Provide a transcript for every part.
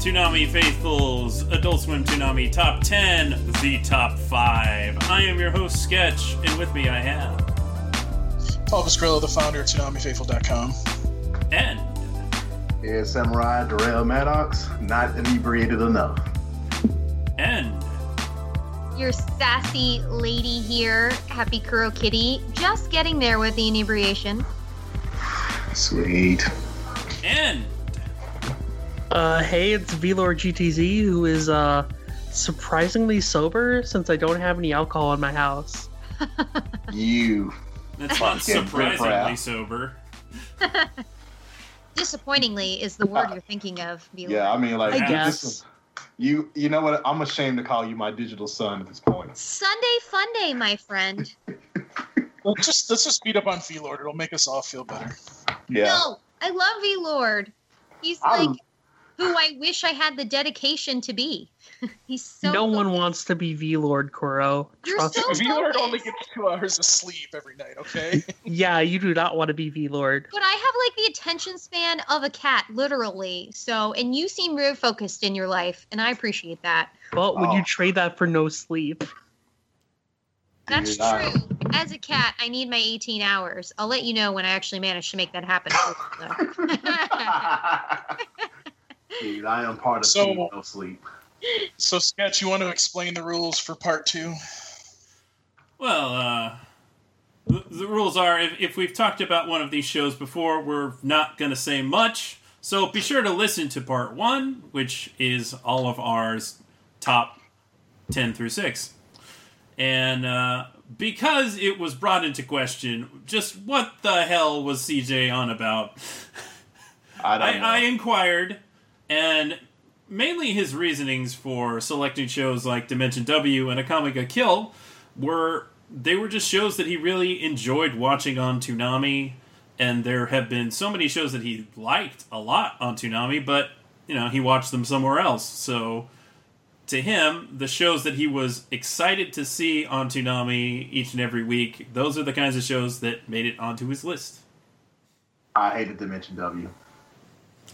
Toonami Faithful's Adult Swim Toonami Top 10, the Top 5. I am your host, Sketch, and with me I have. Paul Pascrillo, the founder of ToonamiFaithful.com. And. Yeah, Samurai Darrell Maddox, not inebriated enough. And. Your sassy lady here, Happy Kuro Kitty, just getting there with the inebriation. Sweet. And. Uh, hey, it's V Lord GTZ, who is uh surprisingly sober since I don't have any alcohol in my house. You. That's not surprisingly sober. Disappointingly is the word you're thinking of, Vila. Yeah, I mean, like, I guess. this is- you, you know what? I'm ashamed to call you my digital son at this point. Sunday fun day, my friend. Let's just let's just beat up on Lord. It'll make us all feel better. Yeah. No, I love V Lord. He's I'm- like who I wish I had the dedication to be. He's so no one wants to be V Lord Kuro. You're Trust so- me. V Lord only gets two hours of sleep every night. Okay. Yeah, you do not want to be V Lord. But I have like the attention span of a cat, literally. So, and you seem real focused in your life, and I appreciate that. But would Oh. you trade that for no sleep? That's Dude, I- true. As a cat, I need my 18 hours. I'll let you know when I actually manage to make that happen. Dude, I am part of So- Team No Sleep. so, Sketch, you want to explain the rules for part two? Well, uh. The, the rules are if, if we've talked about one of these shows before, we're not going to say much. So be sure to listen to part one, which is all of ours top 10 through 6. And uh, because it was brought into question, just what the hell was CJ on about? I don't I, know. I inquired, and mainly his reasonings for selecting shows like Dimension W and A Comic Akame ga Kill were they were just shows that he really enjoyed watching on Toonami, and there have been so many shows that he liked a lot on Toonami, but you know he watched them somewhere else. So to him, the shows that he was excited to see on Toonami each and every week, those are the kinds of shows that made it onto his list. I hated Dimension W.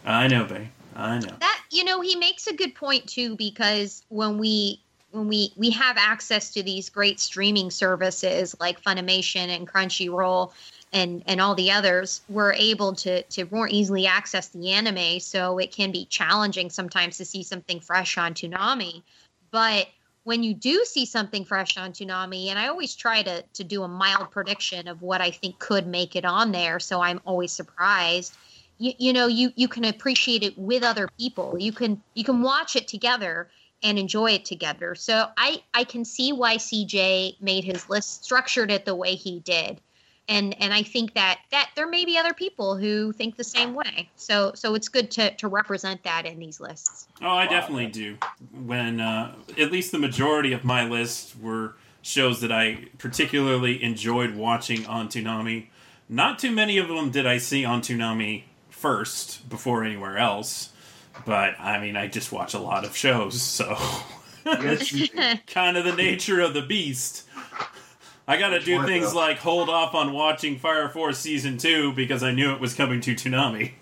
I know, Bay. I know. that you know he makes a good point too because when we when we we have access to these great streaming services like Funimation and Crunchyroll and and all the others we're able to to more easily access the anime. So it can be challenging sometimes to see something fresh on Toonami. But when you do see something fresh on Toonami and I always try to to do a mild prediction of what I think could make it on there. So I'm always surprised you, you know you you can appreciate it with other people. You can you can watch it together and enjoy it together. So i i can see why cj made his list structured it the way he did. And and i think that that there may be other people who think the same way. So so it's good to to represent that in these lists. Oh, I definitely do. When uh, at least the majority of my list were shows that I particularly enjoyed watching on Toonami. Not too many of them did I see on Toonami first before anywhere else. But I mean, I just watch a lot of shows, so Yes, kind of the nature of the beast. I got to do things though? like hold off on watching Fire Force season two because I knew it was coming to Toonami,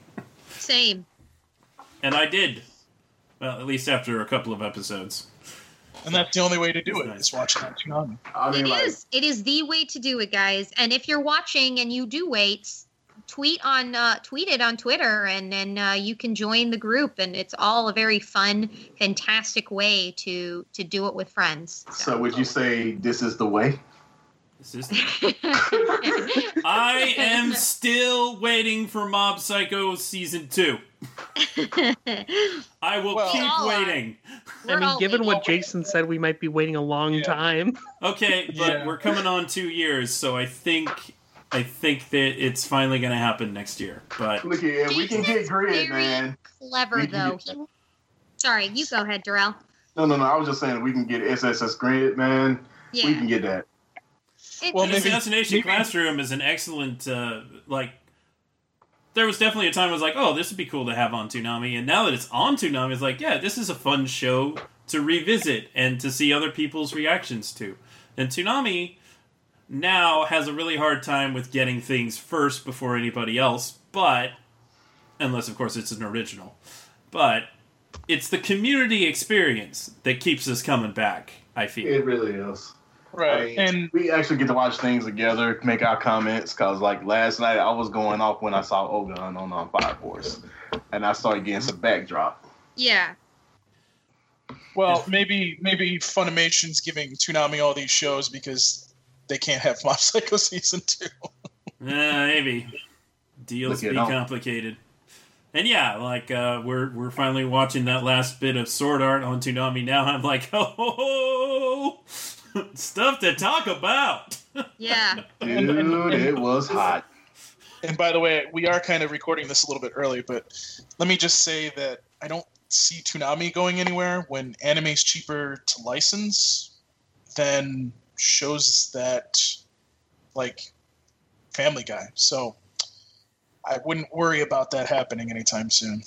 same and I did. Well, at least after a couple of episodes. And that's the only way to do it. Nice. Is watch it on Toonami. I mean, It like, is. It is the way to do it, guys. And if you're watching and you do wait, tweet on uh, tweet it on Twitter, and then uh, you can join the group. And it's all a very fun, fantastic way to to do it with friends. so would you say this is the way? This is I am still waiting for Mob Psycho season two. I will Well- keep waiting. I mean, given what Jason said, we might be waiting a long Yeah. time. Okay, but Yeah. we're coming on two years, so I think I think that it's finally going to happen next year. But Look here, we can get is grid, man. Clever We though. get- He, sorry, you go ahead, Darrell. No, no, no. I was just saying we can get SSSS.Gridman. We can get that. It- Well, the maybe- Assassination maybe- Classroom is an excellent uh, like. There was definitely a time I was like, "Oh, this would be cool to have on Toonami," and now that it's on Toonami, it's like, "Yeah, this is a fun show to revisit and to see other people's reactions to." And Toonami now has a really hard time with getting things first before anybody else, but unless of course it's an original. But it's the community experience that keeps us coming back, I feel. It really is. I Right. mean, And we actually get to watch things together, make our comments. Cause like last night, I was going off when I saw Ogun on um, Fire Force, and I started getting some backdrop. yeah. well, maybe maybe Funimation's giving Toonami all these shows because they can't have Mob Psycho season two. Uh, maybe deals be it complicated. And yeah, like uh, we're we're finally watching that last bit of Sword Art on Toonami now. I'm like, oh, stuff to talk about. Yeah. Dude, it was hot. And by the way, we are kind of recording this a little bit early, but let me just say that I don't see Toonami going anywhere when anime's cheaper to license than shows that like Family Guy. So I wouldn't worry about that happening anytime soon.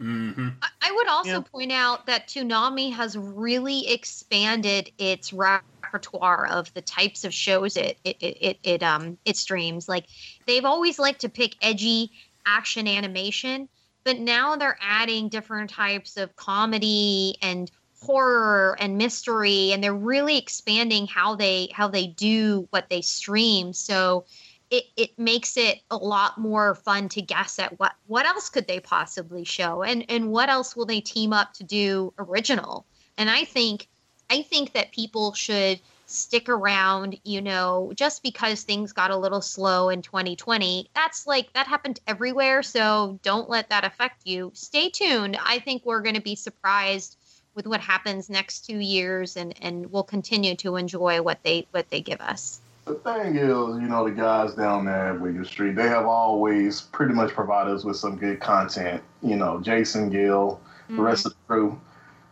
Mm-hmm. I- I would also Yeah. point out that Toonami has really expanded its repertoire of the types of shows it it it, it, it um it streams. Like they've always liked to pick edgy action animation, but now they're adding different types of comedy and horror and mystery and they're really expanding how they how they do what they stream. So it, it makes it a lot more fun to guess at what what else could they possibly show and and what else will they team up to do original. And i think i think that people should stick around you know just because things got a little slow in 2020 that's like that happened everywhere so don't let that affect you. Stay tuned. I think we're going to be surprised with what happens next two years and and we'll continue to enjoy what they what they give us The thing is, you know, the guys down there at Williams Street, they have always pretty much provided us with some good content. You know, Jason Gill, the mm-hmm. rest of the crew,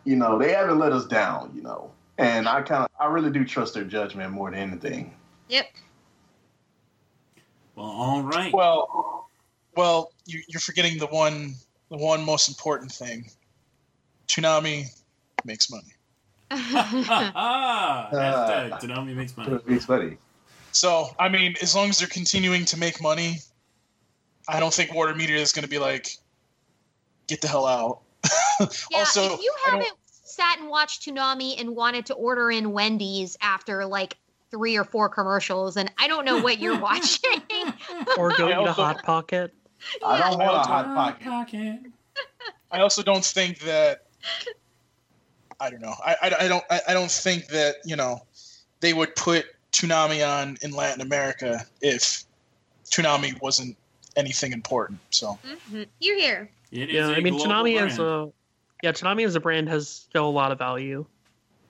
you know, they haven't let us down, you know. And I kind of, I really do trust their judgment more than anything. yep Well, all right. Well, well, you, you're forgetting the one the one most important thing. Toonami makes money. ah, hashtag Toonami makes money. It's funny. So, I mean, as long as they're continuing to make money, I don't think Warner Media is going to be like, get the hell out. Yeah, also, if you haven't sat and watched Toonami and wanted to order in Wendy's after like three or four commercials, and I don't know what you're watching. Or go I eat a hot pocket. I don't want a hot pocket. Pocket. I also don't think that. I don't know. I, I, I don't I, I don't think that you know they would put Toonami on in Latin America if Toonami wasn't anything important. So Mhm. You're here. It is Yeah, a I mean global Toonami as a yeah Toonami as a brand has still a lot of value.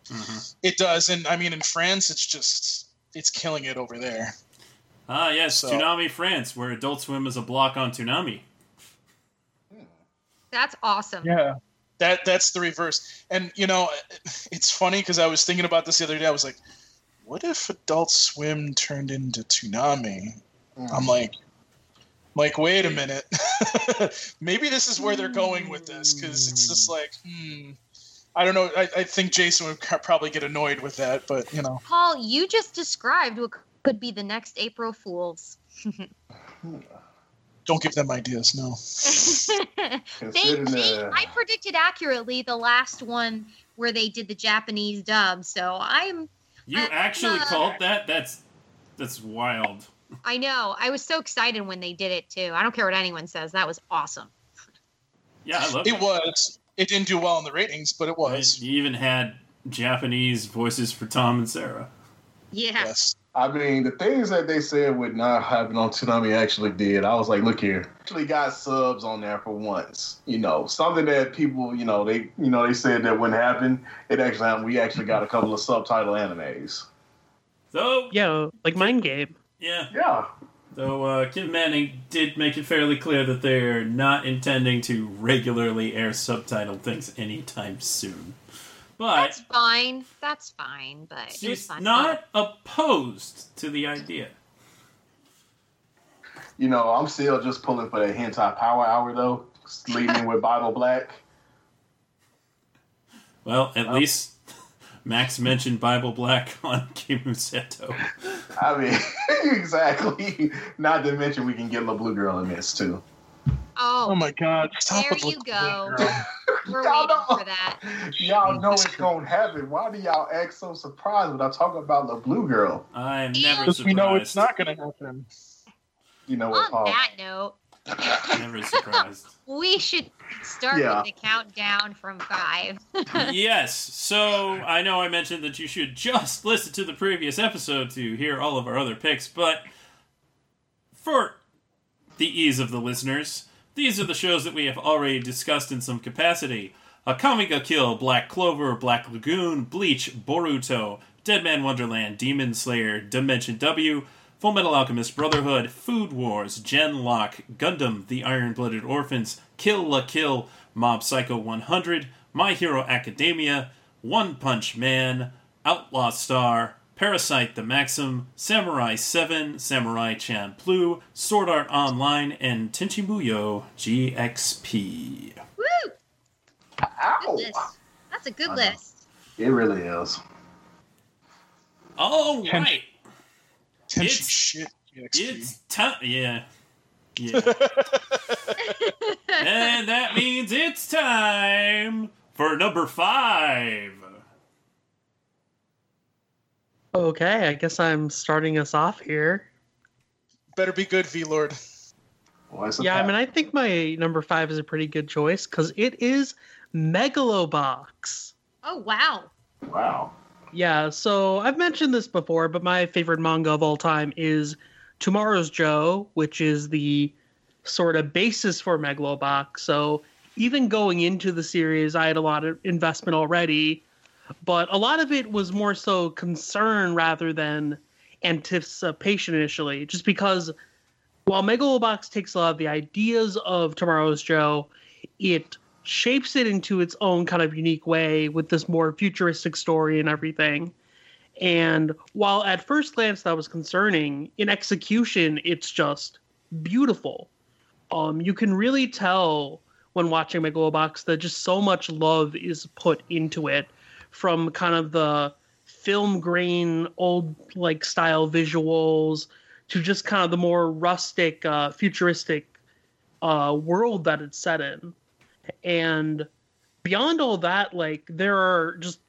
Mhm. it does, and I mean in France, it's just it's killing it over there. Ah, yes, So- Toonami France, where Adult Swim is a block on Toonami. That's awesome. Yeah. That that's the reverse. And you know, it's funny because I was thinking about this the other day. I was like, what if Adult Swim turned into Toonami? I'm mm. like, like, wait a minute. Maybe this is where they're going with this because it's just mm. like, hmm. I don't know. I, I think Jason would probably get annoyed with that, but you know, Paul, you just described what could be the next April Fools. Hmm. Don't give them ideas. No. they, they, I predicted accurately the last one where they did the Japanese dub, so I'm You Uh, actually no. called that? That's that's wild. I know. I was so excited when they did it too. I don't care what anyone says. That was awesome. Yeah, I love It was. It didn't do well in the ratings, but it was. You even had Japanese voices for Tom and Sarah. Yeah. Yes. I mean, the things that they said would not happen on Toonami actually did. I was like, look here, actually got subs on there for once. You know, something that people, you know, they, you know, they said that wouldn't happen. It actually happened. We actually got a couple of subtitle animes. So Yeah, like Mind Game. Yeah. Yeah. Though uh, Kim Manning did make it fairly clear that they're not intending to regularly air subtitle things anytime soon. But That's fine. That's fine. But she's fun. not opposed to the idea. You know, I'm still just pulling for the hentai power hour though, leading with Bible Black. Well, at um, least Max mentioned Bible Black on Kimuseto. I mean, exactly. Not to mention we can get La Blue Girl in this too. Oh, Oh my God! Stop There you go. We're Y'all waiting know- for that. Y'all know it's gonna happen. Why do y'all act so surprised when I talk about the blue girl? I'm never Because surprised. we know it's not going to happen. You know what, On Paul? that note, Never surprised. we should start Yeah. with the countdown from five. yes. So I know I mentioned that you should just listen to the previous episode to hear all of our other picks, but for the ease of the listeners, these are the shows that we have already discussed in some capacity. Akame ga Kill, Black Clover, Black Lagoon, Bleach, Boruto, Dead Man Wonderland, Demon Slayer, Dimension W, Full Metal Alchemist Brotherhood, Food Wars, Gen Lock, Gundam, The Iron Blooded Orphans, Kill la Kill, Mob Psycho 100, My Hero Academia, One Punch Man, Outlaw Star, Parasyte the Maxim, Samurai 7, Samurai Champloo, Sword Art Online, and Tenchi Muyo GXP. Woo! Ow! That's a good I know. list. It really is. All Tenchi- right, Tenchi It's- shit. EXP. it's time. Yeah. Yeah. and that means it's time for number five. Okay, I guess I'm starting us off here. Better be good, V Lord. Well, it's a Yeah, I mean, I think my number five is a pretty good choice because it is Megalobox. Oh wow. wow. Yeah, so I've mentioned this before, but my favorite manga of all time is Tomorrow's Joe, which is the sort of basis for Megalobox. So even going into the series, I had a lot of investment already, but a lot of it was more so concern rather than anticipation initially, just because while Megalobox takes a lot of the ideas of Tomorrow's Joe, it shapes it into its own kind of unique way with this more futuristic story and everything. And while at first glance that was concerning, in execution it's just beautiful. Um, you can really tell when watching Megalobox that just so much love is put into it, from kind of the film grain, old like style visuals to just kind of the more rustic, uh, futuristic uh, world that it's set in. And beyond all that, like there are just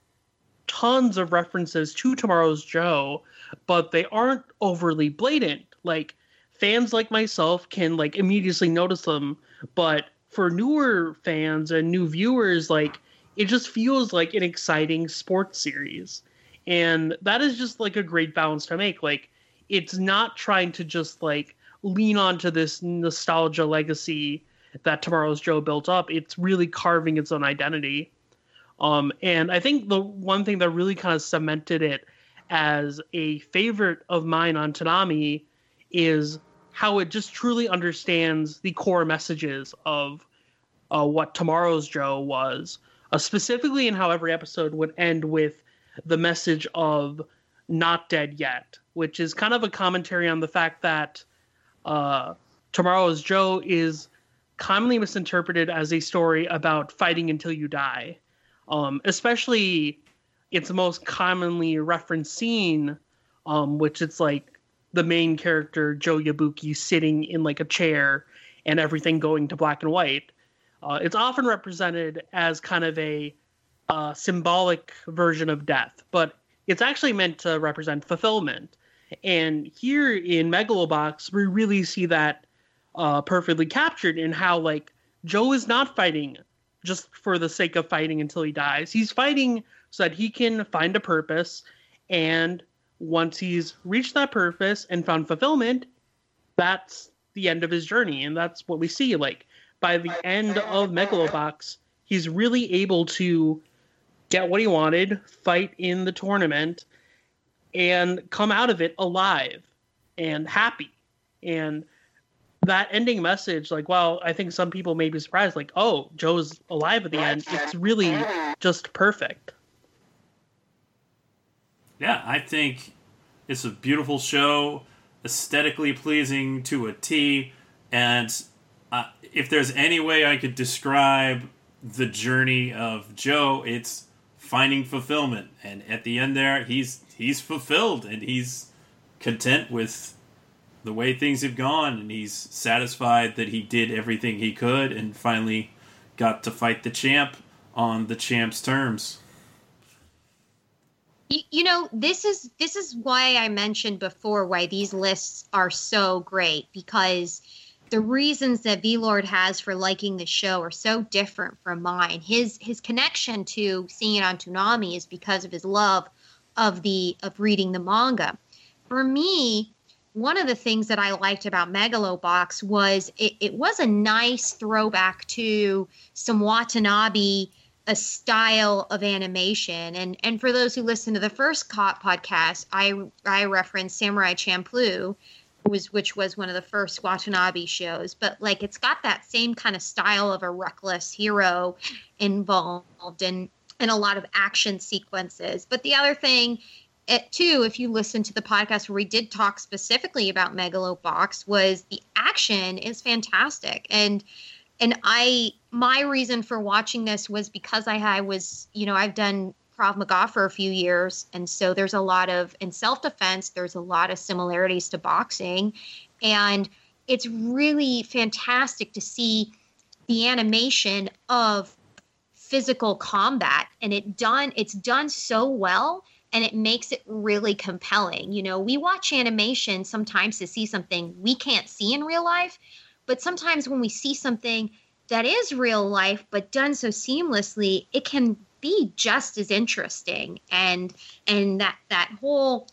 tons of references to Tomorrow's Joe, but they aren't overly blatant. Like fans like myself can like immediately notice them, but for newer fans and new viewers, like it just feels like an exciting sports series. And that is just like a great balance to make. Like it's not trying to just like lean onto this nostalgia legacy that Tomorrow's Joe built up. It's really carving its own identity. Um, and I think the one thing that really kind of cemented it as a favorite of mine on Toonami is how it just truly understands the core messages of uh, what Tomorrow's Joe was, uh, specifically in how every episode would end with the message of not dead yet, which is kind of a commentary on the fact that uh, Tomorrow's Joe is commonly misinterpreted as a story about fighting until you die. Um, especially its most commonly referenced scene, um, which it's like the main character Joe Yabuki sitting in like a chair and everything going to black and white. Uh, it's often represented as kind of a uh, symbolic version of death, but it's actually meant to represent fulfillment. And here in Megalobox, we really see that uh, perfectly captured in how like Joe is not fighting just for the sake of fighting until he dies. He's fighting so that he can find a purpose, and once he's reached that purpose and found fulfillment, that's the end of his journey, and that's what we see. Like by the end of Megalobox, he's really able to get what he wanted, fight in the tournament, and come out of it alive. and happy. And that ending message, like, well, I think some people may be surprised, like, oh, Joe's alive at the end. It's really just perfect. Yeah, I think it's a beautiful show, aesthetically pleasing to a T, and if there's any way I could describe the journey of Joe, it's finding fulfillment, and at the end there, he's he's fulfilled and he's content with the way things have gone, and he's satisfied that he did everything he could, and finally got to fight the champ on the champ's terms. You, you know, this is this is why I mentioned before why these lists are so great because the reasons that V Lord has for liking the show are so different from mine. His his connection to seeing it on Toonami is because of his love of the of reading the manga. For me, one of the things that I liked about Megalobox was it, it was a nice throwback to some Watanabe a style of animation. And and for those who listen to the first cop podcast, I I referenced Samurai Champloo, was which was one of the first Watanabe shows. But like it's got that same kind of style of a reckless hero involved and and a lot of action sequences. But the other thing it, too, if you listen to the podcast where we did talk specifically about Megalobox, was the action is fantastic. And and I my reason for watching this was because I, I was you know I've done Krav Maga for a few years, and so there's a lot of in self defense. There's a lot of similarities to boxing, and it's really fantastic to see the animation of physical combat, and it done it's done so well and it makes it really compelling. You know, we watch animation sometimes to see something we can't see in real life, but sometimes when we see something that is real life but done so seamlessly, it can be just as interesting. And and that that whole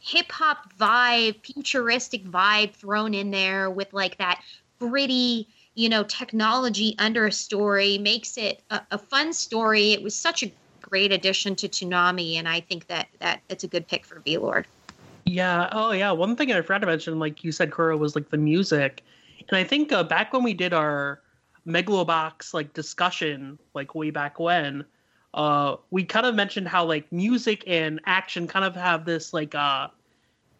hip hop vibe, futuristic vibe thrown in there with like that gritty, you know, technology under a story makes it a, a fun story. It was such a great addition to Toonami, and I think that that it's a good pick for V Lord. Yeah. Oh, yeah. One thing I forgot to mention, like you said, Kuro, was like the music. And I think uh, back when we did our Megalobox like discussion, like way back when, uh, we kind of mentioned how like music and action kind of have this like uh,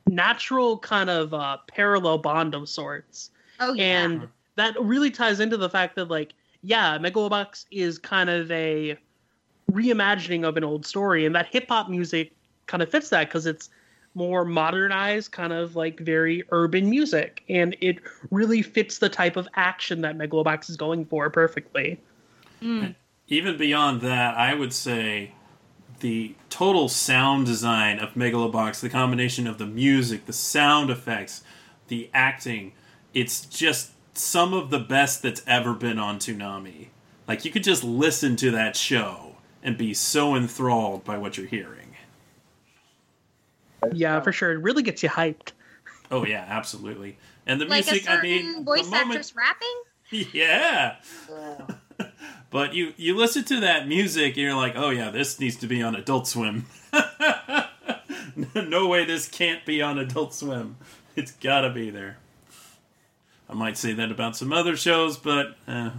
natural kind of uh, parallel bond of sorts. Oh yeah. And that really ties into the fact that like yeah, Megalobox is kind of a reimagining of an old story, and that hip hop music kind of fits that because it's more modernized, kind of like very urban music, and it really fits the type of action that Megalobox is going for perfectly. Mm. Even beyond that, I would say the total sound design of Megalobox, the combination of the music, the sound effects, the acting, it's just some of the best that's ever been on Toonami. Like you could just listen to that show and be so enthralled by what you're hearing. Yeah, for sure. It really gets you hyped. Oh yeah, absolutely. And the like music, a certain I mean, voice the moment, actress rapping. yeah. Yeah. But you you listen to that music and you're like, oh yeah, this needs to be on Adult Swim. no way, this can't be on Adult Swim. It's gotta be there. I might say that about some other shows, but uh,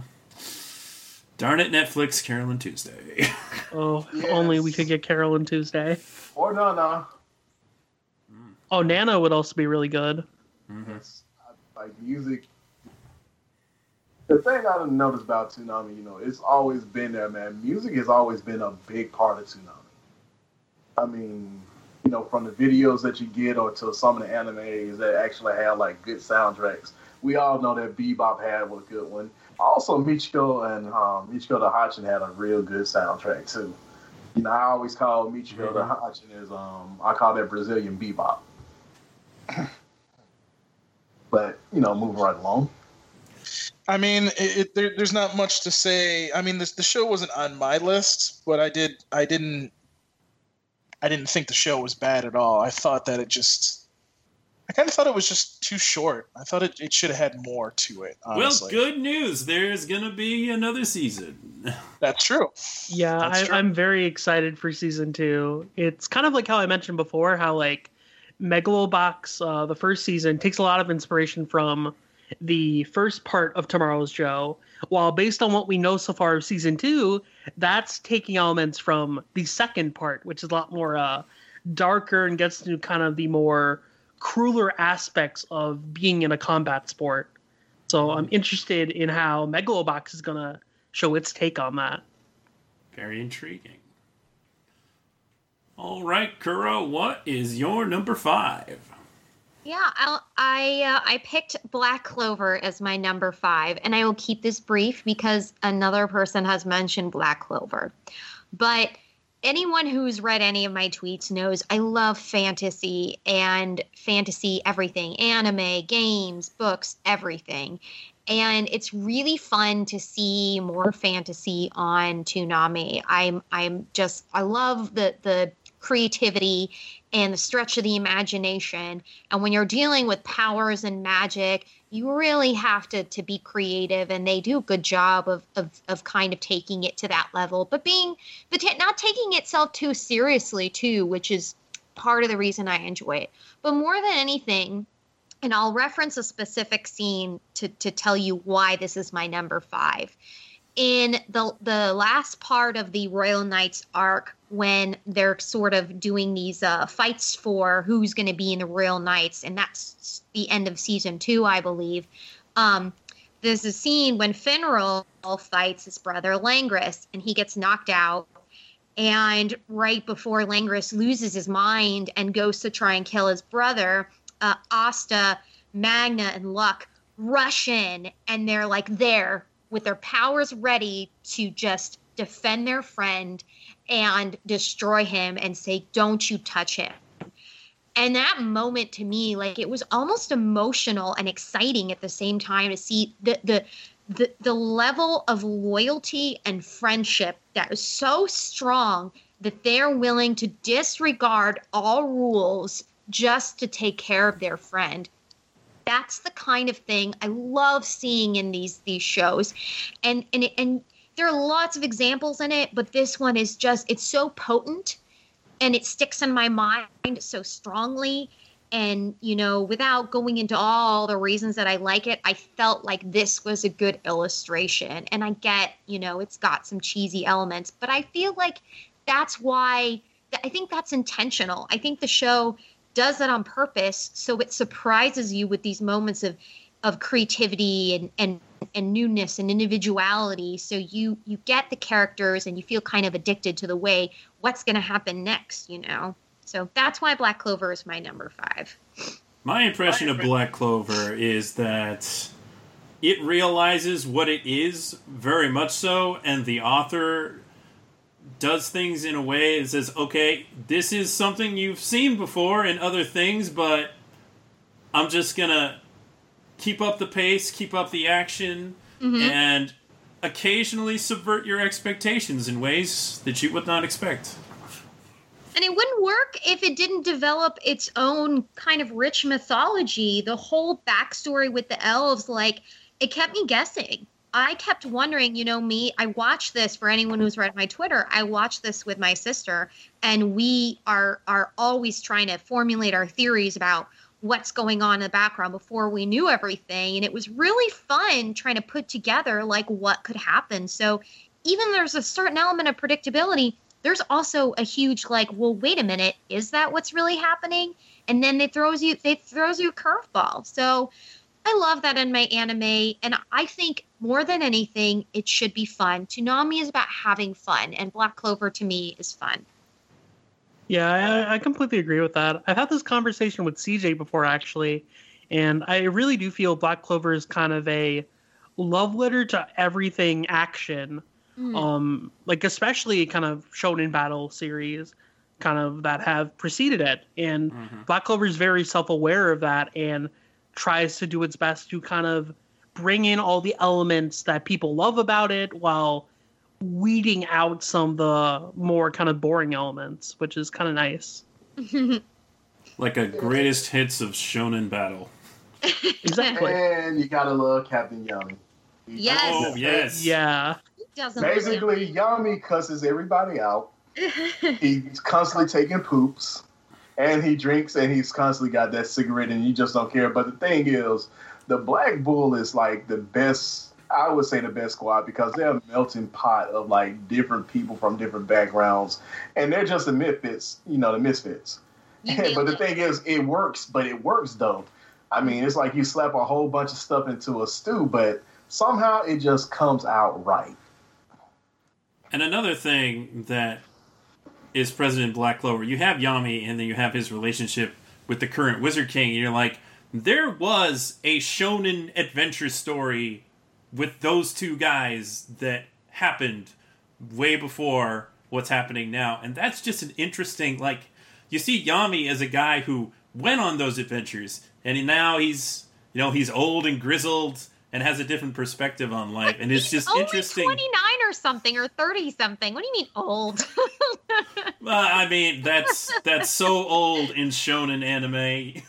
darn it, Netflix, Carole & Tuesday. Oh, if Yes. only we could get Carole & Tuesday. Or no, no. Oh, Nana would also be really good. It's like music. The thing I done noticed about Toonami, you know, it's always been there, man. Music has always been a big part of Toonami. I mean, you know, from the videos that you get or to some of the animes that actually have like good soundtracks. We all know that Bebop had a good one. Also, Michiko and um, Michiko the Hatchin had a real good soundtrack too. You know, I always call Michiko the Hatchin as um, I call that Brazilian Bebop. But you know, moving right along. I mean, it, it, there, there's not much to say. I mean, this, the show wasn't on my list, but I did. I didn't. I didn't think the show was bad at all. I thought that it just. I kind of thought it was just too short. I thought it, it should have had more to it. Honestly. well, good news. There's gonna be another season. That's true. Yeah, That's I, true. I'm very excited for season two. It's kind of like how I mentioned before, how like Megalobox, uh, the first season, takes a lot of inspiration from the first part of Tomorrow's Joe. While based on what we know so far of season two, that's taking elements from the second part, which is a lot more uh, darker and gets to kind of the more crueler aspects of being in a combat sport. So I'm interested in how Megalobox is going to show its take on that. Very intriguing. All right, Kuro, what is your number five? Yeah, I'll, I uh, I picked Black Clover as my number five, and I will keep this brief because another person has mentioned Black Clover. But anyone who's read any of my tweets knows I love fantasy and fantasy everything anime, games, books, everything. And it's really fun to see more fantasy on Toonami. I'm I'm just I love the the creativity and the stretch of the imagination. And when you're dealing with powers and magic, you really have to to be creative and they do a good job of of, of kind of taking it to that level. But being but t- not taking itself too seriously too which is part of the reason i enjoy it. But more than anything and i'll reference a specific scene to to tell you why this is my number five. In the the last part of the royal knights arc when they're sort of doing these uh, fights for who's going to be in the Royal Knights, and that's the end of season two, I believe. Um, there's a scene when Finral fights his brother Langris, and he gets knocked out. And right before Langris loses his mind and goes to try and kill his brother, uh, Asta, Magna, and Luck rush in, and they're like there with their powers ready to just defend their friend and destroy him and say, Don't you touch him. And that moment to me, like it was almost emotional and exciting at the same time to see the the the, the level of loyalty and friendship that was so strong that they're willing to disregard all rules just to take care of their friend that's the kind of thing I love seeing in these these shows, and and and there are lots of examples in it, but this one is just it's so potent and it sticks in my mind so strongly. And, you know, without going into all the reasons that I like it, I felt like this was a good illustration. And I get, you know, it's got some cheesy elements, but I feel like that's why I think that's intentional. I think the show does that on purpose so it surprises you with these moments of of creativity and and and newness and individuality. So you you get the characters and you feel kind of addicted to the way what's going to happen next you know? So that's why black clover is my number five. My impression of black clover is that it realizes what it is very much so and the author does things in a way that says okay this is something you've seen before in other things but i'm just gonna keep up the pace, keep up the action, mm-hmm. and occasionally subvert your expectations in ways that you would not expect. And it wouldn't work if it didn't develop its own kind of rich mythology. The whole backstory with the elves, like, it kept me guessing. I kept wondering, you know, me, I watched this for anyone who's read my Twitter. I watched this with my sister, and we are are always trying to formulate our theories about what's going on in the background before we knew everything. And it was really fun trying to put together like what could happen. So even there's a certain element of predictability there's also a huge like well wait a minute is that what's really happening? And then it throws you it throws you a curveball. So i love that in my anime. And i think more than anything it should be fun. Toonami is about having fun and black clover to me is fun yeah, I, I completely agree with that. I've had this conversation with CJ before, actually, and I really do feel Black Clover is kind of a love letter to everything action. Mm. Um, like especially kind of shonen battle series, kind of that have preceded it, and mm-hmm. Black Clover is very self-aware of that and tries to do its best to kind of bring in all the elements that people love about it while weeding out some of the more kind of boring elements, which is kind of nice. like a greatest hits of shonen battle. exactly. And you gotta love Captain Yami. Yes. Oh yes. Yeah. Basically, Yami cusses everybody out. He's constantly taking poops. and he drinks and he's constantly got that cigarette and you just don't care. But the thing is, the Black Bull is like the best. I would say the best squad because they're a melting pot of like different people from different backgrounds, and they're just the misfits. You know, the misfits. You but the thing is, it works. But it works though. I mean, it's like you slap a whole bunch of stuff into a stew, but somehow it just comes out right. And another thing that is President Black Clover, you have Yami, and then you have his relationship with the current Wizard King, and you're like, there was a shonen adventure story with those two guys that happened way before what's happening now, and that's just an interesting like. You see Yami as a guy who went on those adventures, and now he's you know he's old and grizzled and has a different perspective on life, and it's just only interesting. 29 or something or 30 something. What do you mean old? Well, I mean, that's that's so old in shonen anime.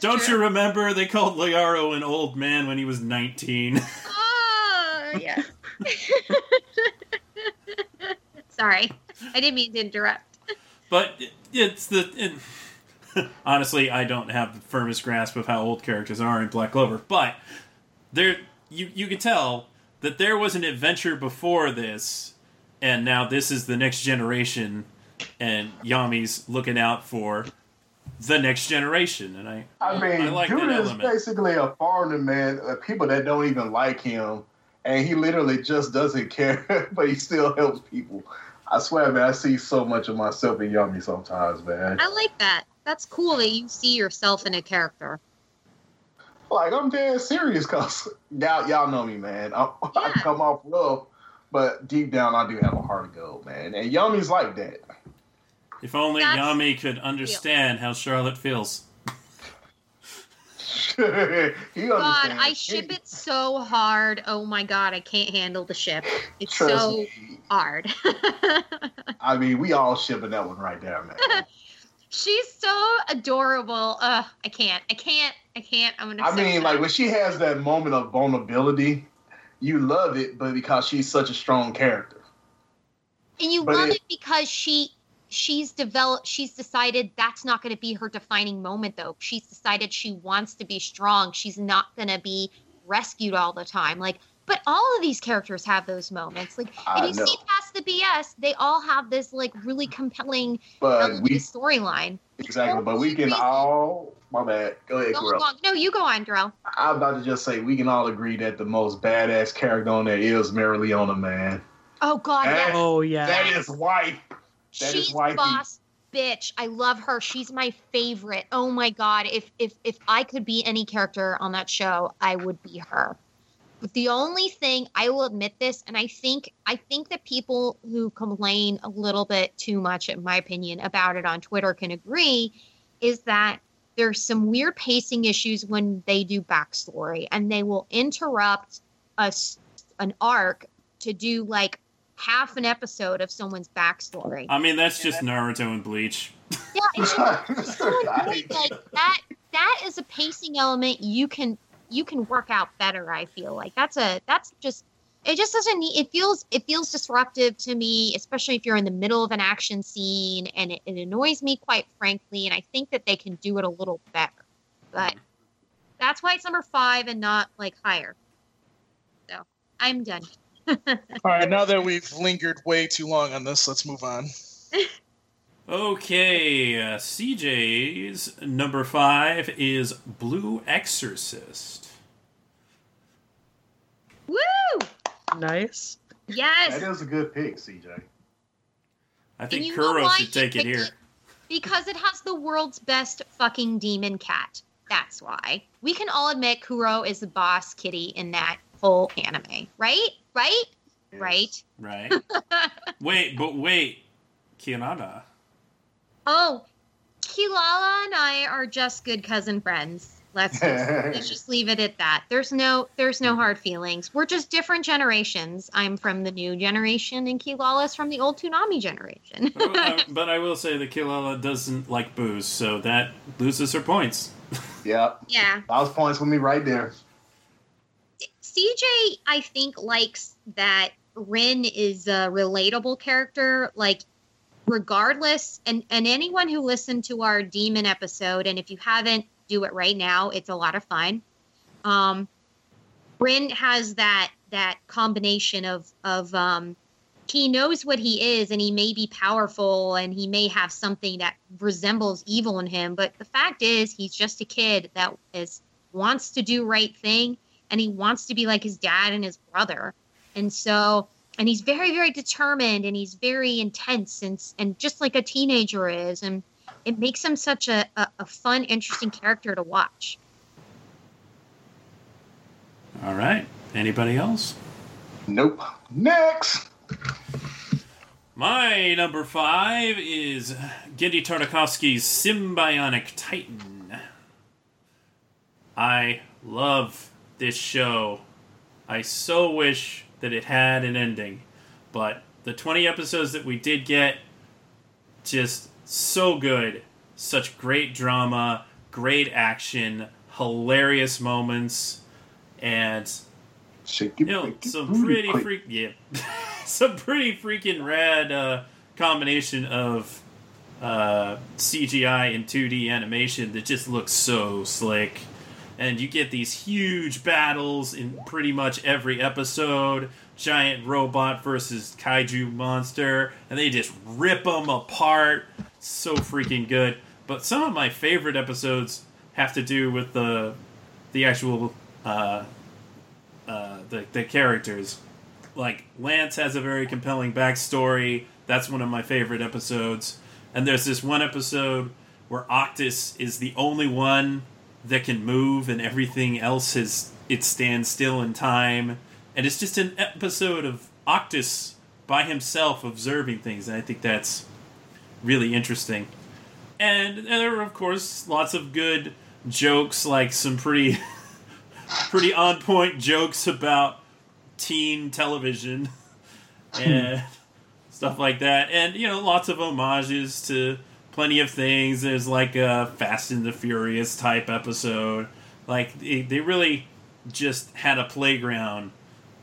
Don't true. you remember they called Leorio an old man when he was 19? Oh, yeah. Sorry. I didn't mean to interrupt. But it's the it, honestly, I don't have the firmest grasp of how old characters are in Black Clover, but there you you can tell that there was an adventure before this, and now this is the next generation, and Yami's looking out for the next generation, and I I mean, I like dude that is basically a foreigner man. Uh, people that don't even like him, and he literally just doesn't care, but he still helps people. I swear, man, I see so much of myself in Yami sometimes, man. I like that. That's cool that you see yourself in a character. Like I'm dead serious, cause y'all y'all know me, man. I, I come off rough, but deep down I do have a heart of gold, man. And Yami's like that. If only That's Yami could understand how Charlotte feels. he God. I ship it so hard. Oh my god, I can't handle the ship. It's Trust so me. hard. I mean, we all shipping that one right there, man. She's so adorable. Uh, I can't. I can't. I can't. I'm gonna. I mean, that. like when she has that moment of vulnerability, you love it, but because she's such a strong character. and you but love it- it because she she's developed. She's decided that's not going to be her defining moment, though. She's decided she wants to be strong. She's not going to be rescued all the time. Like, but all of these characters have those moments. Like, I if you know. see past the BS, they all have this like really compelling But element we of storyline. exactly, but we can all. My bad. Go ahead, Go girl. on. No, you go on, Darrell. I'm about to just say we can all agree that the most badass character on there is Mereoleona, man. Oh God, That- yes. Oh yeah. That is wife. That is She's wifey. boss bitch. I love her. She's my favorite. Oh my god. If if if I could be any character on that show, I would be her. But the only thing I will admit this, and I think I think that people who complain a little bit too much, in my opinion, about it on Twitter can agree, is that there's some weird pacing issues when they do backstory, and they will interrupt us an arc to do like half an episode of someone's backstory. I mean, that's just Naruto and Bleach. Yeah, it's just so like that. That is a pacing element you can you can work out better. I feel like that's a that's just it just doesn't need. It feels it feels disruptive to me, especially if you're in the middle of an action scene, and it, it annoys me quite frankly. And I think that they can do it a little better, but that's why it's number five and not like higher. So I'm done. All right, now that we've lingered way too long on this, let's move on. Okay, uh, CJ's number five is Blue Exorcist. Woo! Nice. Yes. That is a good pick, CJ. I think Kuro should take it here. it? Because it has the world's best fucking demon cat. That's why. We can all admit Kuro is the boss kitty in that whole anime. Right? Right? Right. Right? wait, but wait. Kianada. Oh, Kilala and I are just good cousin friends. Let's just, let's just leave it at that. There's no there's no hard feelings. We're just different generations. I'm from the new generation and Kilala's from the old Toonami generation. but, I, uh, but I will say that Kilala doesn't like booze, so that loses her points. Yep. yeah. That was points for me right there. CJ, I think, likes that Rin is a relatable character. Like, regardless, and and anyone who listened to our demon episode, and if you haven't, do it right now. It's a lot of fun. Um, Rin has that that combination of of um, he knows what he is and he may be powerful and he may have something that resembles evil in him but the fact is he's just a kid that is wants to do right thing and he wants to be like his dad and his brother and so and he's very very determined and he's very intense and and just like a teenager is and it makes him such a, a, a fun interesting character to watch All right. Anybody else? Nope. Next. My number five is Genndy Tartakovsky's Symbionic Titan. I love this show. I so wish that it had an ending, but the 20 episodes that we did get, just so good. Such great drama, great action, hilarious moments, and Shake you know, some pretty freak, yeah, some pretty freaking rad uh, combination of uh, CGI and 2D animation that just looks so slick. And you get these huge battles in pretty much every episode. Giant robot versus kaiju monster, and they just rip them apart. So freaking good. But some of my favorite episodes have to do with the the actual uh, uh, the the characters. Like Lance has a very compelling backstory. That's one of my favorite episodes. And there's this one episode where Octus is the only one that can move, and everything else is it stands still in time. And it's just an episode of Octus by himself observing things, and I think that's really interesting. And, and there are of course lots of good jokes, like some pretty pretty on point jokes about teen television and stuff like that. And, you know, lots of homages to plenty of things. There's like a Fast and the Furious type episode. Like, they they really just had a playground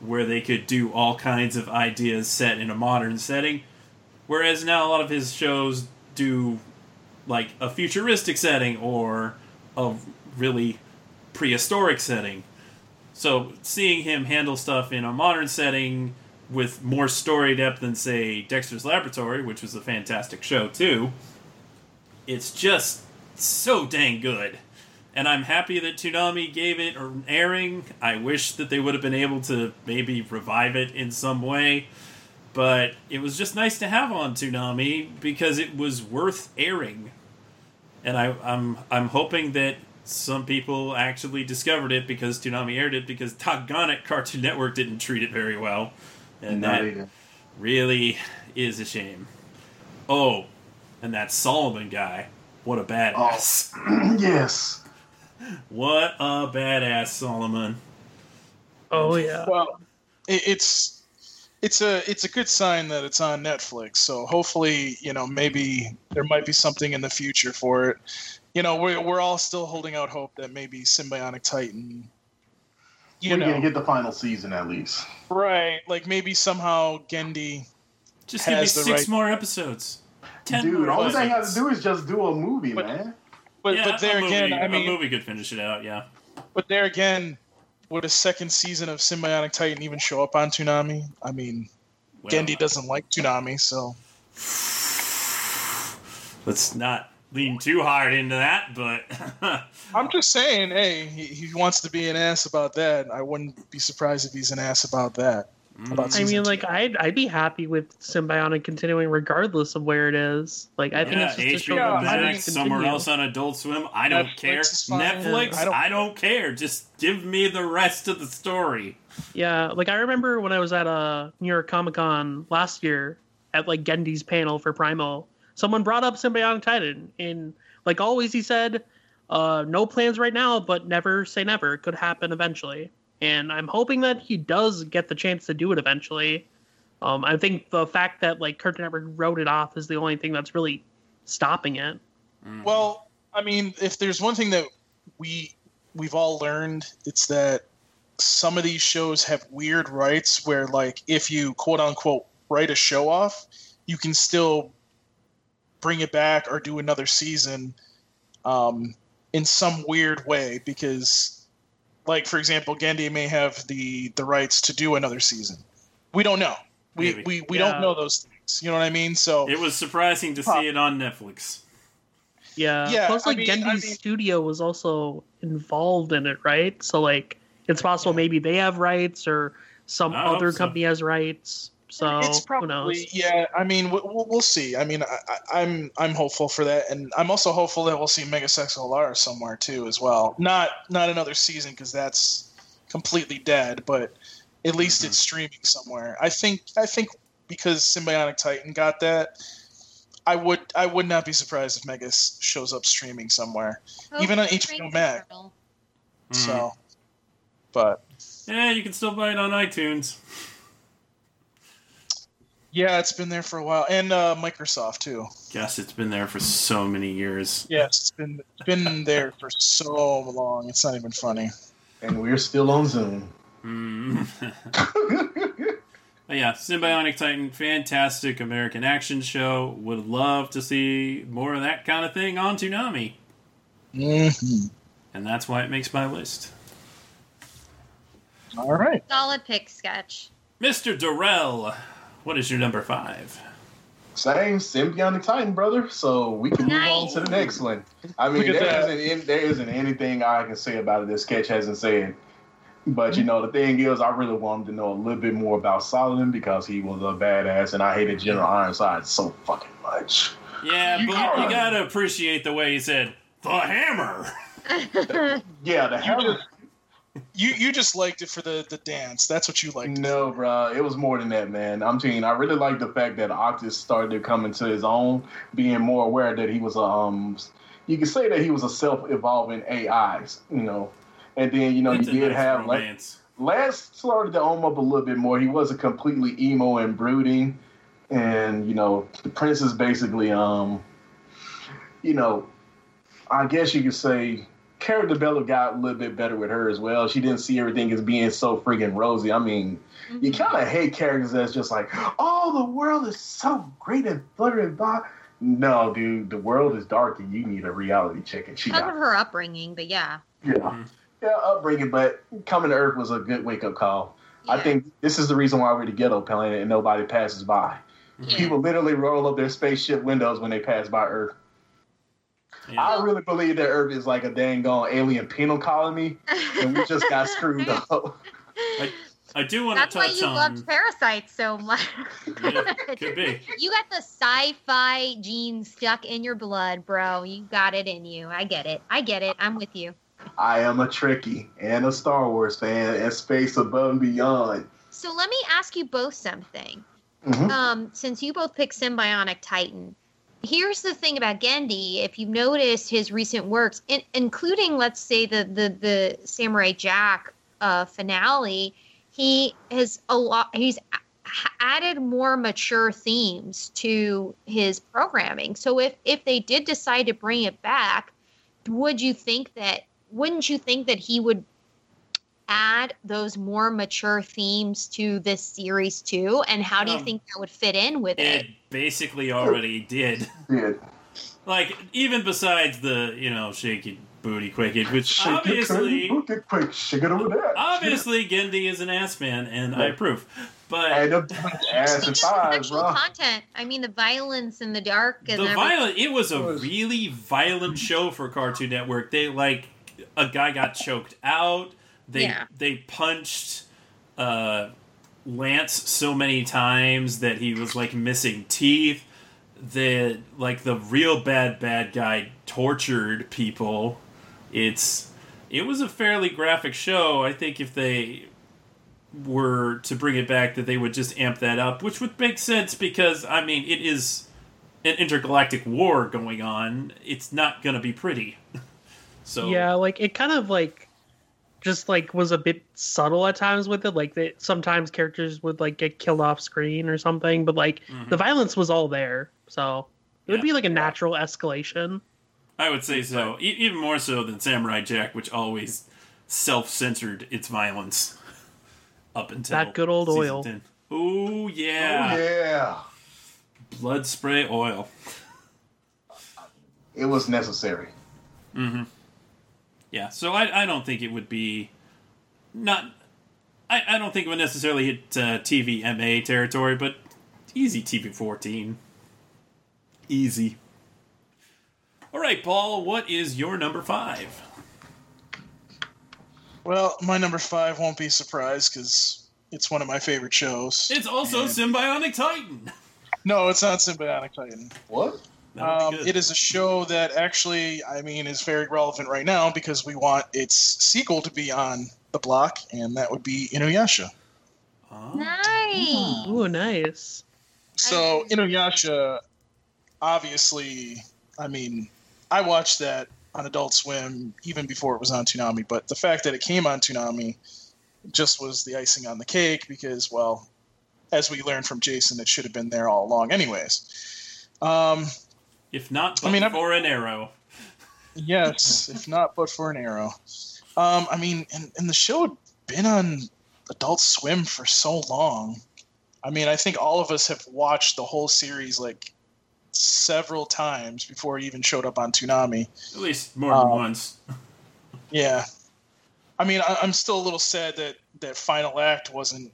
where they could do all kinds of ideas set in a modern setting. Whereas now a lot of his shows do like a futuristic setting or a really prehistoric setting. So seeing him handle stuff in a modern setting with more story depth than say Dexter's Laboratory, which was a fantastic show too, it's just so dang good. And I'm happy that Toonami gave it an airing. I wish that they would have been able to maybe revive it in some way. But it was just nice to have on Toonami because it was worth airing. And I, I'm I'm hoping that some people actually discovered it because Toonami aired it because doggone it, Cartoon Network didn't treat it very well. And Not that even. really is a shame. Oh, and that Solomon guy. What a badass. Oh, yes. What a badass Solomon. Oh yeah. Well, it's it's a it's a good sign that it's on Netflix. So hopefully, you know, maybe there might be something in the future for it. You know, we're we're all still holding out hope that maybe Symbionic Titan. You We're know, gonna get the final season at least. right? Like maybe somehow Genndy. Just give me the six right- more episodes. Ten Dude, all they have to do is just do a movie, But- man. But yeah, but there a movie, again, I a mean, a movie could finish it out. Yeah. but there again, would a second season of Symbionic Titan even show up on Toonami? I mean, Well, Genndy doesn't like Toonami, so Let's not lean too hard into that, but I'm just saying, hey, he, he wants to be an ass about that. I wouldn't be surprised if he's an ass about that. About I mean, two. like I'd I'd be happy with Symbionic continuing regardless of where it is. Like I think yeah, it's just a show HBO Yeah, that I Max, mean, needs to somewhere continue. else on Adult Swim. I don't Netflix care. Netflix, I I don't- don't, care. Just give me the rest of the story. Yeah, like I remember when I was at a New York Comic Con last year at like Genndy's panel for Primal, someone brought up Symbionic Titan, and like always he said, uh, "No plans right now, but never say never. It could happen eventually." And I'm hoping that he does get the chance to do it eventually. Um, I think the fact that like Cartoon Network wrote it off is the only thing that's really stopping it. Well, I mean, if there's one thing that we we've all learned, it's that some of these shows have weird rights where, like, if you quote unquote write a show off, you can still bring it back or do another season um, in some weird way because, like for example, Genndy may have the the rights to do another season. We don't know. We Maybe. we, we Yeah. don't know those things. You know what I mean? So It was surprising to Huh. see it on Netflix. Yeah. Yeah, Plus, I like mean- Genndy's I mean- studio was also involved in it, right? So like, it's possible Yeah. maybe they have rights or some I hope other so. company has rights. So it's who probably knows? yeah. I mean, we'll, we'll- we'll see. I mean, I, I- I'm I'm hopeful for that, and I'm also hopeful that we'll see Megas XLR somewhere too as well. Not not another season because that's completely dead, but at least Mhm. it's streaming somewhere. I think I think because Symbionic Titan got that. I would I would not be surprised if Mega s- shows up streaming somewhere. Even on HBO Spring Max. Mm. So, but Yeah, you can still buy it on iTunes. Yeah, it's been there for a while, and uh, Microsoft too. Yes, it's been there for so many years. Yes, it's been been there for so long. It's not even funny. And we're still on Zoom. Mm. Yeah, Symbionic Titan, fantastic American action show. Would love to see more of that kind of thing on Toonami. Mm-hmm. And that's why it makes my list. All right. Solid pick sketch. Mr. Durrell, what is your number five? Same symbiotic titan, brother. So we can move on to the next one. I mean, Look at there that. isn't, there isn't anything I can say about it that sketch hasn't said. But you mm-hmm. know, the thing is, I really wanted to know a little bit more about Solomon because he was a badass, and I hated General Ironside so fucking much. Yeah, You but got you it. gotta appreciate the way he said, the hammer. Yeah, the hell. Just- You you just liked it for the the dance. That's what you liked. No, bro, it was more than that, man. I'm telling you, I really like the fact that Octus started to come into his own, being more aware that he was a, um, you could say that he was a self-evolving AI, you know. And then, you know, It's you did nice have like romance. Lance started to own up a little bit more. He wasn't completely emo and brooding, and you know the princess basically, um, you know, I guess you could say character development got a little bit better with her as well. She didn't see everything as being so friggin' rosy. I mean, you kind of hate characters that's just like, oh, the world is so great and fluttering by. No, dude, the world is dark and you need a reality check. And she Because got of her upbringing, but yeah. yeah, Mhm. yeah, upbringing. But coming to Earth was a good wake up call. I think this is the reason why we're the ghetto planet and nobody passes by. Yeah. People literally roll up their spaceship windows when they pass by Earth. Yeah. I really believe that Earth is like a dang gone alien penal colony, and we just got screwed up. I do want That's to touch on. That's why you on. loved Parasyte so much. Yeah, could be. You got the sci-fi gene stuck in your blood, bro. You got it in you. I get it. I get it. I'm with you. I am a Trekkie and a Star Wars fan and space above and beyond. So let me ask you both something. Mhm. Um, since you both picked Symbionic Titan, here's the thing about Genndy. If you've noticed his recent works, in, including let's say the the the Samurai Jack uh, finale, he has a lot. He's added more mature themes to his programming. So if if they did decide to bring it back, would you think that? Wouldn't you think that he would add those more mature themes to this series too? And how do you Um, think that would fit in with it? It basically already did. Yeah. Like, even besides the, you know, shaky booty quicket, which Shake it, obviously. book it quick, shake it over there. Obviously, Genndy is an ass man, and I approve. But And the ass and Just thighs, sexual bro. content. I mean, the violence and the dark and the everything. violent it was a was- really violent show for cartoon network they like a guy got choked out they Yeah. they punched uh lance so many times that he was like missing teeth that like the real bad bad guy tortured people. It's it was a fairly graphic show. I think if they were to bring it back that they would just amp that up which would make sense because i mean it is an intergalactic war going on, it's not to be pretty. so Yeah, like it kind of like just like was a bit subtle at times with it. Like that sometimes characters would like get killed off screen or something, but like Mhm. the violence was all there. So it would be like a natural escalation. I would say so, e- even more so than Samurai Jack, which always self-censored its violence up until That good old oil. Oh yeah. Oh, yeah. blood spray oil. it was necessary. Mm-hmm. Yeah, so I, I don't think it would be not. I, I don't think it would necessarily hit uh, TV MA territory, but easy TV 14. Easy. All right, Paul, what is your number five? Well, my number five won't be a surprise because it's one of my favorite shows. It's also And- Symbionic Titan. no, it's not Symbionic Titan. What? That would be Um, it is a show that actually, I mean, is very relevant right now because we want its sequel to be on the block, and that would be Inuyasha. Oh. Nice. Ooh, nice. So Inuyasha, obviously, I mean, I watched that on Adult Swim even before it was on Toonami, but the fact that it came on Toonami just was the icing on the cake because, well, as we learned from Jason, it should have been there all along, anyways. Um, If not, I but mean, I'm- for an arrow. yes, if not, but for an arrow. Um, I mean, and, and the show had been on Adult Swim for so long. I mean, I think all of us have watched the whole series like several times before it even showed up on Toonami. At least more than Um, once. Yeah, I mean, I, I'm still a little sad that that final act wasn't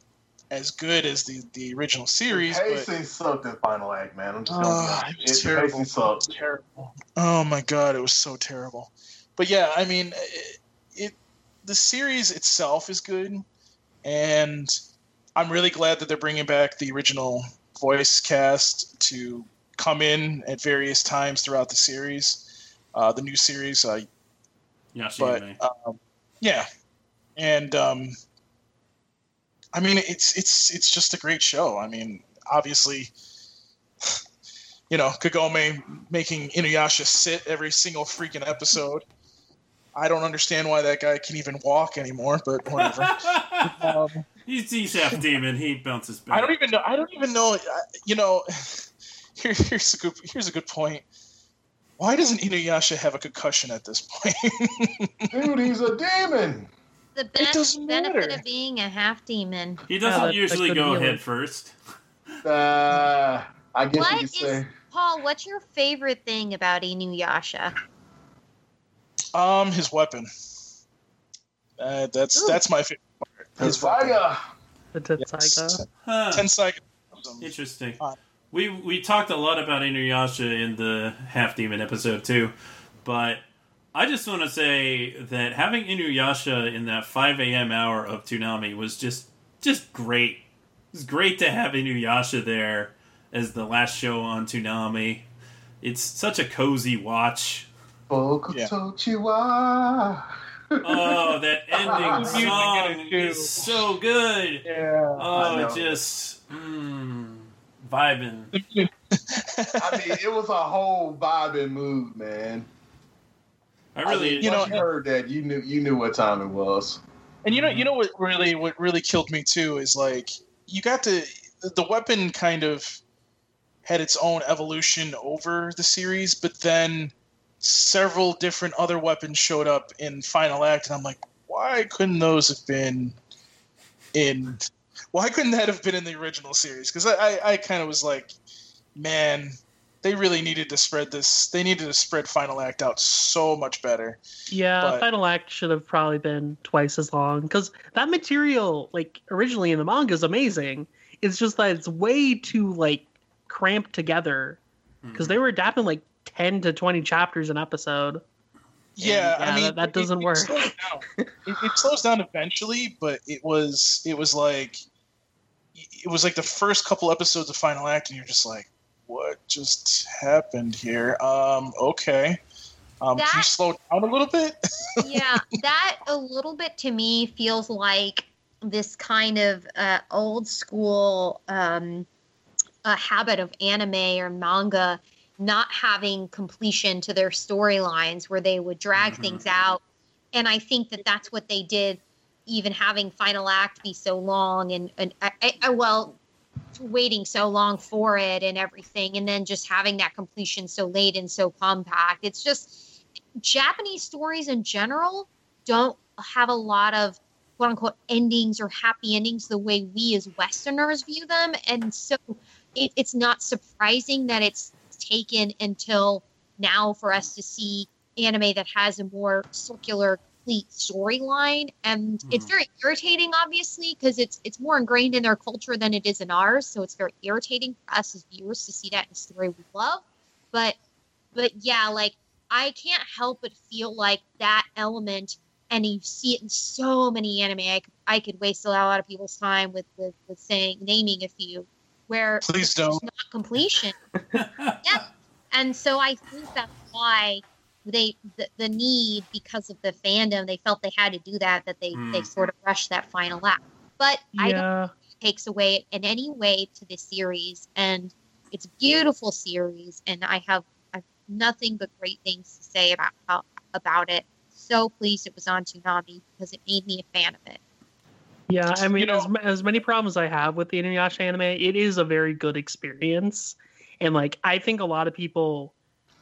as good as the the original series. The But, sucked in Final Act, man. I'm just gonna Ah, it honest. was It- terrible. pacing sucked. terrible. Oh my god, it was so terrible. But yeah, I mean, it, it the series itself is good, and I'm really glad that they're bringing back the original voice cast to come in at various times throughout the series, uh, the new series. Uh, but um, yeah, and um, I mean, it's it's it's just a great show. I mean, obviously, you know, Kagome making Inuyasha sit every single freaking episode. I don't understand why that guy can even walk anymore, but whatever. um, he's, he's half demon. He bounces back. I don't even know. I don't even know. uh, You know, here, here's a good here's a good point. Why doesn't Inuyasha have a concussion at this point? Dude, he's a demon. The best benefit matter. of being a half demon. He doesn't Yeah, that- usually go heal him. head first. Uh, I guess What you could is say. Paul? What's your favorite thing about Inuyasha? Um, his weapon. Uh, that's Ooh. that's my favorite part. His weapon. fire. The Yes. Tetsusaiga. Huh. Tensai. Interesting. We we talked a lot about Inuyasha in the Half Demon episode too, but I just want to say that having Inuyasha in that 5 a.m. hour of Toonami was just just great. It was great to have Inuyasha there as the last show on Toonami. It's such a cozy watch. Yeah. Oh, that ending song is so good. Yeah. Oh, it just mm, vibing. I mean, it was a whole vibing mood, man. I I really, mean, You once know- you heard that, you knew you knew what time it was. and you know, you know what really what really killed me too is like you got to the weapon kind of had its own evolution over the series, but then several different other weapons showed up in Final Act, and I'm like, why couldn't those have been in? Why couldn't that have been in the original series? Because I, I, I kind of was like, man, they really needed to spread this. They needed to spread Final Act out so much better. Yeah, But- Final Act should have probably been twice as long because that material, like originally in the manga, is amazing. It's just that it's way too like cramped together because mm-hmm. they were adapting like ten to twenty chapters an episode. Yeah, yeah, I mean that- that doesn't it, work. Slows. It, it slows down eventually, but it was it was like it was like the first couple episodes of Final Act, and you're just like, what just happened here? Um, okay, um, can you slow down a little bit? yeah, that a little bit to me feels like this kind of uh, old school um, a habit of anime or manga not having completion to their storylines where they would drag Mhm. things out. And I think that that's what they did, even having Final Act be so long and, and I, I, I, well, waiting so long for it and everything, and then just having that completion so late and so compact. It's just Japanese stories in general don't have a lot of quote unquote endings or happy endings the way we as Westerners view them. And so it, it's not surprising that it's taken until now for us to see anime that has a more circular, complete storyline, and it's Mhm. very irritating, obviously, because it's it's more ingrained in their culture than it is in ours. So it's very irritating for us as viewers to see that in a story we love. But but yeah, like I can't help but feel like that element, and you see it in so many anime. I could, I could waste a lot of people's time with with, with saying naming a few, where Please don't. not completion. yeah, and so I think that's why they the, the need because of the fandom they felt they had to do that that they they Mm. sort of rushed that final act. But I don't Yeah. takes away in any way to the series and it's a beautiful series and i have i've nothing but great things to say about how, about it so pleased it was on Toonami because it made me a fan of it Yeah, I mean, know- as, as many problems I have with the Inuyasha anime, it is a very good experience, and like I think a lot of people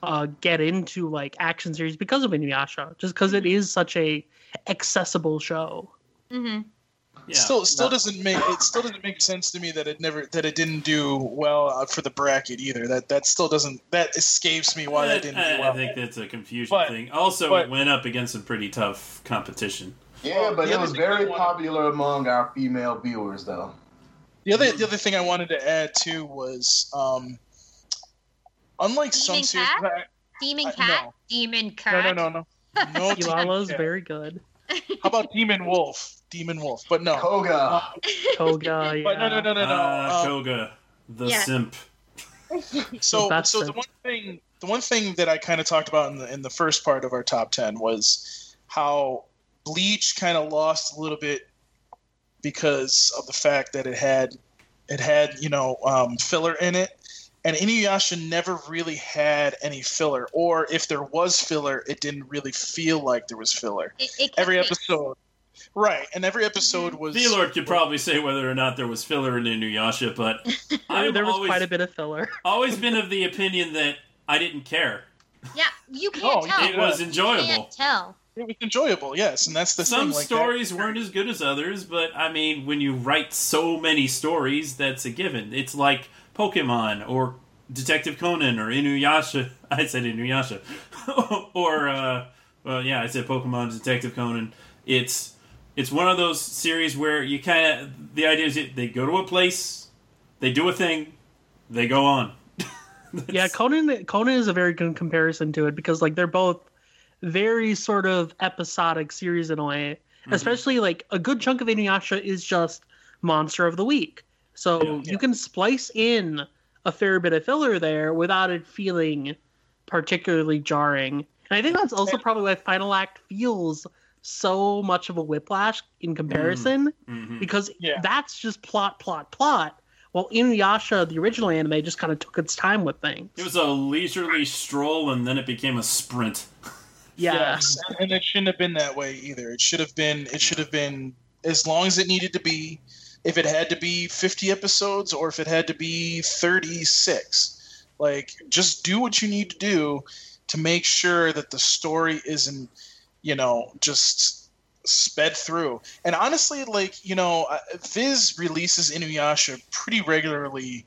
uh, get into like action series because of Inuyasha, just because it is such a accessible show. mm-hmm. Yeah. Still, still No. doesn't make it. Still doesn't make sense to me that it never that it didn't do well uh, for the bracket either. That that still doesn't. That escapes me why that didn't I, do I think that's a confusion But- thing. Also, but- it went up against some pretty tough competition. Yeah, but The it was very wanted- popular among our female viewers, though. The other the other thing I wanted to add too was, um, unlike some Demon series, Cat? demon Uh, cat no. demon cat no, no, no, no. Demon Ilala's very good. How about Demon Wolf? Demon Wolf, but no. Koga. Toga, yeah. But no, no, no, no, no. Ah, Um, Koga, the Yeah. simp. so That's so the- the one thing the one thing that I kind of talked about in the in the first part of our top ten was how Bleach kind of lost a little bit because of the fact that it had it had you know um, filler in it, and Inuyasha never really had any filler, or if there was filler, it didn't really feel like there was filler. it, it Every it- episode, right? And every mm-hmm. episode was V Lord could probably say whether or not there was filler in Inuyasha, but There, there was always, quite a bit of filler. always been of the opinion that I didn't care. yeah you can't Oh, tell It was you enjoyable. can't tell it was enjoyable, yes, and that's the Some thing. Like that- stories weren't as good as others, but I mean, when you write so many stories, that's a given. It's like Pokemon or Detective Conan or Inuyasha. I said Inuyasha. or, uh, well, yeah, I said Pokemon, Detective Conan. It's it's one of those series where you kind of the idea is they go to a place, they do a thing, they go on. Yeah, Conan Conan is a very good comparison to it because like they're both very sort of episodic series in a way. Mhm. Especially like a good chunk of Inuyasha is just monster of the week. So Yeah. you can splice in a fair bit of filler there without it feeling particularly jarring. And I think that's also probably why Final Act feels so much of a whiplash in comparison Mhm. because Yeah. that's just plot, plot, plot. While Inuyasha, the original anime, just kind of took its time with things. It was a leisurely stroll, and then it became a sprint. yeah, Yes, and, and it shouldn't have been that way either. It should have been. It should have been as long as it needed to be. If it had to be fifty episodes, or if it had to be thirty-six, like just do what you need to do to make sure that the story isn't, you know, just sped through. And honestly, like you know, uh, Viz releases Inuyasha pretty regularly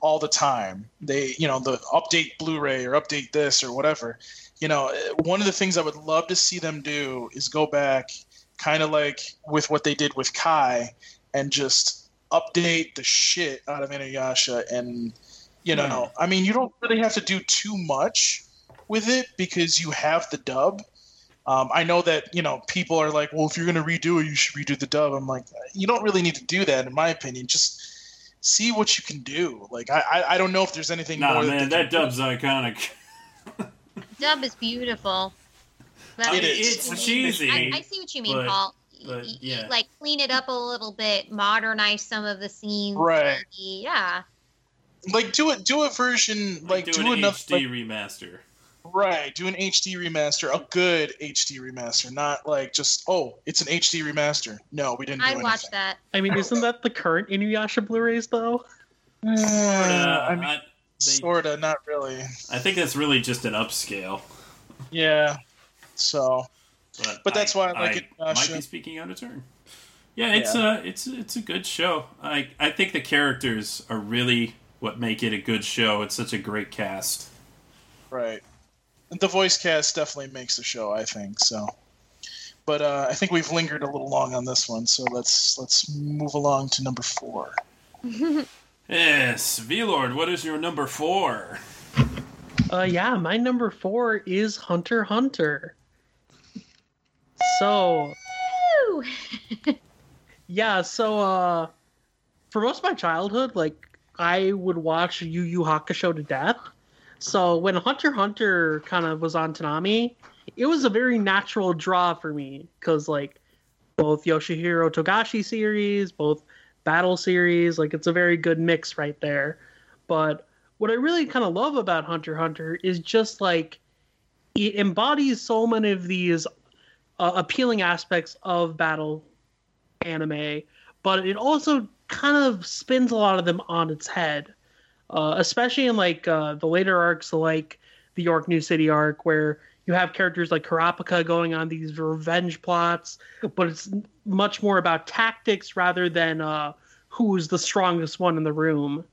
all the time. They, you know, the update Blu-ray or update this or whatever you know, uh, one of the things I would love to see them do is go back, kind of like with what they did with Kai, and just update the shit out of Inuyasha. And you know, I mean, you don't really have to do too much with it because you have the dub. Um, I know that you know people are like, well, if you're gonna redo it, you should redo the dub. I'm like, you don't really need to do that, in my opinion. Just see what you can do. Like, I I, I don't know if there's anything Nah, more man, they that can do. dub's iconic. dub is beautiful But It I is. It's what you mean. cheesy, I, I see what you mean, but- Paul. But, Y- y- yeah. like clean it up a little bit, modernize some of the scenes. Right. Yeah. like do it do a version like do, do, an another HD like, remaster. right do an hd remaster a good hd remaster not like just oh it's an hd remaster no we didn't I'd watch that. I mean, isn't that the current Inuyasha Blu-rays though? Uh, I mean, I, they- sorta not really I think that's really just an upscale. yeah so But, But that's why I like it, uh, might be speaking out of turn. Yeah, it's a it's it's a good show. I I think the characters are really what make it a good show. It's such a great cast. right the voice cast definitely makes the show. I think so. But uh, I think we've lingered a little long on this one, so let's let's move along to number four. Yes, V Lord, what is your number four? Uh, yeah, my number four is Hunter Hunter. So, yeah, so uh, for most of my childhood, like I would watch Yu Yu Hakusho to death. So when Hunter Hunter kind of was on Toonami, it was a very natural draw for me because like both Yoshihiro Togashi series, both battle series, like it's a very good mix right there. But what I really kind of love about Hunter Hunter is just like it embodies so many of these uh, appealing aspects of battle anime, but it also kind of spins a lot of them on its head, uh, especially in like uh, the later arcs, like the York New City arc, where you have characters like Kurapika going on these revenge plots, but it's much more about tactics rather than uh, who's the strongest one in the room.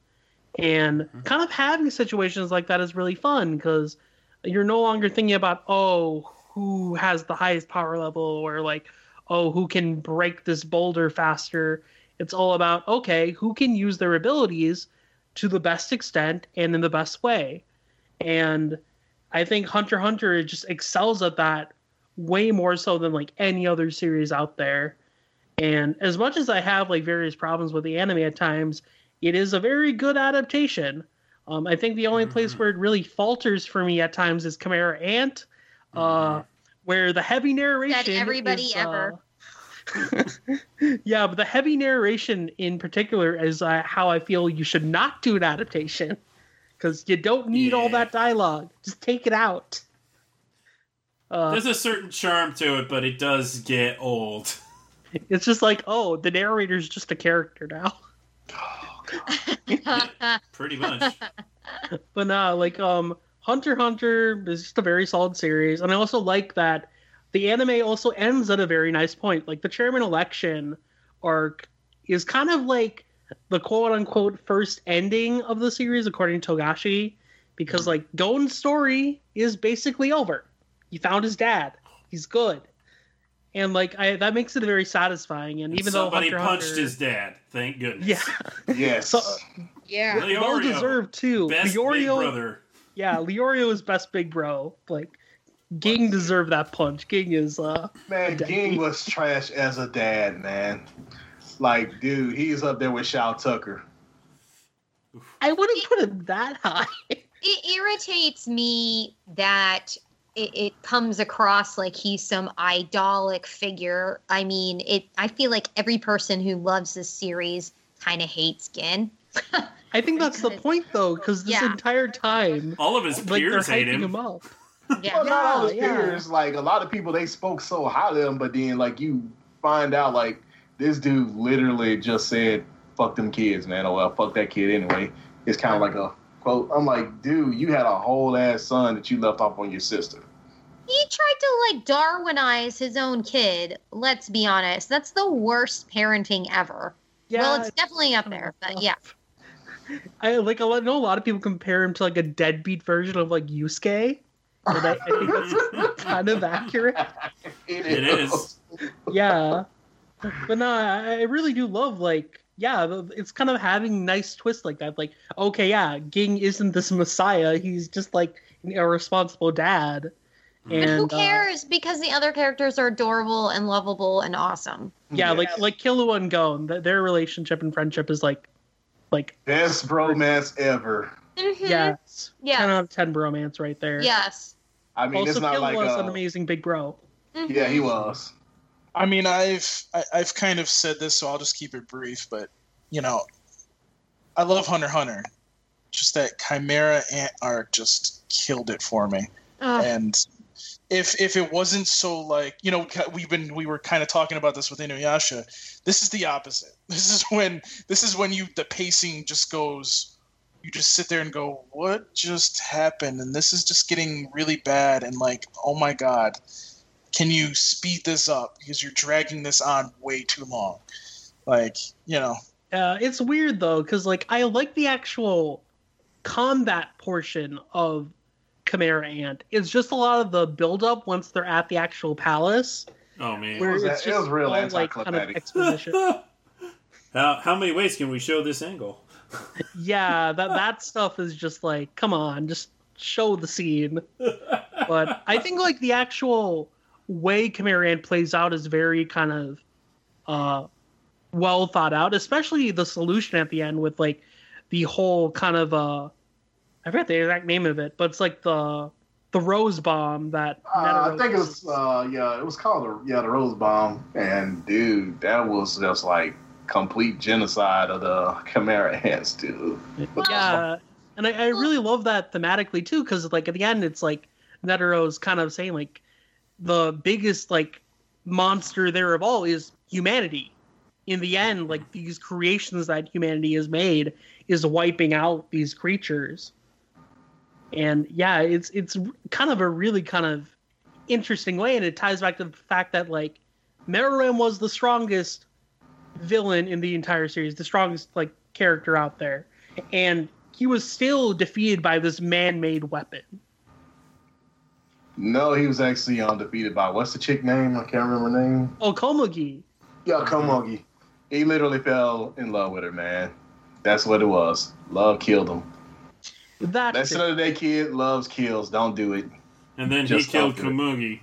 And kind of having situations like that is really fun because you're no longer thinking about, oh, who has the highest power level or like, oh, who can break this boulder faster. It's all about, okay, who can use their abilities to the best extent and in the best way. And I think Hunter Hunter just excels at that way more so than like any other series out there. And as much as I have like various problems with the anime at times, it is a very good adaptation. Um, I think the only place Mhm. where it really falters for me at times is Chimera Ant, uh, where the heavy narration that everybody is, ever. uh, yeah, but the heavy narration in particular is uh, how I feel you should not do an adaptation because you don't need all that dialogue. Just take it out. Uh, There's a certain charm to it, but it does get old. it's just like, oh, the narrator's just a character now. Oh, Pretty much. but nah, like um Hunter Hunter is just a very solid series, and I also like that the anime also ends at a very nice point. Like the chairman election arc is kind of like the quote unquote first ending of the series according to Togashi, because like Gon's story is basically over. He found his dad. He's good. And like I, that makes it very satisfying. And even though Somebody Hunter x punched Hunter, his dad. Thank goodness. yeah, Yes. So- yeah. Leorio, well deserved too. Best big Leorio, brother. Yeah, Leorio is best big bro. Like Ging deserved that punch. Ging is uh Man, Daddy. Ging was trash as a dad, man. Like, dude, he's up there with Shou Tucker. I wouldn't put him that high. it irritates me that it, it comes across like he's some idolic figure. I mean, it. I feel like every person who loves this series kind of hates Ging. I think that's the point though, because this Yeah. entire time, All of his like they're peers hate him. him up. Yeah. Well, not all his Yeah, yeah. peers. Like a lot of people, they spoke so highly of him, but then like you find out like this dude literally just said, "Fuck them kids, man." Oh well, fuck that kid anyway. It's kind of like a quote. I'm like, dude, you had a whole ass son that you left off on your sister. He tried to like Darwinize his own kid. Let's be honest. That's the worst parenting ever. Yeah, well, it's definitely up there, but yeah. I like. a lot- I know a lot of people compare him to like a deadbeat version of like Yusuke. And I, I think that's kind of accurate. It is. Yeah, but no, I I really do love like yeah, it's kind of having nice twists like that. Like okay, yeah, Ging isn't this messiah. He's just like an irresponsible dad. And And who uh, cares? because the other characters are adorable and lovable and awesome. yeah, like like Killua and Gon, th- their relationship and friendship is like, like best bromance ever. Mhm. yes, Yes. ten out of ten bromance right there. Yes. I mean, also, it's not Killua like was uh, an amazing big bro. Mhm. yeah, he was. I mean, I've I, I've kind of said this, so I'll just keep it brief. But you know, I love Hunter Hunter. Just that Chimera Ant arc just killed it for me. Ugh. And if if it wasn't so like you know we've been we were kind of talking about this with Inuyasha, this is the opposite. This is when this is when you the pacing just goes. You just sit there and go, "What just happened?" And this is just getting really bad. And like, oh my god, can you speed this up because you're dragging this on way too long? Like, you know, Uh, it's weird though, because like I like the actual combat portion of Chimera Ant. It's just a lot of the build-up once they're at the actual palace, Oh man. where was it's that- it just was real all, like kind of exposition. how, how many ways can we show this angle? yeah, that that stuff is just like, come on, just show the scene. But I think like the actual way Chimera Ant plays out is very kind of uh well thought out, especially the solution at the end with like the whole kind of uh I forget the exact name of it, but it's like the the rose bomb that Uh, I think it was uh, yeah, it was called the yeah the Rose Bomb, and dude, that was just like complete genocide of the Chimera ants, dude. yeah and I, I really love that thematically too because like at the end it's like netero's kind of saying like the biggest like monster there of all is humanity. In the end like these creations that humanity has made is wiping out these creatures and yeah it's it's kind of a really kind of interesting way and it ties back to the fact that like Meruem was the strongest villain in the entire series the strongest like character out there and he was still defeated by this man-made weapon. No, he was actually um, undefeated by what's the chick name? I can't remember her name. Oh, Komugi. Yeah, Komugi. He literally fell in love with her, man. That's what it was. Love killed him. That's Lesson it. of the day, kid. Loves kills. Don't do it. And then Just he killed don't it.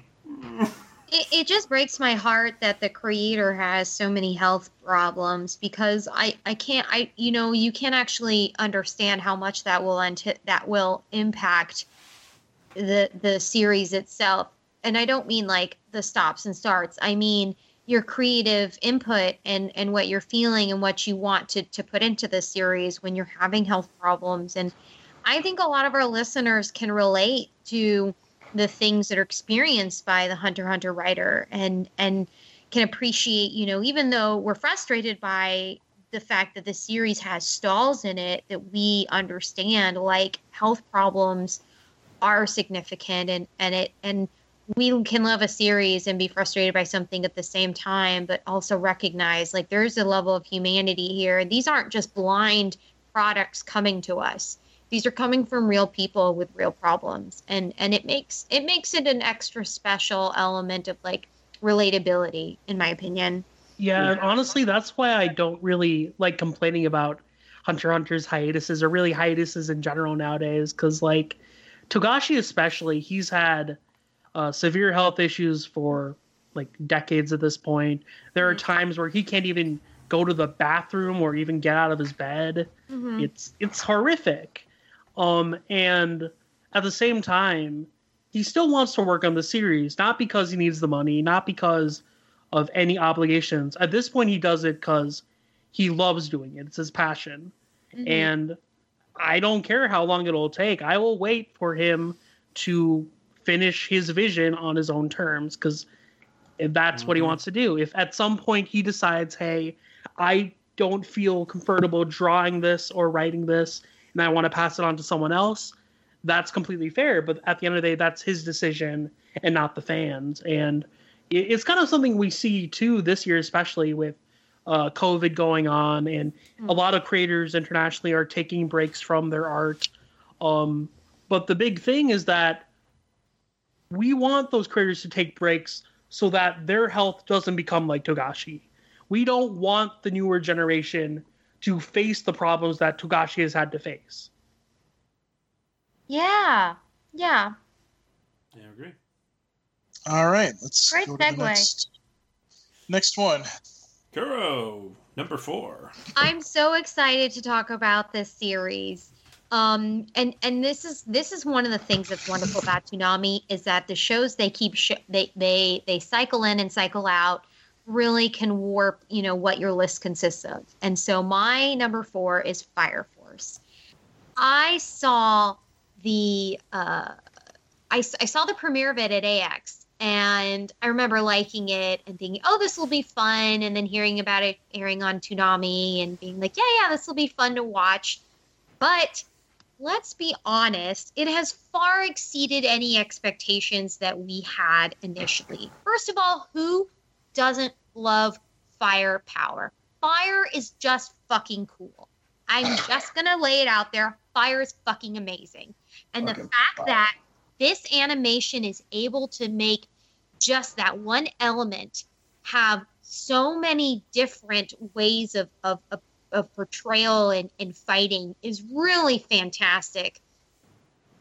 It, it just breaks my heart that the creator has so many health problems because I, I can't I you know you can't actually understand how much that will anti- that will impact the the series itself and I don't mean like the stops and starts I mean your creative input and and what you're feeling and what you want to to put into the series when you're having health problems and I think a lot of our listeners can relate to the things that are experienced by the hunter hunter writer and and can appreciate you know even though we're frustrated by the fact that the series has stalls in it that we understand like health problems are significant and and it and we can love a series and be frustrated by something at the same time but also recognize like there's a level of humanity here. These aren't just blind products coming to us these are coming from real people with real problems and and it makes it makes it an extra special element of like relatability in my opinion Yeah, and honestly, that's why I don't really like complaining about hunter hunter's hiatuses or really hiatuses in general nowadays. Because like Togashi, especially, he's had uh, severe health issues for like decades at this point. There are times where he can't even go to the bathroom or even get out of his bed. It's it's horrific. Um, and at the same time, he still wants to work on the series, not because he needs the money, not because of any obligations. At this point, he does it because he loves doing it. It's his passion. And I don't care how long it'll take. I will wait for him to finish his vision on his own terms because that's what he wants to do. If at some point he decides, hey, I don't feel comfortable drawing this or writing this and I want to pass it on to someone else, that's completely fair. But at the end of the day, that's his decision and not the fans. And it- it's kind of something we see too this year, especially with uh, COVID going on, and a lot of creators internationally are taking breaks from their art. Um, but the big thing is that we want those creators to take breaks so that their health doesn't become like Togashi. We don't want the newer generation to face the problems that Togashi has had to face. yeah yeah Yeah, I agree. All right, let's Great go to the segue. next next one. Kuro, number four. I'm so excited to talk about this series. Um, and and this is this is one of the things that's wonderful about Toonami is that the shows they keep sh- they they they cycle in and cycle out really can warp you know what your list consists of. And so my number four is Fire Force. I saw the uh, I, I saw the premiere of it at AX and I remember liking it and thinking, oh, this will be fun. And then hearing about it airing on Toonami and being like, yeah, yeah, this will be fun to watch. But let's be honest, it has far exceeded any expectations that we had initially. First of all, who doesn't love firepower? Fire is just fucking cool. I'm just going to lay it out there. Fire is fucking amazing. And the fact fire. that this animation is able to make just that one element have so many different ways of, of, of, of portrayal and, and fighting is really fantastic.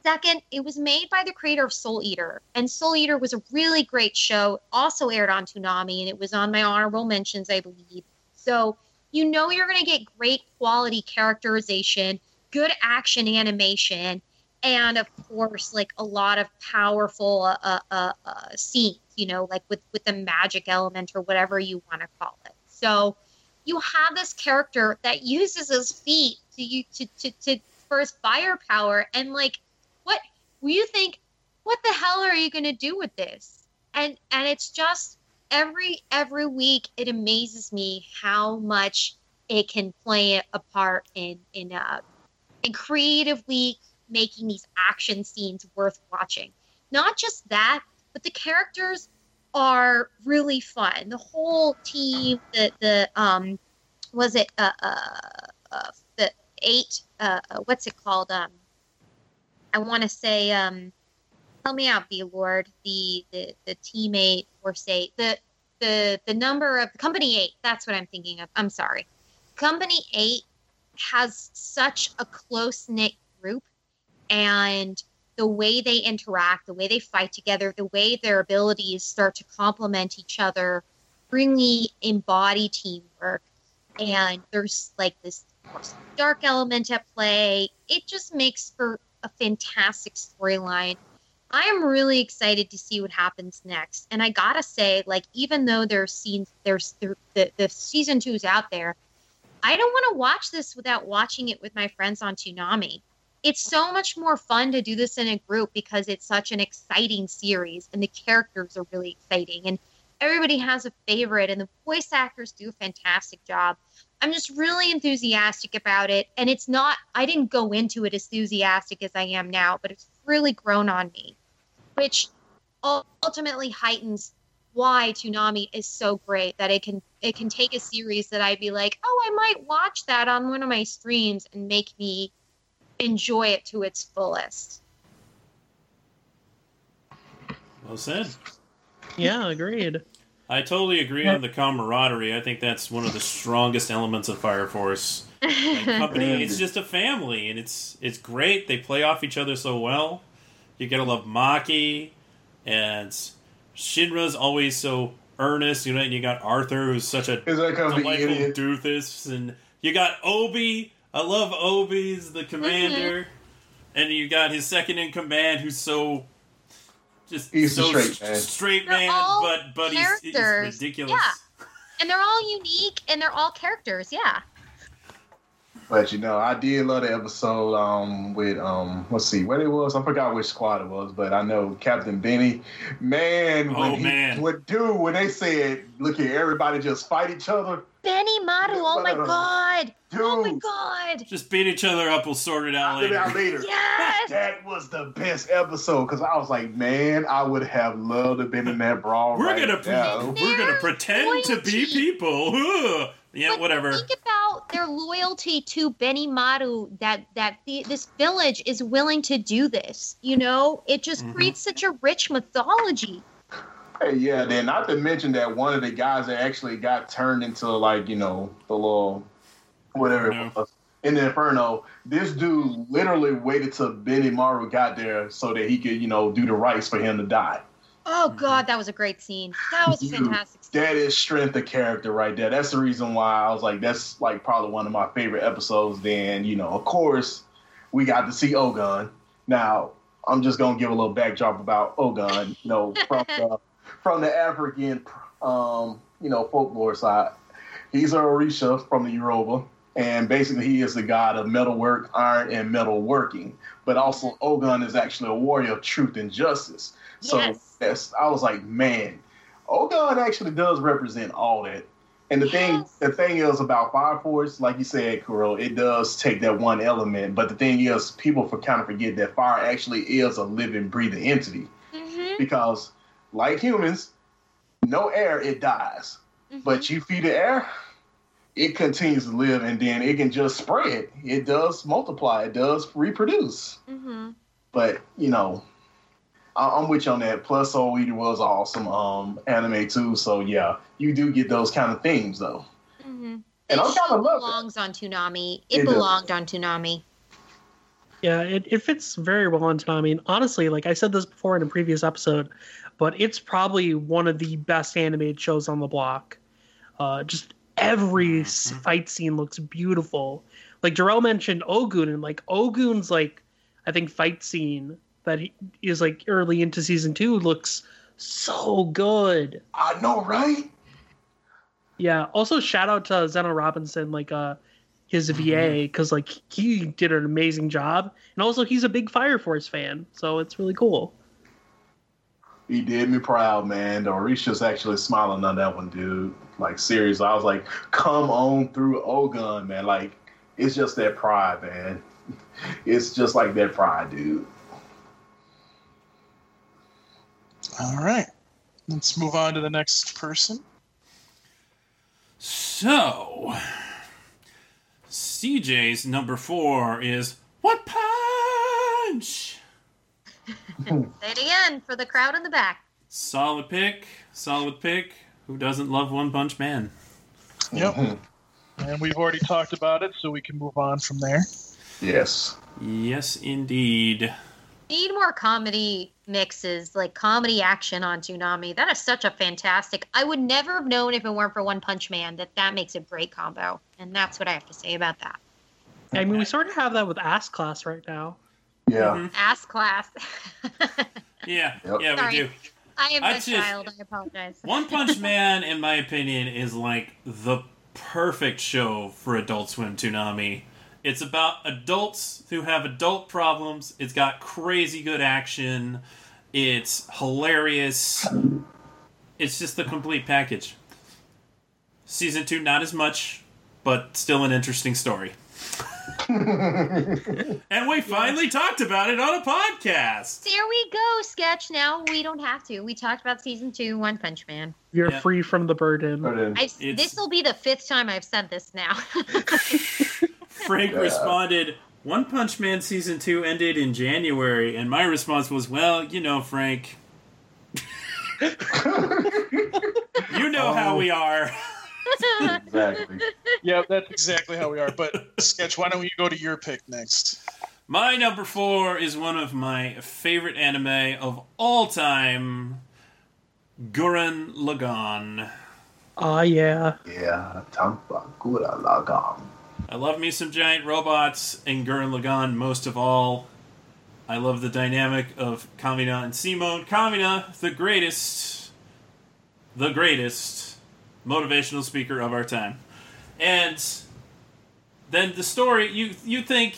Second, it was made by the creator of Soul Eater, and Soul Eater was a really great show. Also aired on Toonami, and it was on my honorable mentions, I believe. So you know you're going to get great quality characterization, good action animation, and of course, like a lot of powerful uh, uh, uh, uh scenes. You know, like with with the magic element or whatever you want to call it. So you have this character that uses his feet to to to, to for his firepower, and like what you think what the hell are you going to do with this? And and it's just every every week it amazes me how much it can play a part in in uh in creatively making these action scenes worth watching. Not just that but the characters are really fun. The whole team the the um was it uh, uh, uh the eight uh, uh what's it called um I want to say, um, help me out, V Lord, the, the the teammate or say the the the number of company eight. That's what I'm thinking of. I'm sorry, company eight has such a close knit group, and the way they interact, the way they fight together, the way their abilities start to complement each other, really embody teamwork. And there's like this dark element at play. It just makes for a fantastic storyline. I am really excited to see what happens next. And I gotta say, like, even though there's scenes, there's the, the, the season two is out there, I don't want to watch this without watching it with my friends on Toonami. It's so much more fun to do this in a group because it's such an exciting series and the characters are really exciting and everybody has a favorite and the voice actors do a fantastic job. I'm just really enthusiastic about it. And it's not, I didn't go into it as enthusiastic as I am now, but it's really grown on me, which ultimately heightens why Toonami is so great that it can it can take a series that I'd be like, oh, I might watch that on one of my streams and make me enjoy it to its fullest. Well said. Yeah, agreed. I totally agree on the camaraderie. I think that's one of the strongest elements of Fire Force. Like, company, it's just a family, and it's it's great. They play off each other so well. You gotta love Maki, and Shinra's always so earnest. You know, and you got Arthur, who's such a delightful doofus, and you got Obi. I love Obi's the commander, mm-hmm. and you got his second in command, who's so just he's so straight man, straight man but but he's, he's, ridiculous. Yeah, and they're all unique and they're all characters. Yeah. But you know, I did love the episode um, with um, let's see what it was. I forgot which squad it was, but I know Captain Benny. Man, oh, when he man. would do when they said, "Look here, everybody just fight each other." Benimaru, oh my god. Dude, oh my god. Just beat each other up, we'll sort it out later. Out later. Yes. That was the best episode because I was like, man, I would have loved to have been in that brawl. We're right gonna now. we're gonna pretend to be people. yeah, but whatever. Think about their loyalty to Benny Benimaru that that the, this village is willing to do this. You know, it just Mhm. creates such a rich mythology. Hey, yeah, then not to mention that one of the guys that actually got turned into like you know the little whatever Inferno. it was in the inferno. This dude literally waited till Benimaru got there so that he could you know do the rites for him to die. Oh god, that was a great scene. That was a Dude, fantastic. Scene. That is strength of character right there. That's the reason why I was like, that's like probably one of my favorite episodes. Then you know, of course, we got to see Ogun. Now I'm just gonna give a little backdrop about Ogun. You know, from the, from the African, um, you know, folklore side. He's a Orisha from the Yoruba, and basically he is the god of metalwork, iron, and metal working. But also, Ogun is actually a warrior of truth and justice. So Yes. that's, I was like, man, Oh God actually does represent all that. And the thing, the thing is about Fire Force, like you said, Kuro, it does take that one element. But the thing is, people for kind of forget that fire actually is a living, breathing entity. Mhm, Because, like humans, no air, it dies. mhm. But you feed it air, it continues to live, and then it can just spread. It does multiply. It does reproduce. Mhm. But you know, I- I'm with you on that. Plus, Soul Eater was an awesome um, anime too. So yeah, you do get those kind of themes though. Mm-hmm. And I'm kind of loving. belongs on Toonami. It, It does. belonged on Toonami. Yeah, it, it fits very well into I mean, honestly, like I said this before in a previous episode, but it's probably one of the best animated shows on the block. Uh, just every s Mhm. fight scene looks beautiful. Like Jarrell mentioned Ogun, and like Ogun's like I think fight scene that he is like early into season two looks so good. I know, right? Yeah. Also, shout out to Zeno Robinson, like uh, his VA, because like he did an amazing job, and also he's a big Fire Force fan, so it's really cool. He did me proud, man. Dorisha's actually smiling on that one, dude. Like seriously, I was like, "Come on through Ogun, man!" Like it's just that pride, man. It's just like that pride, dude. All right. Let's move on to the next person. So, CJ's number four is What Punch? Say it again for the crowd in the back. Solid pick, solid pick. Who doesn't love One Punch Man? Yep. Mhm. And we've already talked about it, so we can move on from there. Yes. Yes, indeed. Need more comedy mixes, like comedy action on Toonami. That is such a fantastic. I would never have known if it weren't for One Punch Man that that makes a great combo, and that's what I have to say about that. I mean, we sort of have that with Ass Class right now. Yeah. Mhm. Ass class. Yeah, Yep. yeah, we do. I am I a just- child. I apologize. One Punch Man, in my opinion, is like the perfect show for Adult Swim Toonami. It's about adults who have adult problems. It's got crazy good action. It's hilarious. It's just the complete package. Season 2, not as much, but still an interesting story. and we finally talked about it on a podcast. There we go, sketch. Now we don't have to. We talked about season two, One Punch Man. You're Yeah. free from the burden. But then- I've, It's- this will be the fifth time I've said this now. Frank Yeah. responded, One Punch Man season two ended in January, and my response was, Well, you know, Frank, you know how Oh. we are. exactly. Yeah, that's exactly how we are. But sketch, why don't you go to your pick next? My number four is one of my favorite anime of all time Gurren Lagann. Ah, yeah. Yeah. Toppa Gurren Lagann. I love me some giant robots and Gurren Lagann most of all. I love the dynamic of Kamina and Simon. Kamina, the greatest, the greatest motivational speaker of our time. And then the story, you you think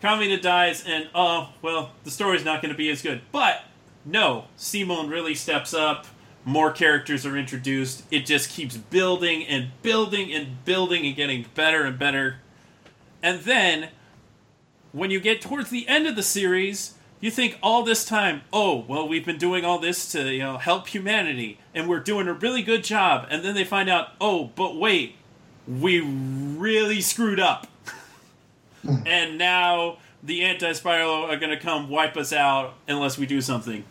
Kamina dies and oh, well, the story's not going to be as good. But no, Simon really steps up. More characters are introduced. It just keeps building and building and building and getting better and better. And then, when you get towards the end of the series, you think all this time, oh, well, we've been doing all this to, you know, help humanity, and we're doing a really good job. And then they find out, oh, but wait, we really screwed up. and now the anti-spiral are going to come wipe us out unless we do something.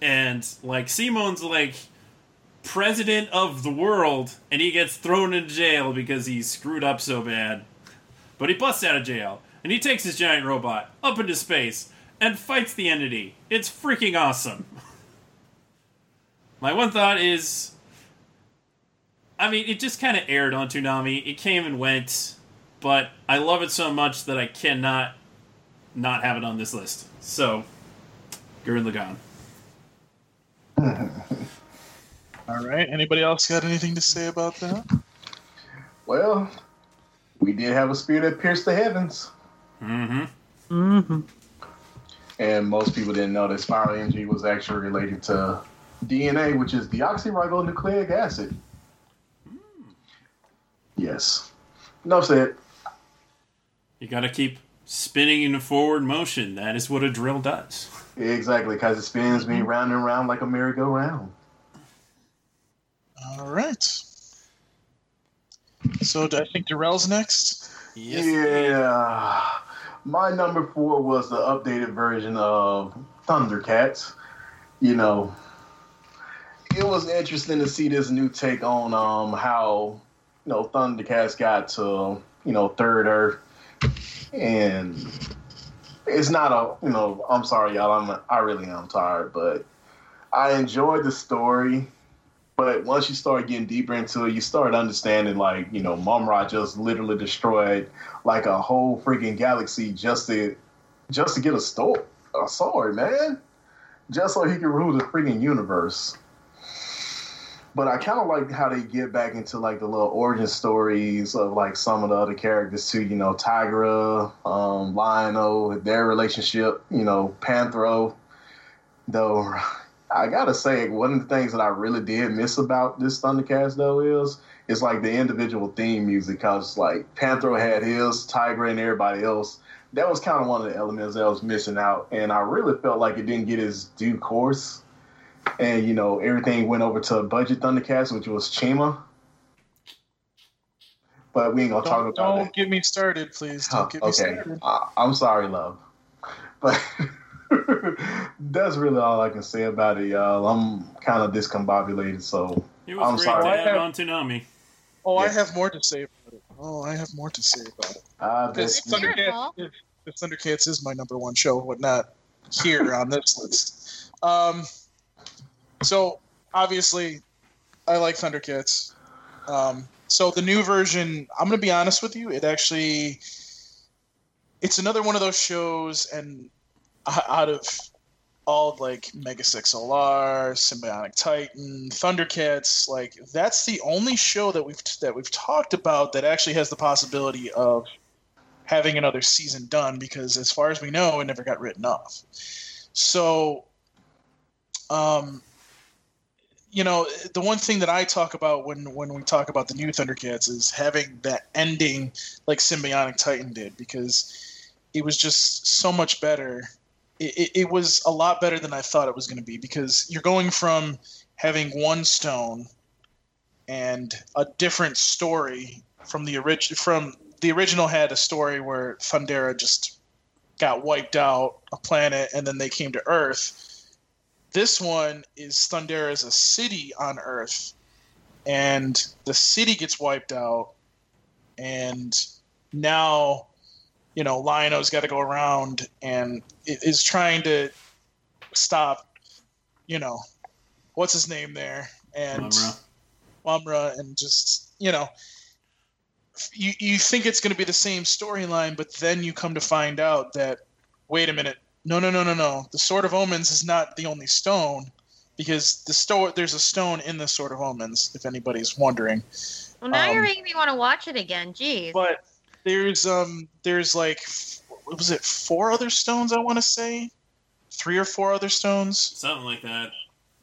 And, like, Simon's, like, president of the world, and he gets thrown into jail because he screwed up so bad. But he busts out of jail, and he takes his giant robot up into space and fights the entity. It's freaking awesome. My one thought is I mean, it just kind of aired on Toonami. It came and went, but I love it so much that I cannot not have it on this list. So, Gurren Lagann. All right. Anybody else got anything to say about that? Well, we did have a spear that pierced the heavens. Mm-hmm. Mm-hmm. And most people didn't know that spiral energy was actually related to DNA, which is deoxyribonucleic acid. Yes. No said. You gotta keep spinning in a forward motion. That is what a drill does. Exactly, because it spins me round and round like a merry-go-round. All right. So I think Darrell's next. Yes. Yeah. My number four was the updated version of Thundercats. you know, it was interesting to see this new take on um how you know Thundercats got to you know Third Earth, and it's not a you know I'm sorry y'all I'm I really am tired, but I enjoyed the story. But once you start getting deeper into it, you start understanding like you know Mumm-Ra just literally destroyed like a whole freaking galaxy just to just to get a sword, a sword, man, just so he can rule the freaking universe. But I kind of like how they get back into like the little origin stories of like some of the other characters too. You know, Tygra, um, Lion-O, their relationship. You know, Panthro. Though I gotta say, one of the things that I really did miss about this Thundercats though is it's like the individual theme music. Cause like Panthro had his, Tygra, and everybody else. That was kind of one of the elements that was missing out, and I really felt like it didn't get its due course and you know everything went over to budget Thundercats, which was Chima. But we ain't gonna Don't, talk about that. don't that. get me started, please. Don't get me okay, started. I, I'm sorry, love, but that's really all I can say about it, y'all. I'm kind of discombobulated, so It was I'm great sorry. to I have have- on Toonami. Oh, I have more to say about it. Oh, I have more to say about it. I Because bet It's your fault. Thundercats, if Thundercats is my number one show, but not here on this list. Um, so obviously, I like Thundercats. Um, so the new version, I'm going to be honest with you, it actually, it's another one of those shows, and o- out of all like Mega Six LR, Symbionic Titan, Thundercats, like that's the only show that we've that we've talked about that actually has the possibility of having another season done because as far as we know it never got written off. So um you know the one thing that i talk about when when we talk about the new thundercats is having that ending like symbionic titan did because it was just so much better it, it, was a lot better than i thought it was going to be because you're going from having one stone and a different story from the original from the original had a story where Thundera just got wiped out a planet and then they came to Earth. This one is Thundera is a city on Earth and the city gets wiped out and now you know Lion-O's got to go around and is trying to stop you know what's his name there and Mumm-Ra. Mumm-Ra and just you know you you think it's going to be the same storyline, but then you come to find out that wait a minute, no no no no no, the Sword of Omens is not the only stone because the store there's a stone in the Sword of Omens if anybody's wondering. Well, now you're Um, making me want to watch it again. Jeez. But there's um there's like what was it four other stones I want to say, three or four other stones. Something like that.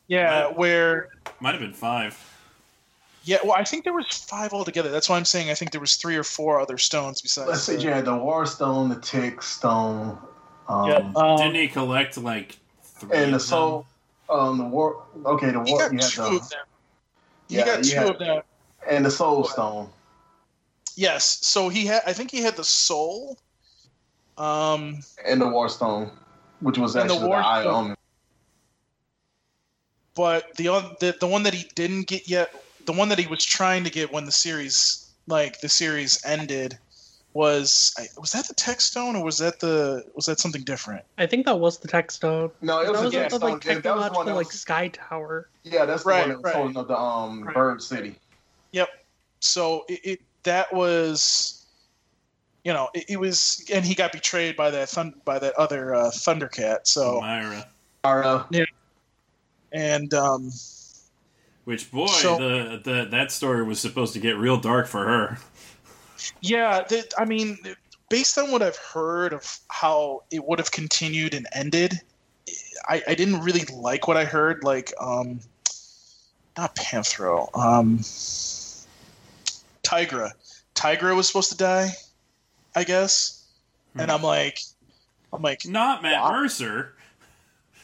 Yeah, Right. where Might have been five. yeah, well I think there was five altogether. That's why I'm saying I think there was three or four other stones besides. let's see, the- you had the War Stone, the Tech Stone, um, yeah, um, Didn't he collect like three? and the of Soul. Um, the War. Okay, the War. he War. got You had two the of them. He Yeah, got you two had- of them. and the Soul Stone. Yes. So he had. I think he had the soul. Um, and the War Stone, which was And the actually the, War Eye Stone. Omen. but the oth- the the one that he didn't get yet, the one that he was trying to get when the series like the series ended, was was that the Tech Stone or was that the was that something different? I think that was the tech stone. No, it That was, was a the Tech Stone. like That was the technological like was, sky tower. yeah, that's the Right, one that was right. holding up the um Right. Bird City. Yep. So it, it that was, you know, it, it was, and he got betrayed by that thun- by that other uh, Thundercat. So Myra. Ara. and um, Which boy, So- the, the that story was supposed to get real dark for her. Yeah, the, I mean, based on what I've heard of how it would have continued and ended, I, I didn't really like what I heard. Like, um, not Panthro, um, Tygra. Tygra was supposed to die, I guess. Hmm. And I'm like, I'm like, Not Matt Wow. Mercer.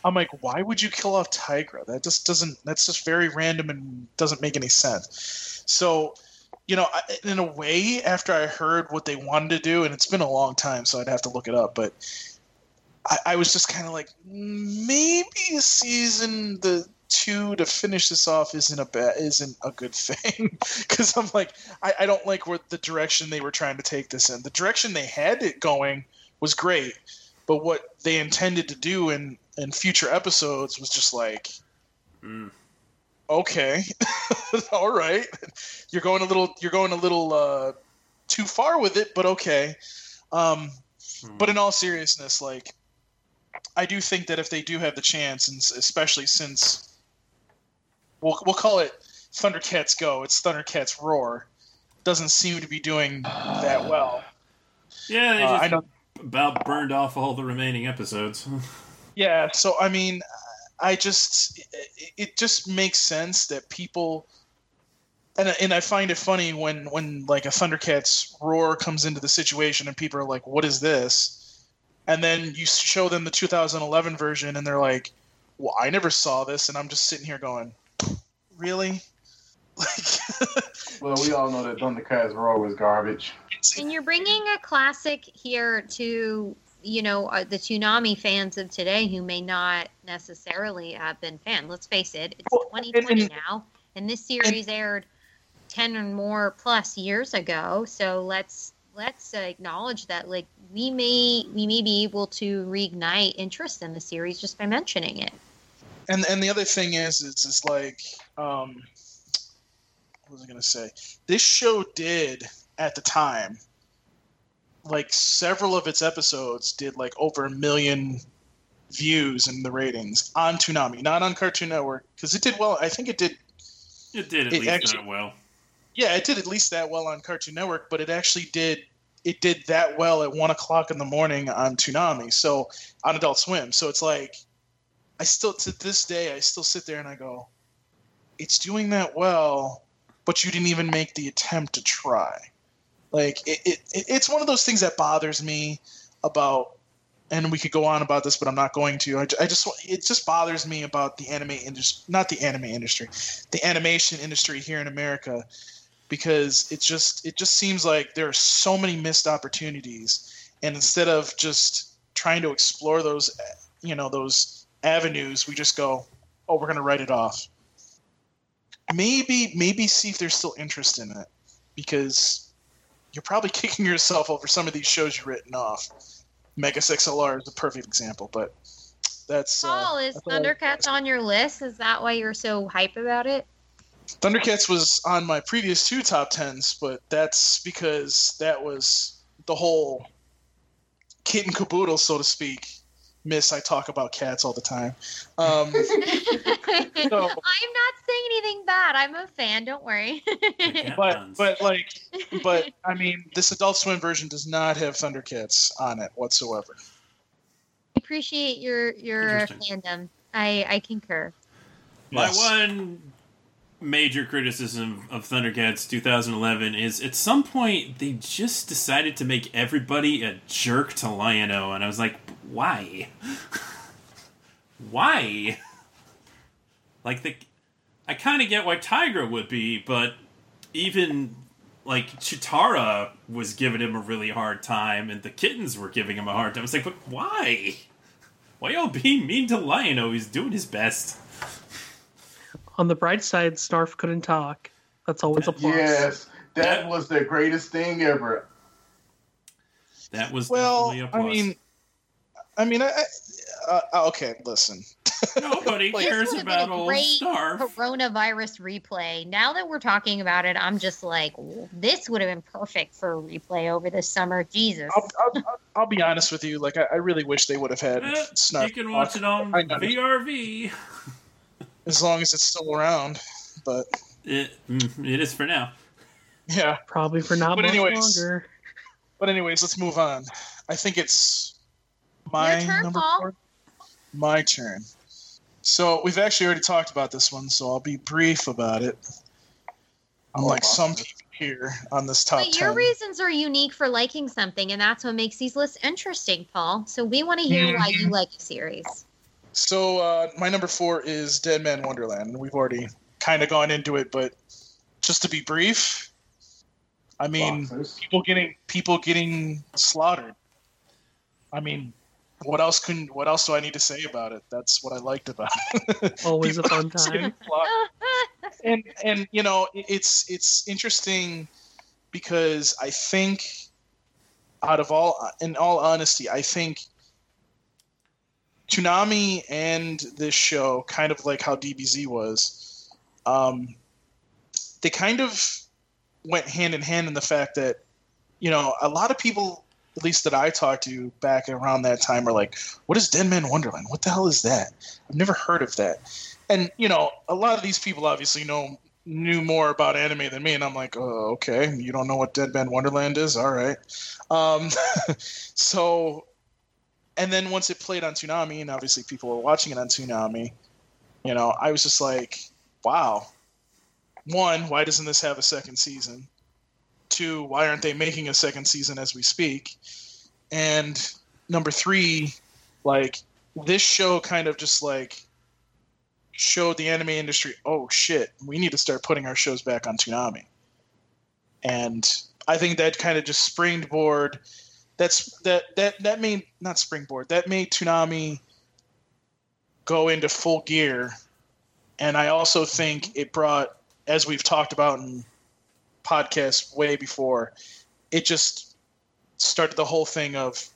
I'm like, why would you kill off Tygra? That just doesn't. That's just very random and doesn't make any sense. So, you know, I, in a way, after I heard what they wanted to do, and it's been a long time, so I'd have to look it up. But I, I was just kind of like, maybe season the two to finish this off isn't a bad isn't a good thing because I'm like I, I don't like where the direction they were trying to take this in. The direction they had it going was great, but what they intended to do in in future episodes was just like, Mm. okay, all right, you're going a little you're going a little uh, too far with it, but okay. Um, Hmm. but in all seriousness, like I do think that if they do have the chance, and especially since we'll we'll call it Thundercats Go, it's Thundercats Roar, doesn't seem to be doing that well. Yeah, they Uh, just I know. about burned off all the remaining episodes. Yeah, so I mean, I just it, it just makes sense that people. And, and I find it funny when, when like a Thundercats roar comes into the situation and people are like, "What is this?" And then you show them the 2011 version and they're like, "Well, I never saw this," and I'm just sitting here going, "Really?" Like, Well, we all know that Thundercats Roar was garbage. And you're bringing a classic here to, you know, uh, the Toonami fans of today who may not necessarily have been fan. Let's face it, it's Well, 2020 and- now, and this series aired 10 or more plus years ago. So let's let's uh, acknowledge that like we may we may be able to reignite interest in the series just by mentioning it. And and the other thing is is is like um what was i gonna say this show did at the time like several of its episodes did like over a million views in the ratings on Toonami, not on Cartoon Network, because it did well. I think it did. It did at It least actually- that well. Yeah, it did at least that well on Cartoon Network, but it actually did. It did that well at one o'clock in the morning on Toonami, so on Adult Swim. So it's like, I still to this day I still sit there and I go, it's doing that well, but you didn't even make the attempt to try. Like it, it, it it's one of those things that bothers me about, and we could go on about this, but I'm not going to. I, I just it just bothers me about the anime industry, not the anime industry, the animation industry here in America because it just it just seems like there are so many missed opportunities and instead of just trying to explore those you know those avenues we just go oh we're going to write it off maybe maybe see if there's still interest in it because you're probably kicking yourself over some of these shows you've written off megas xlr is a perfect example but that's uh, Paul, is that's Thundercats on your list? Is that why you're so hype about it? Thundercats was on my previous two top tens, but that's because that was the whole kit and caboodle, so to speak. Miss, I talk about cats all the time. Um, I'm not saying anything bad. I'm a fan. Don't worry. But but like but I mean, this Adult Swim version does not have Thundercats on it whatsoever. I appreciate your your fandom. I I concur. My Yes. one major criticism of Thundercats 2011 is at some point they just decided to make everybody a jerk to Lion-O, and I was like, why? why? Like the, I kind of get why Tygra would be, but even like Cheetara was giving him a really hard time, and the kittens were giving him a hard time. I was like, but why? Why y'all being mean to Lion-O? Oh, he's doing his best. On the bright side, Snarf couldn't talk. That's always a plus. Yes, that That- was the greatest thing ever. That was Well, definitely a I plus. mean, I mean, I, I, uh, okay, listen. Nobody like- cares This would've been about a old great Snarf. Coronavirus replay. Now that we're talking about it, I'm just like, this would have been perfect for a replay over the summer. Jesus. I'll, I'll, I'll- I'll be honest with you. Like, I, I really wish they would have had Eh, Snarf you can watch it on I. VRV. as long as it's still around. But It, mm, it is for now. yeah. Probably for not But much anyways, longer. But anyways, let's move on. I think it's my Your turn, number Paul. four. My turn. So we've actually already talked about this one, so I'll be brief about it. Unlike Oh, some people here on this top But your ten. reasons are unique for liking something, and that's what makes these lists interesting, Paul. So we want to hear why you like a series. So uh, my number four is Dead Man Wonderland, and we've already kind of gone into it, but just to be brief, I mean, Boxers. people getting people getting slaughtered. I mean, what else can what else do I need to say about it? That's what I liked about it. Always a fun time. and and you know it's it's interesting because I think out of all in all honesty I think Toonami and this show kind of like how DBZ was um, they kind of went hand in hand in the fact that you know a lot of people at least that I talked to back around that time are like what is Dead Man Wonderland? What the hell is that? I've never heard of that. And you know a lot of these people obviously know knew more about anime than me and i'm like oh, okay you don't know what dead man wonderland is? All right. Um, so and then once it played on Toonami and obviously people were watching it on Toonami you know i was just like wow. One why doesn't this have a second season two why aren't they making a second season as we speak and number three like this show kind of just like showed the anime industry, oh shit, we need to start putting our shows back on Toonami. And I think that kind of just springboard. That's that that that made not springboard. That made Toonami go into full gear. And I also think it brought, as we've talked about in podcasts way before, it just started the whole thing of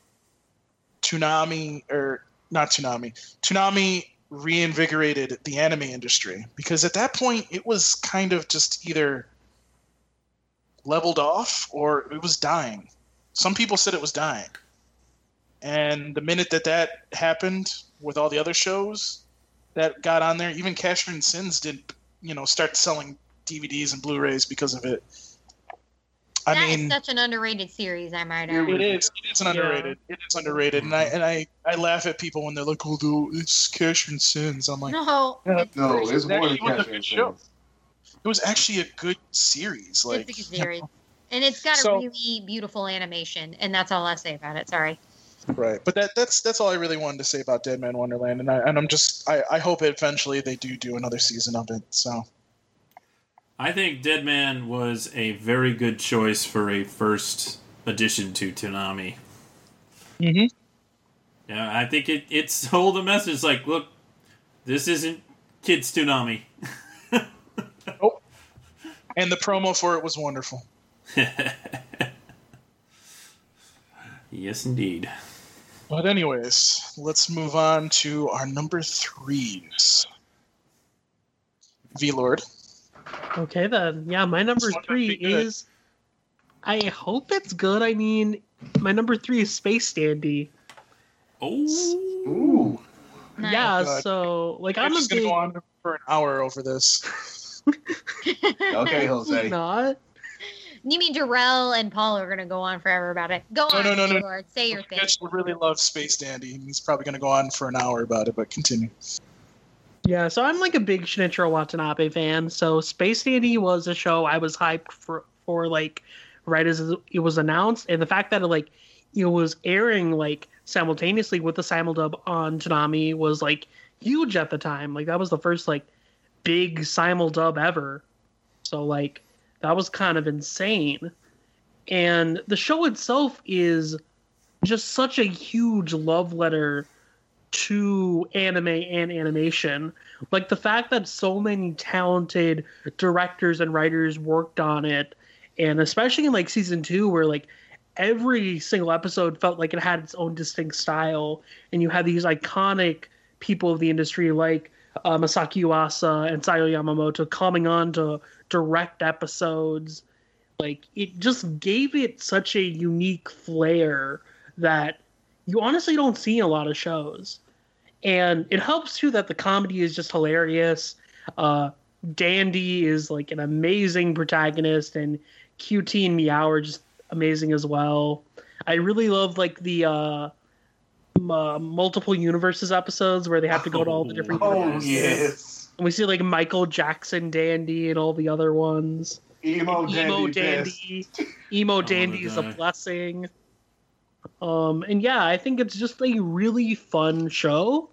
Toonami or not Toonami. Toonami reinvigorated the anime industry because at that point it was kind of just either leveled off or it was dying. Some people said it was dying. And the minute that that happened with all the other shows that got on there, even Casshern Sins did, you know, start selling DVDs and Blu-rays because of it. I That is mean, such an underrated series, I might Yeah, add. it is. It is an underrated. It is underrated, and I and I, I laugh at people when they're like, "Oh, dude, it's Casshern Sins." I'm like, No, Yeah. it's No, great. it's more than actually one of the catching good shows. things. it was actually a good series. Like, it's a good series. And it's got So- a really beautiful animation, and that's all I say about it. Sorry. right? But that that's that's all I really wanted to say about Dead Man Wonderland, and I and I'm just I, I hope eventually they do do another season of it. So I think Dead Man was a very good choice for a first addition to Toonami. Mhm. Yeah, I think it, it sold a message like, look, this isn't kids Toonami. oh. and the promo for it was wonderful. yes, indeed. But anyways, let's move on to our number threes. V Lord. Okay then. Yeah, my number three is. I hope it's good. I mean, my number three is Space Dandy. Oh, Ooh. Nice. Yeah, God. so like I'm I'm a just gonna big. go on for an hour over this. Okay, Jose. Not. You mean Darrell and Paul are going to go on forever about it? Go No, on, no, no, no. Lord. Say your thing. Mitch really loves Space Dandy, and he's probably going to go on for an hour about it. But continue. Yeah, so I'm like a big Shinichiro Watanabe fan. So Space Dandy was a show I was hyped for, for like right as it was announced, and the fact that it like it was airing like simultaneously with the simuldub on Toonami was like huge at the time. Like that was the first like big simuldub ever. So like that was kind of insane. And the show itself is just such a huge love letter to anime and animation. Like the fact that so many talented directors and writers worked on it, and especially in like season two, where like every single episode felt like it had its own distinct style, and you had these iconic people of the industry like uh, Masaaki Yuasa and Sayo Yamamoto coming on to direct episodes. Like it just gave it such a unique flair that you honestly don't see a lot of shows and it helps too that the comedy is just hilarious. Uh, Dandy is like an amazing protagonist, and QT and Meow are just amazing as well. I really love like the uh, m- uh, multiple universes episodes where they have to go to all the different. Oh universes. yes. And we see like Michael Jackson Dandy and all the other ones. Emo dandy. Emo. Dandy, Emo Dandy is a blessing. Um, and yeah, I think it's just a really fun show.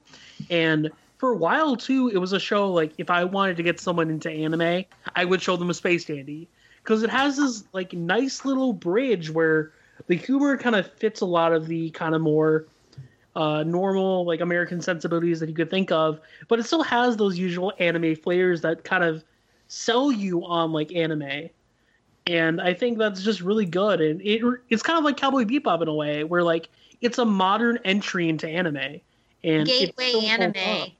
And for a while too, it was a show like if I wanted to get someone into anime, I would show them a Space Dandy because it has this like nice little bridge where the humor kind of fits a lot of the kind of more uh, normal like American sensibilities that you could think of, but it still has those usual anime flavors that kind of sell you on like anime. And I think that's just really good, and it it's kind of like Cowboy Bebop in a way, where like it's a modern entry into anime, and Gateway anime.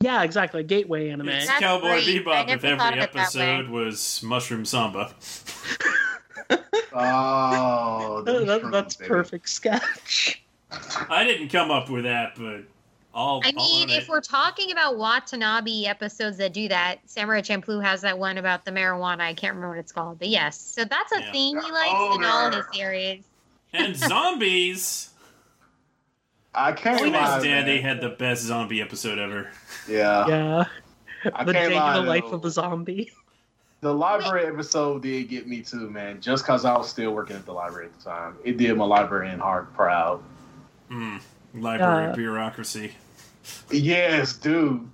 Yeah, exactly, gateway anime. It's That's Cowboy great. Bebop never if every of it that way. episode was Mushroom Samba. Oh, That- that- that's baby. perfect sketch. I didn't come up with that, but I'll. I mean, if it. we're talking about Watanabe episodes that do that, Samurai Champloo has that one about the marijuana. I can't remember what it's called, but yes. So that's a Yeah. theme he likes Oh, in all his series. and zombies. I can't Space lie, Dandy had the best zombie episode ever. Yeah, Yeah, I the can't day lie. in the life though. of a zombie. The library episode did get me too, man. Just because I was still working at the library at the time, it did my librarian heart proud. Mm, library Uh, bureaucracy. Yes, dude.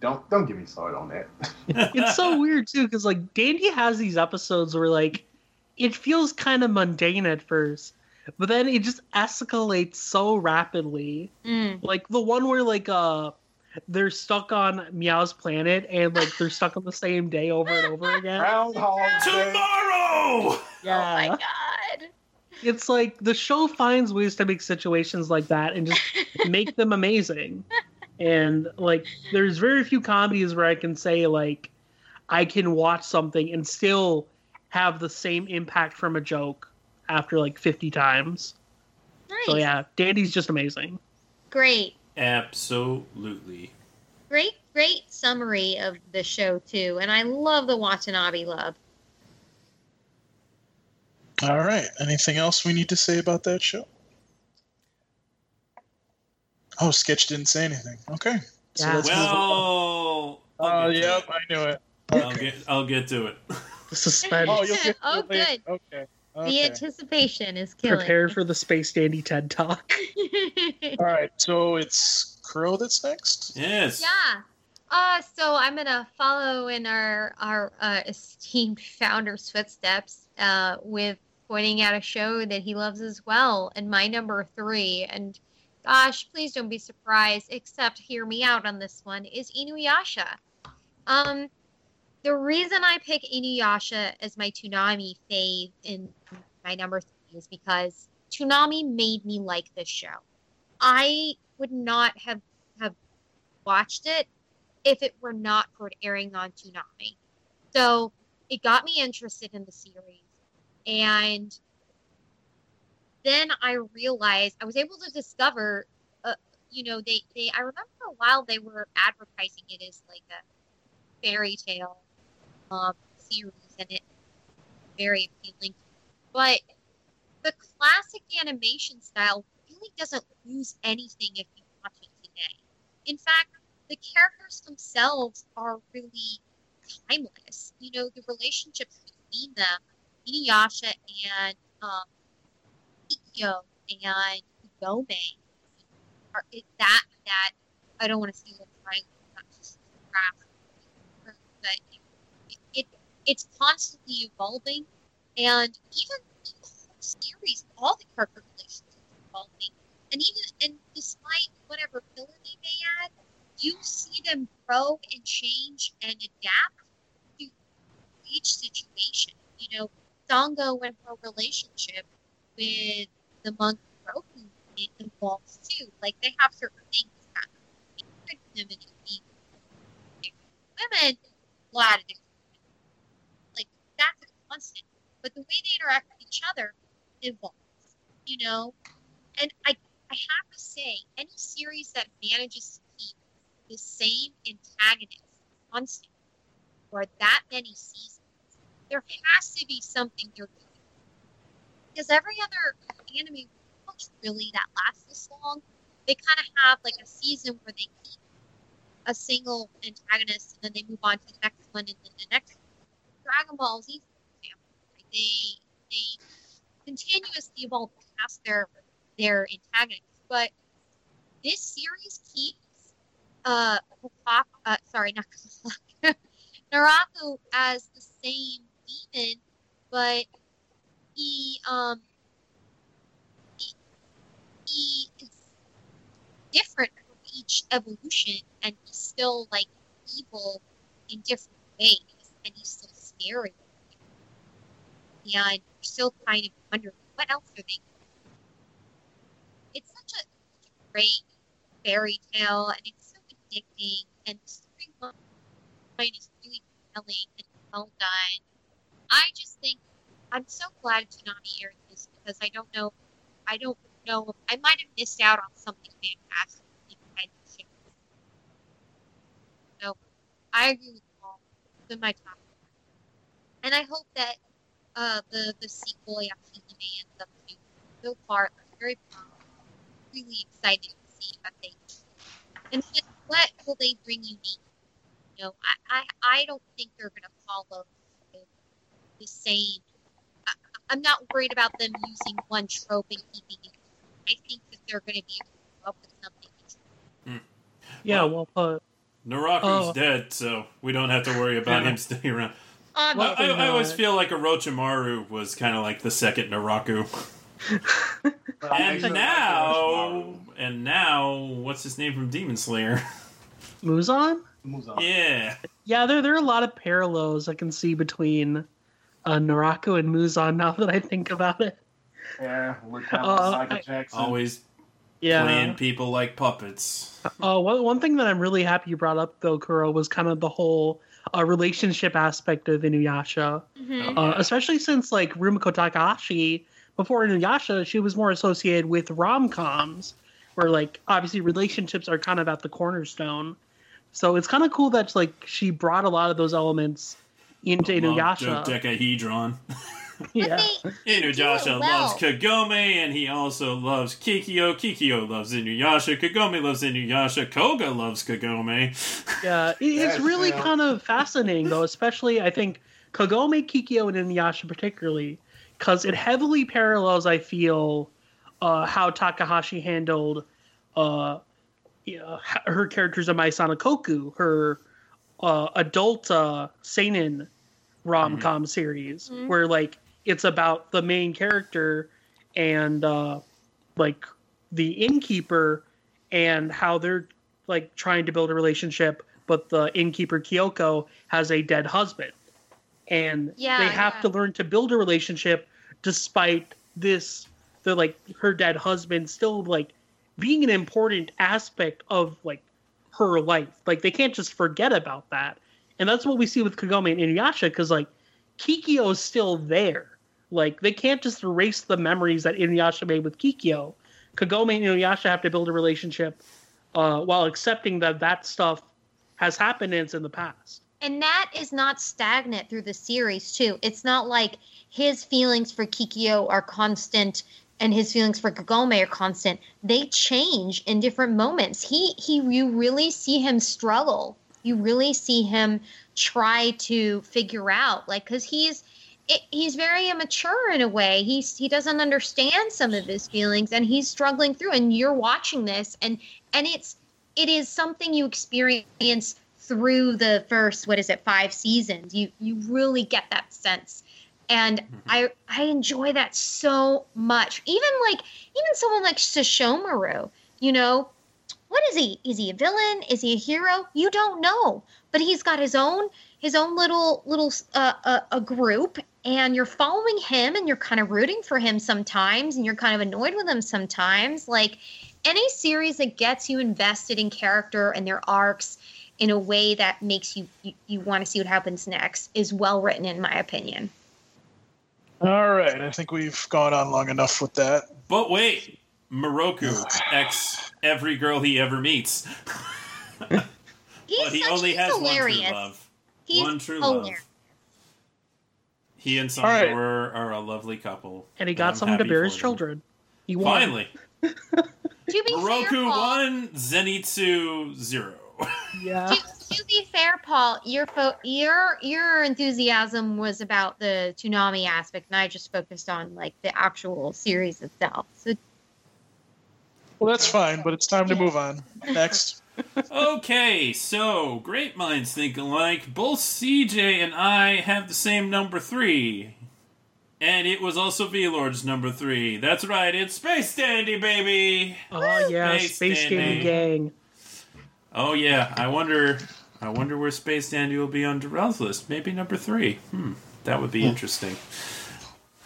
Don't don't get me started on that. it's so weird too because like dandy has these episodes where like it feels kind of mundane at first but then it just escalates so rapidly Mm. like the one where like uh they're stuck on meow's planet and like they're stuck on the same day over and over again Groundhog Tomorrow. yeah Oh my god. it's like the show finds ways to make situations like that and just make them amazing. And like, there's very few comedies where I can say like, I can watch something and still have the same impact from a joke after like 50 times. Nice. So yeah, Dandy's just amazing. Great. Absolutely. Great, great summary of the show too. And I love the Watanabe love. All right. Anything else we need to say about that show? Oh, Sketch didn't say anything. Okay. So Yeah. let's move on. Well. Oh, I'll get to yep, it. I knew it. I'll get. I'll get to it. The suspense. Oh, you'll get Oh, to it later. good. Okay. The anticipation is killing. Prepare for the Space Dandy TED Talk. All right. So it's Crow that's next. Yes. Yeah. Uh, so I'm gonna follow in our our uh, esteemed founder's footsteps uh, with pointing out a show that he loves as well, and my number three. And gosh, please don't be surprised. Except hear me out on this one. Is Inuyasha. Um, the reason I pick Inuyasha as my Toonami fave in my number three is because Toonami made me like this show. I would not have have watched it if it were not for it airing on Toonami. So it got me interested in the series. And then I realized I was able to discover, uh, you know, they, they, I remember a while they were advertising it as like a fairy tale um, series and it very appealing. But the classic animation style really doesn't lose anything if you watch it today. In fact, the characters themselves are really timeless. You know, the relationships between them, Inuyasha and um, Kikyo and Kagome, are it, that that I don't want to say the triangle, not just but it, it it's constantly evolving, and even the whole series, all the character relationships evolving, and even and despite whatever filler they may add you see them grow and change and adapt to each situation. You know, Sango and her relationship with the monk Miroku it involves too. Like they have certain things that women women, a lot of different like that's a constant. But the way they interact with each other evolves. You know? And I I have to say, any series that manages to keep the same antagonist constant for that many seasons, there has to be something they're doing. Because every other anime really that lasts this long, they kind of have like a season where they keep a single antagonist and then they move on to the next one and then the next. Dragon Ball Z? They they continuously evolve past their their antagonists, but this series keeps uh, uh sorry, not Naraku as the same demon, but he um he, he is different from each evolution, and he's still like evil in different ways, and he's still scary. And you're still kind of wondering what else are they. It's such a, such a great fairy tale, and it's so addicting, and the storyline is really compelling and well done. I just think I'm so glad Toonami aired this because I don't know, I don't know, I might have missed out on something fantastic. So I agree with. It's in my top. And I hope that uh, the the sequel Yashahime ends up too. So far, I'm very um, really excited to see what they. And just what will they bring unique? You know, I I, I don't think they're going to follow the, the same. I, I'm not worried about them using one trope and keeping it. I think that they're going to be able to come up with something. Yeah, well put. Naraku's Oh. dead, so we don't have to worry about him staying around. Well, I, I always feel like Orochimaru was kind of like the second Naraku. And now, and now, what's his name from Demon Slayer? Muzan? moves on. Yeah, Yeah, there there are a lot of parallels I can see between uh, Naraku and Muzan now that I think about it. Yeah, look kind Uh, of Michael Jackson. always Yeah. playing people like puppets. Uh, one, one thing that I'm really happy you brought up, though, Kuro, was kind of the whole uh, relationship aspect of Inuyasha. mhm. Uh, especially since, like, Rumiko Takahashi, before Inuyasha, she was more associated with rom coms, where, like, obviously relationships are kind of at the cornerstone. So it's kind of cool that, like, she brought a lot of those elements into Inuyasha. Dodecahedron. yeah. But they, Inuyasha well. loves Kagome, and he also loves Kikyo. Kikyo loves Inuyasha. Kagome loves Inuyasha. Koga loves Kagome. Yeah, it's Yes, really yeah. kind of fascinating, though, especially I think Kagome, Kikyo, and Inuyasha particularly, because it heavily parallels, I feel, uh, how Takahashi handled uh, yeah, h- her characters in Maison Ikkoku, her uh, adult uh, seinen rom com series, Mhm. where like it's about the main character and uh, like the innkeeper and how they're like trying to build a relationship, but the innkeeper Kyoko has a dead husband, and Yeah, they have yeah. to learn to build a relationship despite this. The like her dead husband still like being an important aspect of like her life. Like they can't just forget about that, and that's what we see with Kagome and Inuyasha because like Kikyo is still there. Like they can't just erase the memories that Inuyasha made with Kikyo. Kagome and Inuyasha have to build a relationship uh, while accepting that that stuff has happened and it's in the past. and that is not stagnant through the series too. It's not like his feelings for Kikyo are constant and his feelings for Kagome are constant. They change in different moments. He he you really see him struggle. You really see him try to figure out like cuz he's it, he's very immature in a way. He's he doesn't understand some of his feelings and he's struggling through and you're watching this and and it's it is something you experience through the first what is it five seasons. You you really get that sense. And mm-hmm. i i enjoy that so much. Even like even someone like Sesshomaru, you know what is he? Is he a villain? Is he a hero? You don't know. But he's got his own his own little little uh, uh, a group and you're following him and you're kind of rooting for him sometimes and you're kind of annoyed with him sometimes. Like any series that gets you invested in character and their arcs in a way that makes you you, you want to see what happens next is well written in my opinion. All right, I think we've gone on long enough with that. But wait, Miroku X every girl he ever meets. he's but he such, only he's has hilarious one true love. he's one true hilarious. love. He and All right. Sandor are a lovely couple. And he got I'm someone to bear his them. children. He won. Finally, to be fair Miroku Paul, one, Zenitsu zero. Yeah. to, to be fair, Paul, your fo- your your enthusiasm was about the Toonami aspect, and I just focused on like the actual series itself. So Well, that's fine, but it's time to move on. Next. okay, so great minds think alike. Both CJ and I have the same number three. And it was also V Lord's number three. That's right, it's Space Dandy, baby. Oh yeah, Space Space Dandy. Dandy Gang. Oh yeah, I wonder. I wonder where Space Dandy will be on Darrell's list. Maybe number three. Hmm, that would be interesting.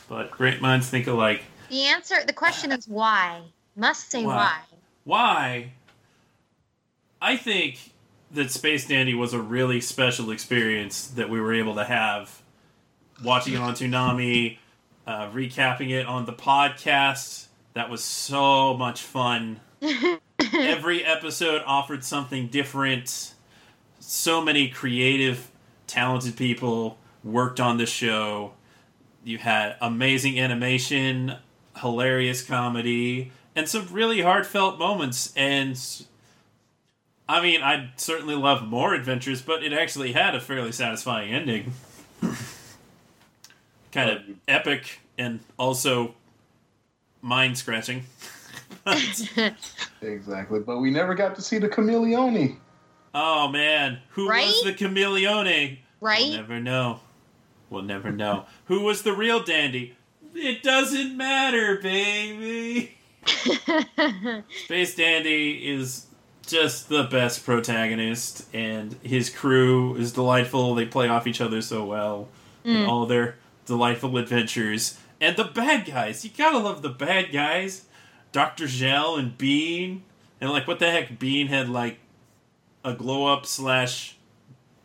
But great minds think alike. The answer, the question is why. Must say Why? why. I think that Space Dandy was a really special experience that we were able to have watching it on Toonami, uh, recapping it on the podcast. That was so much fun. Every episode offered something different. So many creative, talented people worked on the show. You had amazing animation, hilarious comedy, and some really heartfelt moments. And I mean, I'd certainly love more adventures, but it actually had a fairly satisfying ending. kind of um, epic and also mind scratching. Exactly. But we never got to see the chameleone. oh man, who Right? was the chameleone? We'll right? never know. We'll never know. Who was the real dandy? It doesn't matter, baby. Space Dandy is just the best protagonist, and his crew is delightful. They play off each other so well in mm. all their delightful adventures. And the bad guys, you gotta love the bad guys. Dr. Gel and Bean. And, like, what the heck? Bean had, like, a glow up slash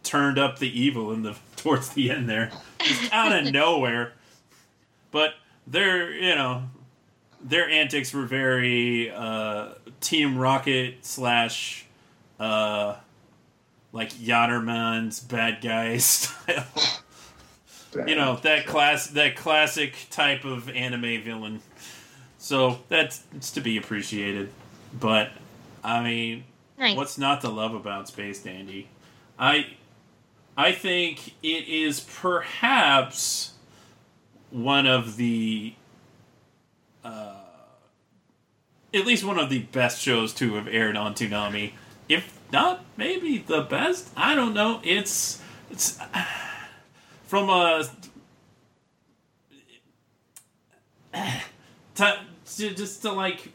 turned up the evil in the towards the end there. Just out of nowhere. But they're, you know, their antics were very uh, Team Rocket slash uh, like Yatterman's bad guys style. you know that class that classic type of anime villain. So that's it's to be appreciated. But I mean, Nice. what's not to love about Space Dandy? I I think it is perhaps one of the uh, at least one of the best shows to have aired on Toonami. If not, maybe the best. I don't know. It's it's from a to, to just to like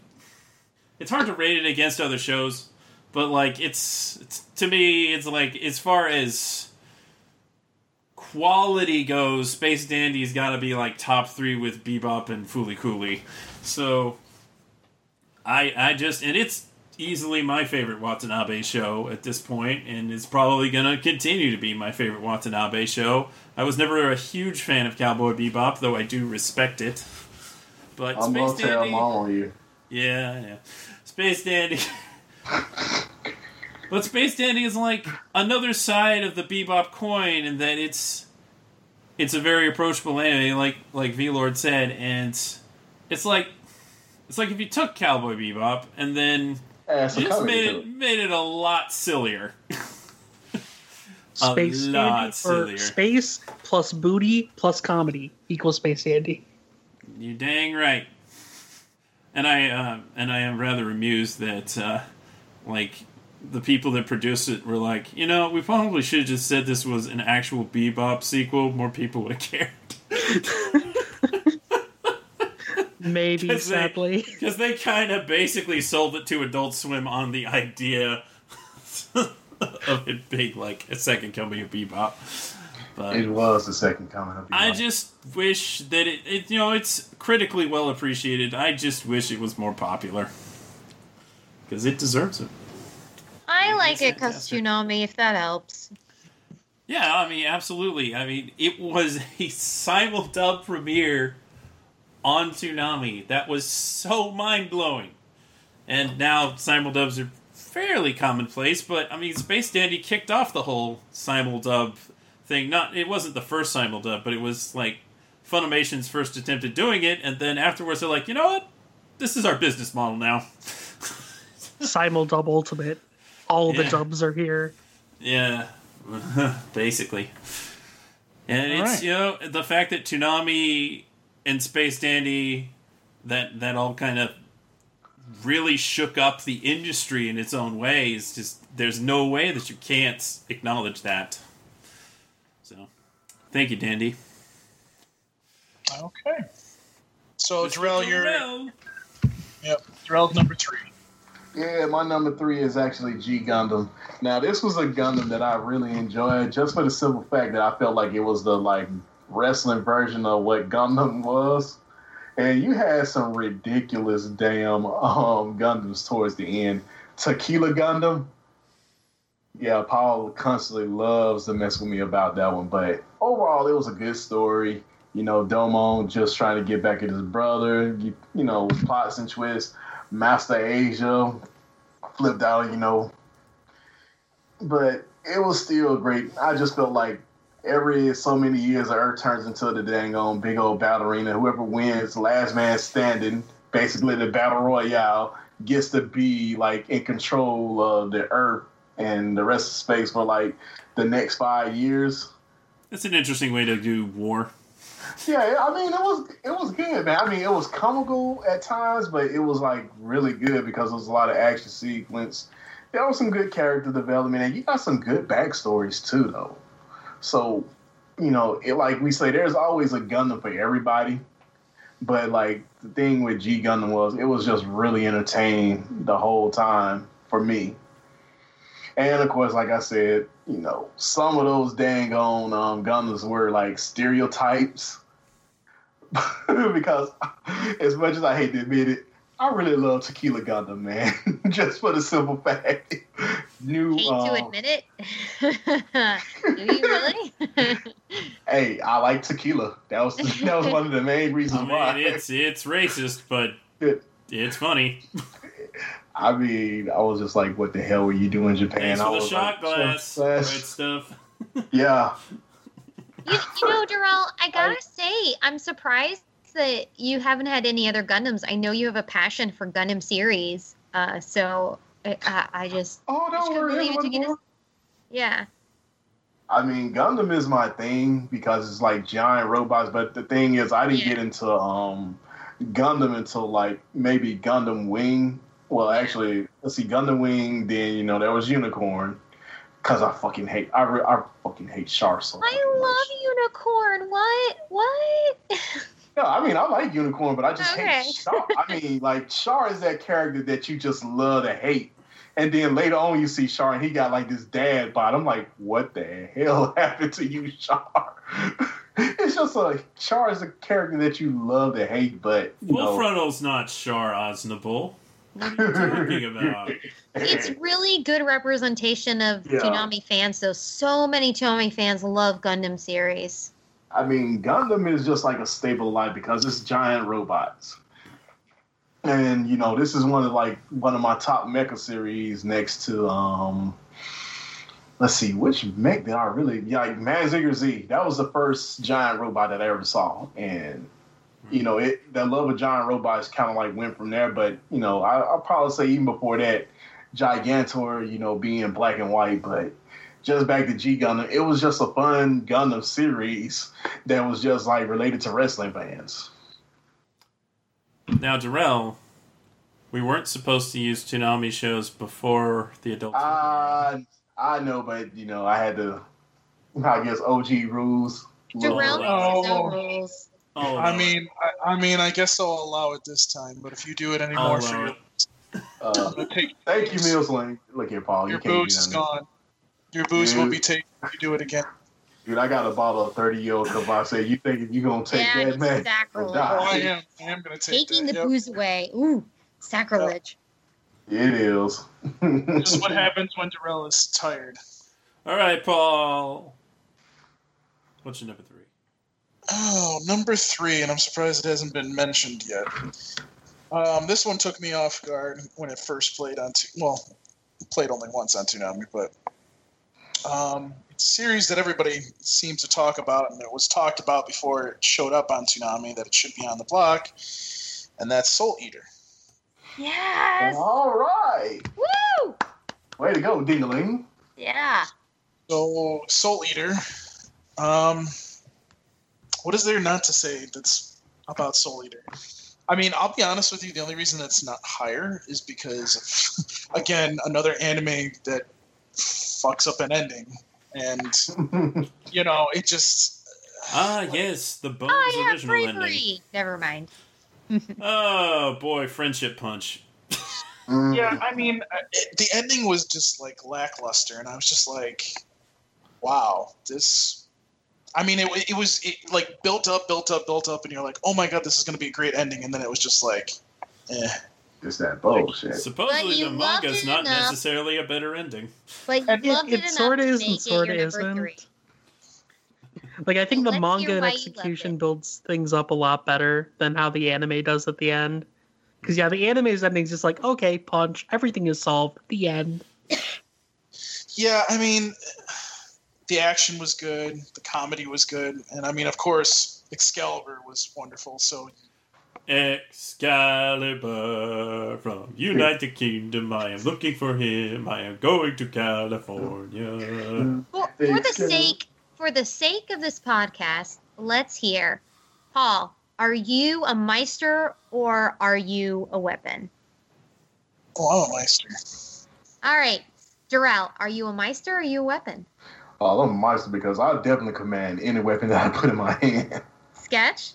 it's hard to rate it against other shows but like it's, it's to me it's like as far as quality goes space dandy's got to be like top three with bebop and fooly cooley so i i just and it's easily my favorite watanabe show at this point and it's probably going to continue to be my favorite watanabe show i was never a huge fan of cowboy bebop though i do respect it but I'm space dandy mom you. yeah, yeah. Space Dandy. but Space Dandy is like another side of the Bebop coin, in that it's it's a very approachable anime, like like V Lord said, and it's like it's like if you took Cowboy Bebop and then Add some just made it made it a lot sillier. Space lot Dandy, sillier. space plus booty plus comedy equals Space Dandy. You're dang right. And I uh, and I am rather amused that uh, like the people that produced it were like, you know, we probably should have just said this was an actual Bebop sequel. More people would have cared. Maybe, 'Cause they- sadly. Because they kind of basically sold it to Adult Swim on the idea of it being like a second coming of Bebop. But It was the second coming of I just wish that it, it, you know, it's critically well appreciated. I just wish it was more popular because it deserves it. I like it because fantastic. Toonami, if that helps. Yeah, I mean, absolutely. I mean, it was a simul-dub premiere on Toonami. That was so mind-blowing. And now simul-dubs are fairly commonplace, but I mean, Space Dandy kicked off the whole simul-dub thing. Not, it wasn't the first simul-dub, but it was like Funimation's first attempt at doing it, and then afterwards they're like, you know what? This is our business model now. Simul Dub Ultimate. All the Yeah. dubs are here. Yeah, basically. And All it's right. you know the fact that Toonami and Space Dandy that that all kind of really shook up the industry in its own ways. Just there's no way that you can't acknowledge that. So, thank you, Dandy. Okay. So, Mr. Darrell, you're yep. Darrell's number three. Yeah, my number three is actually G Gundam. Now, this was a Gundam that I really enjoyed, just for the simple fact that I felt like it was the like wrestling version of what Gundam was. And you had some ridiculous damn um, Gundams towards the end. Tequila Gundam. Yeah, Paul constantly loves to mess with me about that one, but overall, it was a good story. You know, Domon just trying to get back at his brother. You, you know, plots and twists. Master Asia flipped out, you know. But it was still great. I just felt like every so many years, the Earth turns into the dang on big old battle arena. Whoever wins, last man standing, basically the battle royale, gets to be like in control of the Earth and the rest of space for like the next five years. That's an interesting way to do war. Yeah, I mean it was it was good, man. I mean it was comical at times, but it was like really good because there was a lot of action sequence. There was some good character development, and you got some good backstories too, though. So, you know, it like we say, there's always a Gundam for everybody. But like the thing with G Gundam was, it was just really entertaining the whole time for me. And of course, like I said, you know, some of those dang on um, Gundams were like stereotypes. because as much as I hate to admit it, I really love Tequila Gundam, man. Just for the simple fact. New, Hate to um, admit it. Do you really? hey, I like tequila. That was that was one of the main reasons I why. it's it's racist, but it's funny. I mean, I was just like, "What the hell were you doing in Japan?" Thanks I for the was shot like, glass. "Shot Right glass." stuff. Yeah, you, you know, Darrell, I gotta say, I'm surprised that you haven't had any other Gundams. I know you have a passion for Gundam series, uh, so I, I, I just, Oh I just no, we're believe it took you in yeah. I mean, Gundam is my thing because it's like giant robots. But the thing is, I didn't Yeah. get into um Gundam until like maybe Gundam Wing. Well, actually, let's see, Gundam Wing. Then you know there was Unicorn. Cause I fucking hate, I, re- I fucking hate Char so fucking I much. love Unicorn. What? What? No, I mean I like Unicorn, but I just Okay. hate Char. I mean, like Char is that character that you just love to hate, and then later on you see Char and he got like this dad bod. I'm like, what the hell happened to you, Char? it's just like Char is a character that you love to hate, but you Full know, frontal's not Char Aznable. What are you talking about? it's really good representation of Yeah. Toonami fans, though. So many Toonami fans love Gundam series. I mean, Gundam is just like a staple of life because it's giant robots. And you know, this is one of like one of my top mecha series next to um let's see, which mech did I really yeah, like Mazinger Z. That was the first giant robot that I ever saw. And you know, it that love of giant robots kind of like went from there. But you know, I, I'll probably say even before that, Gigantor, you know, being black and white. But just back to G Gundam, it was just a fun Gundam series that was just like related to wrestling fans. Now, Darrell, we weren't supposed to use Toonami shows before the adult. Uh, I know, but you know, I had to. I guess OG rules. Darrell Oh. makes his own rules. Oh, I no. mean, I, I mean, I guess I'll allow it this time. But if you do it I'll anymore, for allow your. Uh, I'm gonna take thank you, Mills Lane. Look here, Paul. your you can't is gone. Your boost will be taken if you do it again. Dude, I got a bottle of 30 year old Cabernet. You think you gonna take Yeah, that, man? it's sacrilege. die. Oh, I am. I am gonna take Taking that. the yep. booze away. Ooh, sacrilege. It is. This is what happens when Darrell is tired. All right, Paul. What's your number three? Oh, number three, and I'm surprised it hasn't been mentioned yet. Um, this one took me off guard when it first played on. Tu- well, played only once on Toonami, but um, it's a series that everybody seems to talk about, and it was talked about before it showed up on Toonami that it should be on the block, and that's Soul Eater. Yes. All right. Woo! Way to go, Dingaling. Yeah. So, Soul Eater. Um, what is there not to say that's about Soul Eater? I mean, I'll be honest with you. The only reason that's not higher is because again, another anime that fucks up an ending, and you know, it just. Ah, yes, the Bones Oh yeah, original ending. bravery. Never mind. Oh boy, friendship punch. Mm. Yeah, I mean, uh, it, the ending was just like lackluster, and I was just like, "Wow, this." I mean, it, it was it, like built up, built up, built up, and you're like, "Oh my god, this is going to be a great ending," and then it was just like, "Eh." It's that bullshit. Supposedly the manga is not enough. necessarily a better ending. But you And it- it, it sorta is and sort of isn't. three. Like I think the manga and why you loved execution builds things up a lot better than how the anime does at the end. Because yeah, the anime's ending's just like okay, punch, everything is solved. The end. Yeah, I mean, the action was good, the comedy was good, and I mean, of course, Excalibur was wonderful. So Excalibur from United Kingdom. I am looking for him. I am going to California. For, for the sake for the sake of this podcast, let's hear. Paul, are you a Meister or are you a weapon? oh, I'm a Meister. All right. Darrell, are you a Meister or are you a weapon? Oh, I'm a monster because I definitely command any weapon that I put in my hand. Sketch?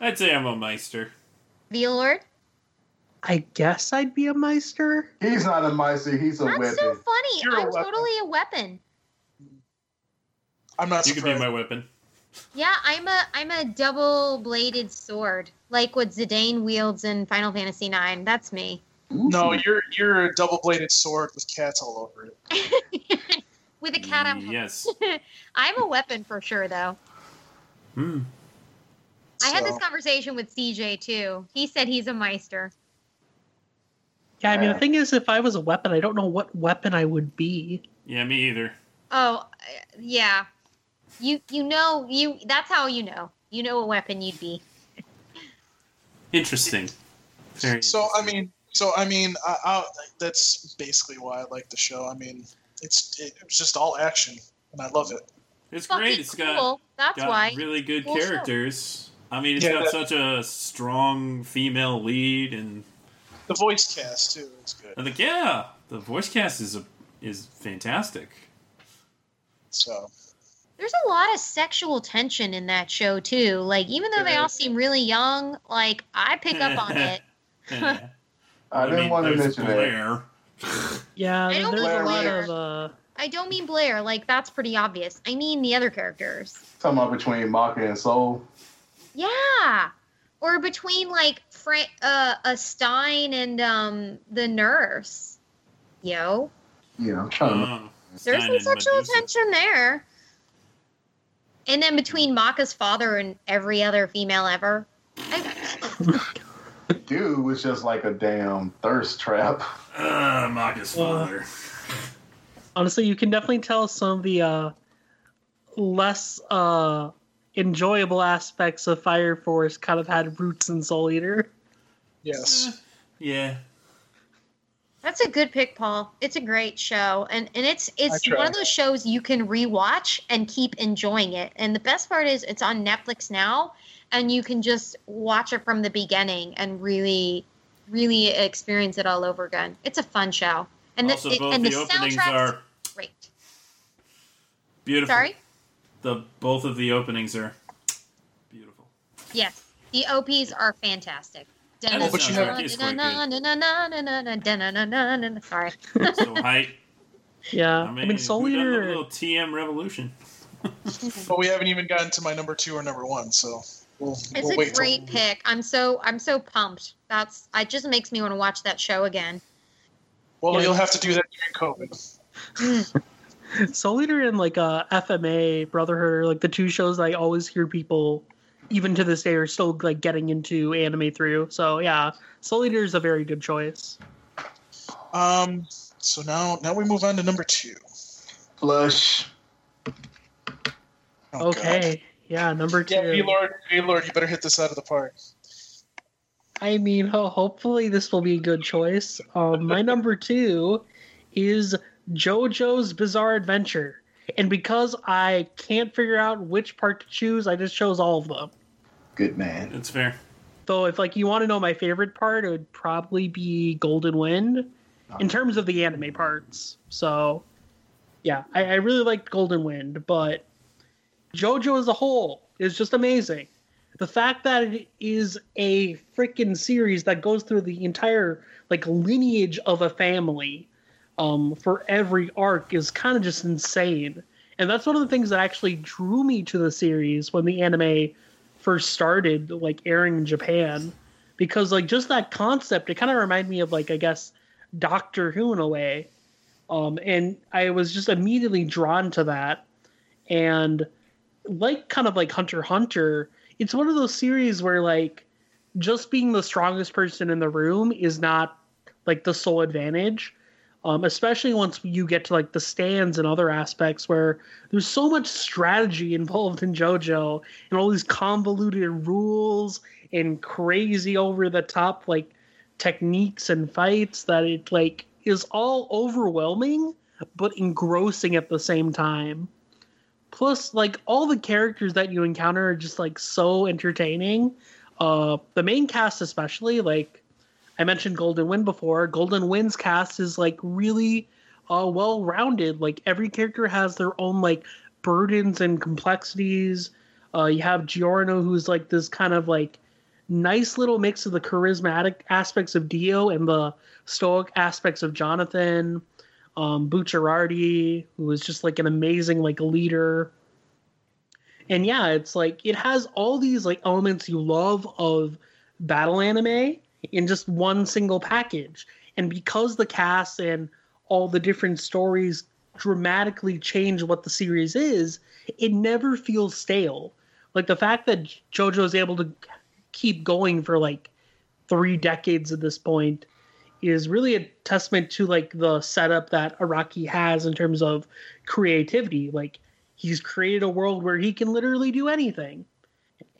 I'd say I'm a Meister. V Lord? I guess I'd be a Meister. He's not a meister, he's a That's weapon. so funny. You're a I'm weapon. totally a weapon. I'm not You could surprised. be my weapon. Yeah, I'm a I'm a double bladed sword, like what Zidane wields in Final Fantasy IX. That's me. No, you're you're a double bladed sword with cats all over it. With a cat on. Yes. I'm a weapon for sure, though. Hmm. I had this conversation with CJ too. He said he's a Meister. Yeah, I mean Yeah. the thing is, if I was a weapon, I don't know what weapon I would be. Yeah, me either. Oh, uh, yeah. You you know you that's how you know. You know what weapon you'd be. Interesting. Very So I mean, so I mean, I, I, that's basically why I like the show. I mean, it's it, was just all action, and I love it. it's Fucking great. It's got cool. That's got why. really good Cool show. characters. I mean, it's Yeah, got that- such a strong female lead, and The voice cast too is good. I think yeah, the voice cast is a, is fantastic. So There's a lot of sexual tension in that show too. Like even though they all seem really young, like I pick up on it. Yeah. I didn't mean, want to there's mention that. Blair. Yeah, I there- don't there's a mean lot Blair. of uh, I don't mean Blair, like that's pretty obvious. I mean the other characters. Talking about between Maka and Soul. Yeah. Or between like Fra- uh, a Stein and um the nurse. Yo. Yeah, I'm trying to. Oh, There's Stein some sexual Medusa. tension there. And then between Maka's father and every other female ever. I, Dude was just like a damn thirst trap. Uh, Maka's Uh, honestly, you can definitely tell some of the uh, less uh, enjoyable aspects of Fire Force kind of had roots in Soul Eater. yes, Yeah. that's a good pick, Paul. It's a great show. And and it's it's one of those shows you can rewatch and keep enjoying it. And the best part is it's on Netflix now and you can just watch it from the beginning and really really experience it all over again. It's a fun show. And the, it- both and the, the openings are great. beautiful. Sorry? The both of the openings are beautiful. Yes, the OPs are fantastic. And the soundtrack is Sorry. So hype. Yeah, I I mean, mean, Soul we got a Eater. little TM revolution. but we haven't even gotten to my number two or number one, so we'll, It's we'll a wait. till- great pick. I'm so I'm so pumped. That's it. Just makes me want to watch that show again. Well, Yeah. you'll have to do that during COVID. Soul Eater and like uh, FMA Brotherhood are like the two shows I always hear people, even to this day, are still like getting into anime through. So yeah, Soul Eater is a very good choice. Um, so now now we move on to number two. Flush. Oh, God. Okay, yeah, number two. Yeah, V Lord, V Lord, you better hit this out of the park. I mean, hopefully this will be a good choice. Um, my number two is JoJo's Bizarre Adventure, and because I can't figure out which part to choose, I just chose all of them. Good man. That's fair. Though, if like you want to know my favorite part, it would probably be Golden Wind, in terms of the anime parts. So, yeah, I, I really liked Golden Wind, but JoJo as a whole is just amazing. The fact that it is a freaking series that goes through the entire like lineage of a family um, for every arc is kind of just insane. And that's one of the things that actually drew me to the series when the anime first started like airing in Japan because like just that concept it kind of reminded me of like I guess Doctor Who in a way. Um, and I was just immediately drawn to that. And like kind of like Hunter Hunter, it's one of those series where like just being the strongest person in the room is not like the sole advantage. Um, especially once you get to like the stands and other aspects where there's so much strategy involved in JoJo and all these convoluted rules and crazy over the top like techniques and fights that it like is all overwhelming but engrossing at the same time. Plus, like all the characters that you encounter are just like so entertaining. Uh, the main cast, especially, like I mentioned Golden Wind before. Golden Wind's cast is like really uh, well rounded. Like every character has their own like burdens and complexities. Uh, you have Giorno, who's like this kind of like nice little mix of the charismatic aspects of Dio and the stoic aspects of Jonathan. Um, who is just like an amazing like leader. And yeah, it's like it has all these like elements you love of battle anime in just one single package. And because the cast and all the different stories dramatically change what the series is, it never feels stale. Like the fact that JoJo is able to keep going for like three decades at this point is really a testament to like the setup that Araki has in terms of creativity. Like he's created a world where he can literally do anything.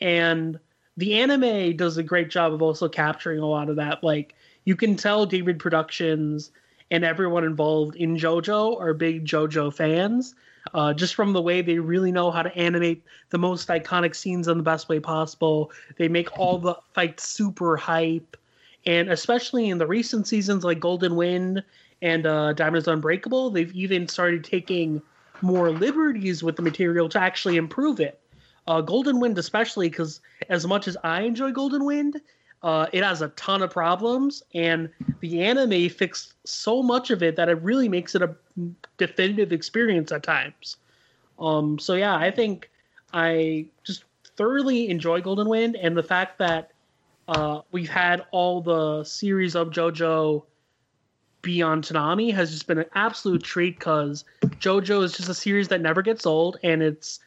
And the anime does a great job of also capturing a lot of that. Like you can tell David Productions and everyone involved in JoJo are big JoJo fans. Uh, just from the way they really know how to animate the most iconic scenes in the best way possible. They make all the fights super hype. And especially in the recent seasons like Golden Wind and uh, Diamond is Unbreakable, they've even started taking more liberties with the material to actually improve it. Uh, Golden Wind, especially because as much as I enjoy Golden Wind, uh, it has a ton of problems, and the anime fixed so much of it that it really makes it a definitive experience at times. Um, so yeah, I think I just thoroughly enjoy Golden Wind, and the fact that uh, we've had all the series of JoJo beyond Toonami has just been an absolute treat because JoJo is just a series that never gets old, and it's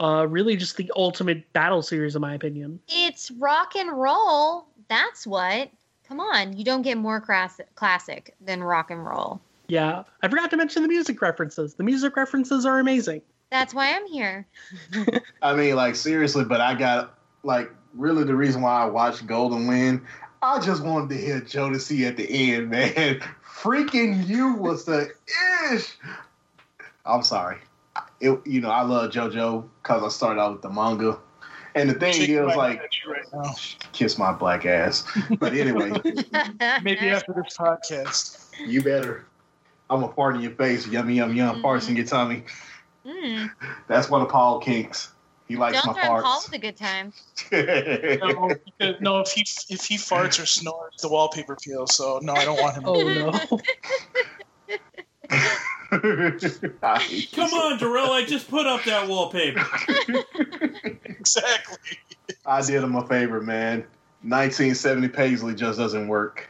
uh, really just the ultimate battle series, in my opinion. It's rock and roll. That's what. Come on, you don't get more class- classic than rock and roll. Yeah, I forgot to mention the music references. The music references are amazing. That's why I'm here. I mean, like seriously, but I got like really the reason why I watched Golden Wind. I just wanted to hear Jodeci at the end, man. Freaking you was the ish. I'm sorry. It, you know, I love JoJo because I started out with the manga. And the thing Shaking is, like, right now. kiss my black ass. But anyway, Maybe after this podcast. you better. I'm a fart in your face, yummy, yum, yum, farts in your tummy. Mm, That's one of Paul kinks. He likes don't my threaten Paul farts. with a good time. No, no, if he if he farts or snores, the wallpaper peels. So no, I don't want him. Oh no. I hate you Come on, Darrell, I just put up that wallpaper. exactly. I did him a favor, man. 1970 Paisley just doesn't work.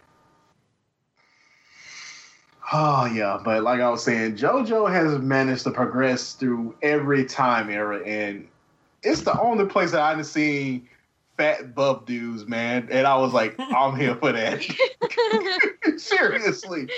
Oh yeah, but like I was saying, JoJo has managed to progress through every time era, and it's the only place that I've seen fat buff dudes, man. And I was like, I'm here for that. Seriously.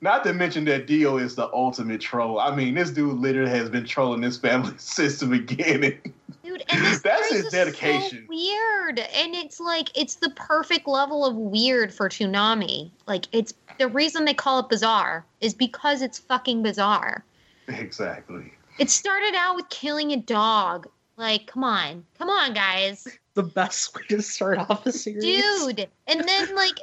Not to mention that Dio is the ultimate troll. I mean, this dude literally has been trolling this family since the beginning. Dude, and this That's his is so dedication. weird, and it's like it's the perfect level of weird for Toonami. Like it's the reason they call it bizarre is because it's fucking bizarre. Exactly. It started out with killing a dog. Like, come on, come on, guys, the best way to start off a series. dude. And then like,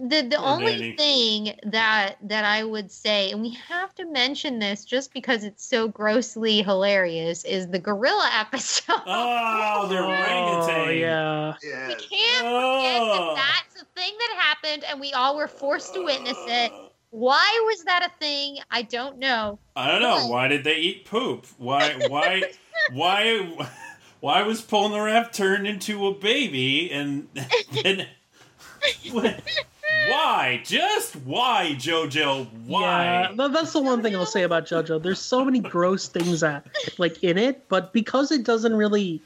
The the Poor only Danny. thing that that I would say, and we have to mention this just because it's so grossly hilarious, is the gorilla episode. Oh, the orangutan. Oh, yeah. we Yeah. can't forget Oh. that that's a thing that happened, and we all were forced to witness it. Why was that a thing? I don't know. I don't know. Why did they eat poop? Why? Why? why? Why was Polnareff turned into a baby and then? why? Just why, JoJo? Why? Yeah, that's the one thing I'll say about JoJo. There's so many gross things that like in it, but because it doesn't really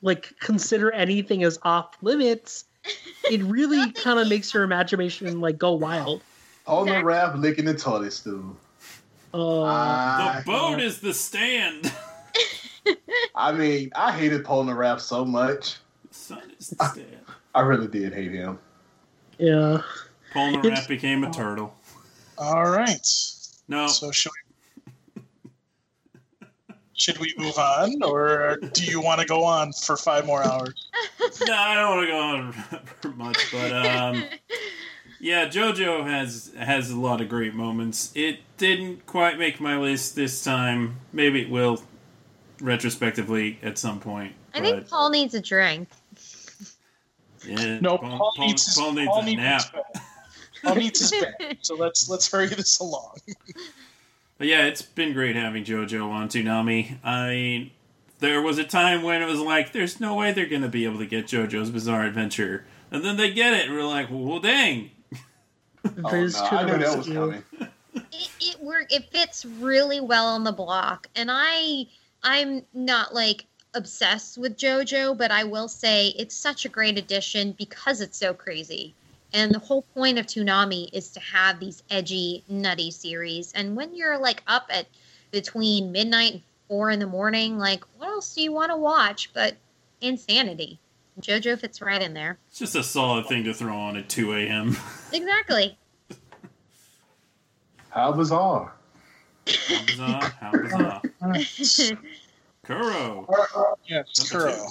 like consider anything as off limits, it really kind of makes your imagination like go wild. On the rap licking the toilet stool. Uh, I, the boat is the stand. I mean, I hated Polnareff so much. The sun is the stand. I really did hate him. yeah. Polnareff became a turtle. All right. No, So should we should we move on, or do you want to go on for five more hours? no, I don't want to go on for much, but um, yeah, JoJo has has a lot of great moments. It didn't quite make my list this time. Maybe it will retrospectively at some point. I think Paul needs a drink. yeah, No, Paul, Paul, Paul- needs his, Paul needs Paul a needs nap. his bed. Paul needs his bed. So let's let's hurry this along. But yeah, it's been great having JoJo on Toonami. I there was a time when it was like, there's no way they're gonna be able to get JoJo's Bizarre Adventure, and then they get it, and we're like, well, dang. Oh, There's no, two I knew of that was coming. it, it work it fits really well on the block and i i'm not like obsessed with jojo but i will say it's such a great addition because it's so crazy. And the whole point of Toonami is to have these edgy nutty series and when you're like up at between midnight and four in the morning like what else do you want to watch but insanity jojo fits right in there It's just a solid thing to throw on at 2 a.m. exactly How bizarre. How bizarre! How bizarre! Kuro. Yes, Kuro.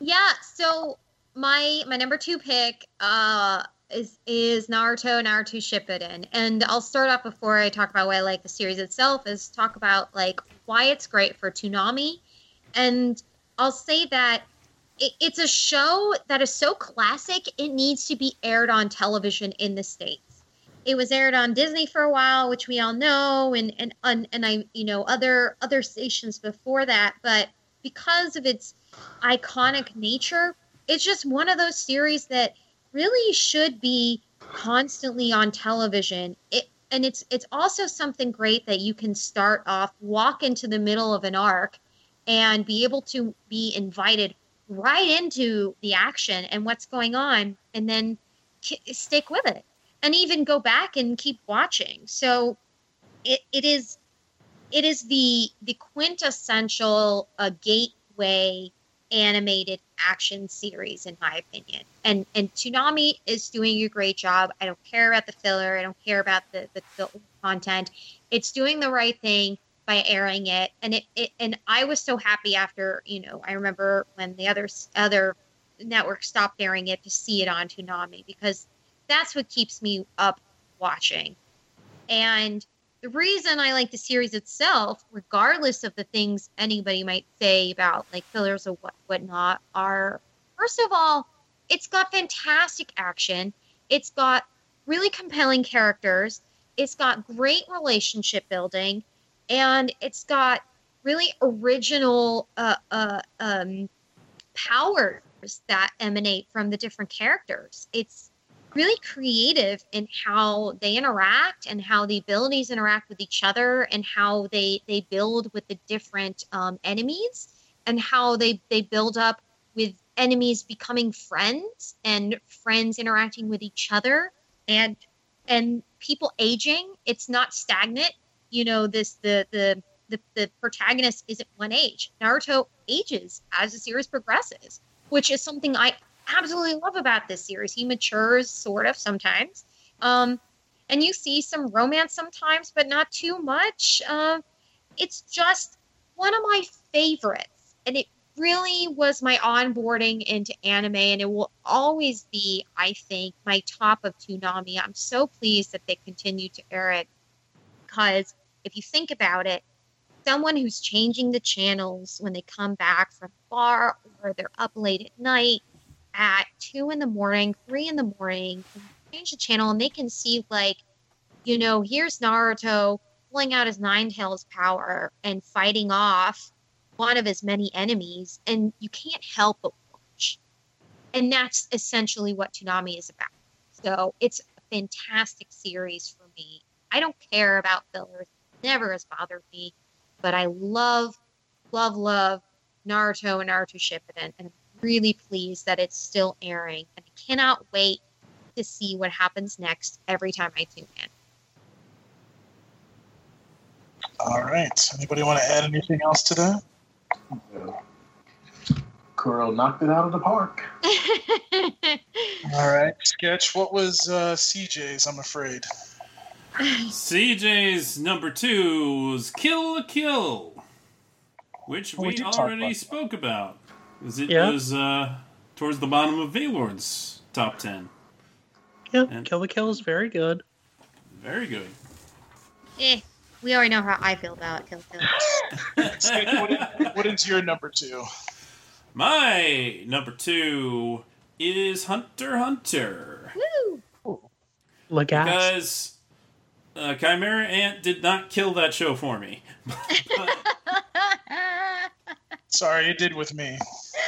Yeah, so my my number two pick uh is is Naruto Naruto Shippuden, and I'll start off before I talk about why I like the series itself. Is talk about like why it's great for Toonami, and I'll say that it, it's a show that is so classic it needs to be aired on television in the states. It was aired on Disney for a while, which we all know, and and and, and I you know other other stations before that, but because of its iconic nature. It's just one of those series that really should be constantly on television. It and it's it's also something great that you can start off, walk into the middle of an arc, and be able to be invited right into the action and what's going on, and then k- stick with it, and even go back and keep watching. So it, it is it is the the quintessential uh, gateway animated action series in my opinion. And and Toonami is doing a great job. I don't care about the filler. I don't care about the the, the content. It's doing the right thing by airing it and it, it and i was so happy after you know i remember when the other other networks stopped airing it to see it on Toonami because that's what keeps me up watching and the reason I like the series itself, regardless of the things anybody might say about like fillers or what whatnot, are first of all, it's got fantastic action. It's got really compelling characters. It's got great relationship building, and it's got really original uh, uh, um, powers that emanate from the different characters. It's really creative in how they interact and how the abilities interact with each other and how they they build with the different um, enemies and how they they build up with enemies becoming friends and friends interacting with each other and and people aging it's not stagnant you know this the the the, the protagonist isn't one age naruto ages as the series progresses which is something i absolutely love about this series. He matures sort of sometimes. Um, and you see some romance sometimes, but not too much. Uh, it's just one of my favorites. And it really was my onboarding into anime, and it will always be, I think, my top of Toonami. I'm so pleased that they continue to air it because if you think about it, someone who's changing the channels when they come back from bar or they're up late at night at two in the morning, three in the morning, change the channel and they can see like, you know, here's Naruto pulling out his nine tails power and fighting off one of his many enemies, and you can't help but watch. And that's essentially what Toonami is about. So it's a fantastic series for me. I don't care about fillers; never has bothered me. But I love, love, love Naruto and Naruto Shippuden, and I'm really pleased that it's still airing. And I cannot wait to see what happens next every time I tune in. All right. Anybody want to add anything else to that? Kuro knocked it out of the park. All right. Sketch. What was uh, CJ's? I'm afraid. CJ's number two was Kill la Kill, which Oh, we we, did already about that. spoke about. 'Cause it Yeah. was uh, towards the bottom of V Lord's top 10. Yeah, And- Kill the Kill is very good. Very good. eh, we already know how I feel about Kill Kill. Sketch, what, is, what is your number two? My number two is Hunter Hunter. Woo! Legas. Because uh, Chimera Ant did not kill that show for me. Sorry, it did with me.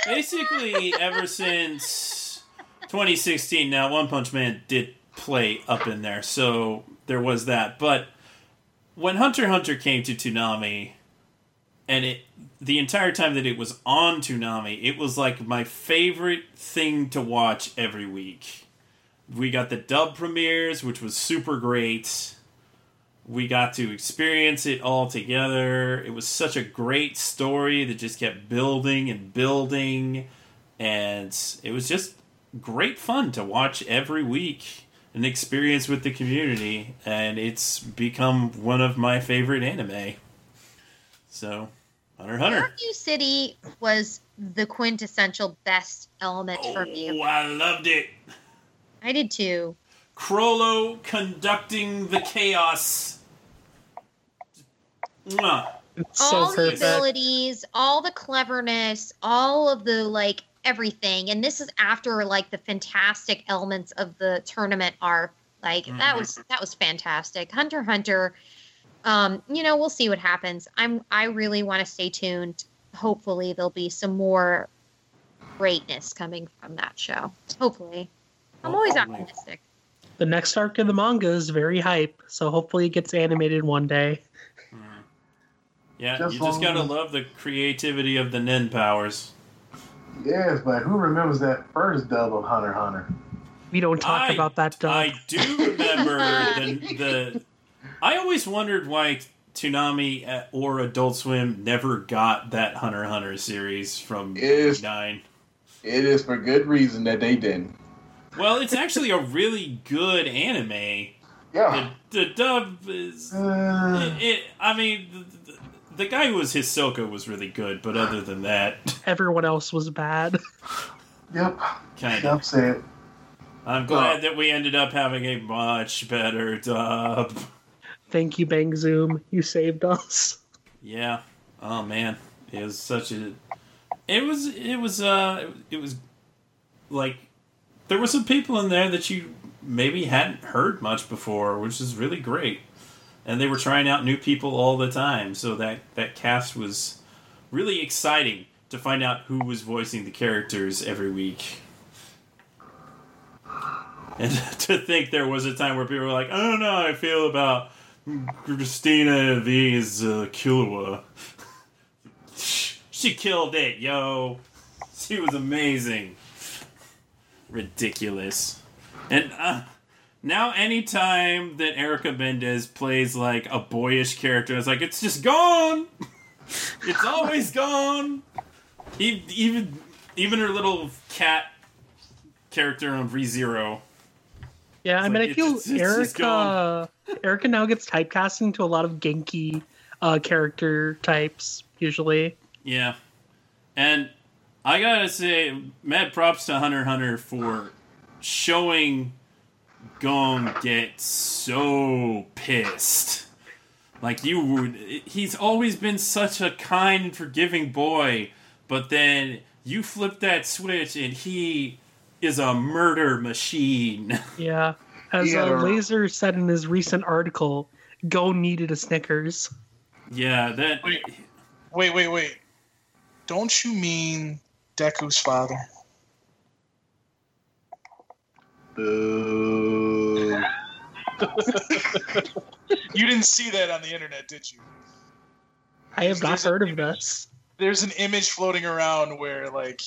Basically, ever since 2016, now One Punch Man did play up in there, so there was that. But when Hunter Hunter came to Toonami, and it the entire time that it was on Toonami, it was like my favorite thing to watch every week. We got the dub premieres, which was super great. We got to experience it all together. It was such a great story that just kept building and building. And it was just great fun to watch every week. An experience with the community. And it's become one of my favorite anime. So, Hunter Hunter. Fairview City was the quintessential best element for me. Oh, I loved it. I did too. Chrollo conducting the chaos. Mwah. It's all so the abilities, all the cleverness, all of the like everything. And this is after like the fantastic elements of the tournament are Like that Mhm. was that was fantastic. Hunter Hunter. Um, you know, we'll see what happens. I'm I really want to stay tuned. Hopefully there'll be some more greatness coming from that show. Hopefully. I'm always Hopefully. optimistic. The next arc of the manga is very hype, so hopefully it gets animated one day. Yeah, Just you just gotta long- love the creativity of the Nen powers. Yes, but who remembers that first dub of Hunter Hunter? We don't talk I- about that dub. I do remember the, the. I always wondered why Toonami uh, or Adult Swim never got that Hunter Hunter series from Is- Nine. It is for good reason that they didn't. Well, it's actually a really good anime. Yeah. The, the dub is. Uh, It, it, I mean, the, the, the guy who was Hisoka was really good, but other than that, Everyone else was bad. yep. kind of. Enough said. I'm glad that we ended up having a much better dub. Thank you, Bang Zoom. You saved us. Yeah. Oh man, it was such a. It was. It was. Uh. It was like there were some people in there that you maybe hadn't heard much before, which is really great. And they were trying out new people all the time, so that that cast was really exciting to find out who was voicing the characters every week. And to think there was a time where people were like, I don't know I feel about Cristina Vee's uh, she killed it, yo. She was amazing. Ridiculous. And uh, now, anytime that Erica Mendez plays like a boyish character, it's like, it's just gone. it's always gone. Even, even her little cat character on ReZero. Yeah, I mean, like, I feel it's- it's Erica. Erica now gets typecast into a lot of Genki uh, character types usually. Yeah. And I gotta say, mad props to Hunter Hunter for showing Gon get so pissed. Like you would, he's always been such a kind and forgiving boy, but then you flip that switch and he is a murder machine. Yeah. As Yeah. uh, Laser said in his recent article, Gon needed a Snickers. yeah, that. Wait. Wait, wait, wait. Don't you mean Deku's father? Boo. You didn't see that on the internet, did you? I have not There's heard of this. There's an image floating around where, like,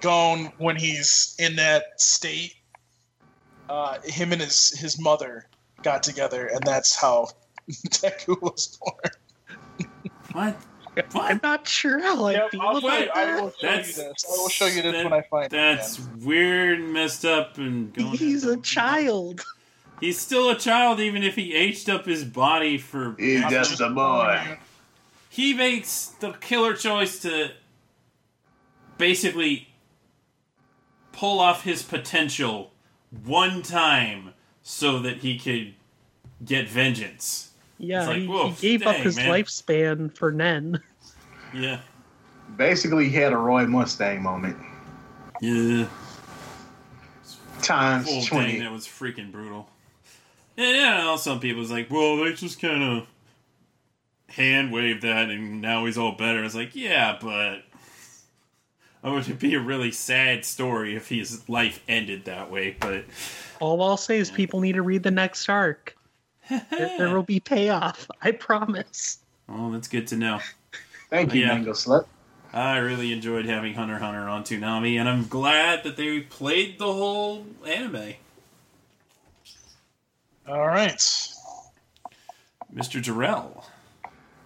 Gon, when he's in that state, uh, him and his his mother got together, and that's how Deku was born. What? I'm not sure how I Yep, feel I'll about you- I that. will show That's- you this. I will show you this that- when I find That's it. weird, and messed up, and going He's a child. He's still a child, even if he aged up his body for. He's just a boy. He makes the killer choice to basically pull off his potential one time so that he could get vengeance. Yeah, like, he, he gave up his man. lifespan for Nen. Yeah. Basically, he had a Roy Mustang moment. Yeah. Times Full 20. thing that was freaking brutal. And yeah, I know some people's like, well, they just kind of hand waved that and now he's all better. It's like, yeah, but it would be a really sad story if his life ended that way. But All I'll say is people need to read the next arc. There, there will be payoff. I promise. oh, that's good to know. Thank you, Yeah. Mango Slut. I really enjoyed having Hunter Hunter on Toonami, and I'm glad that they played the whole anime. All right. Mr. Jarrell.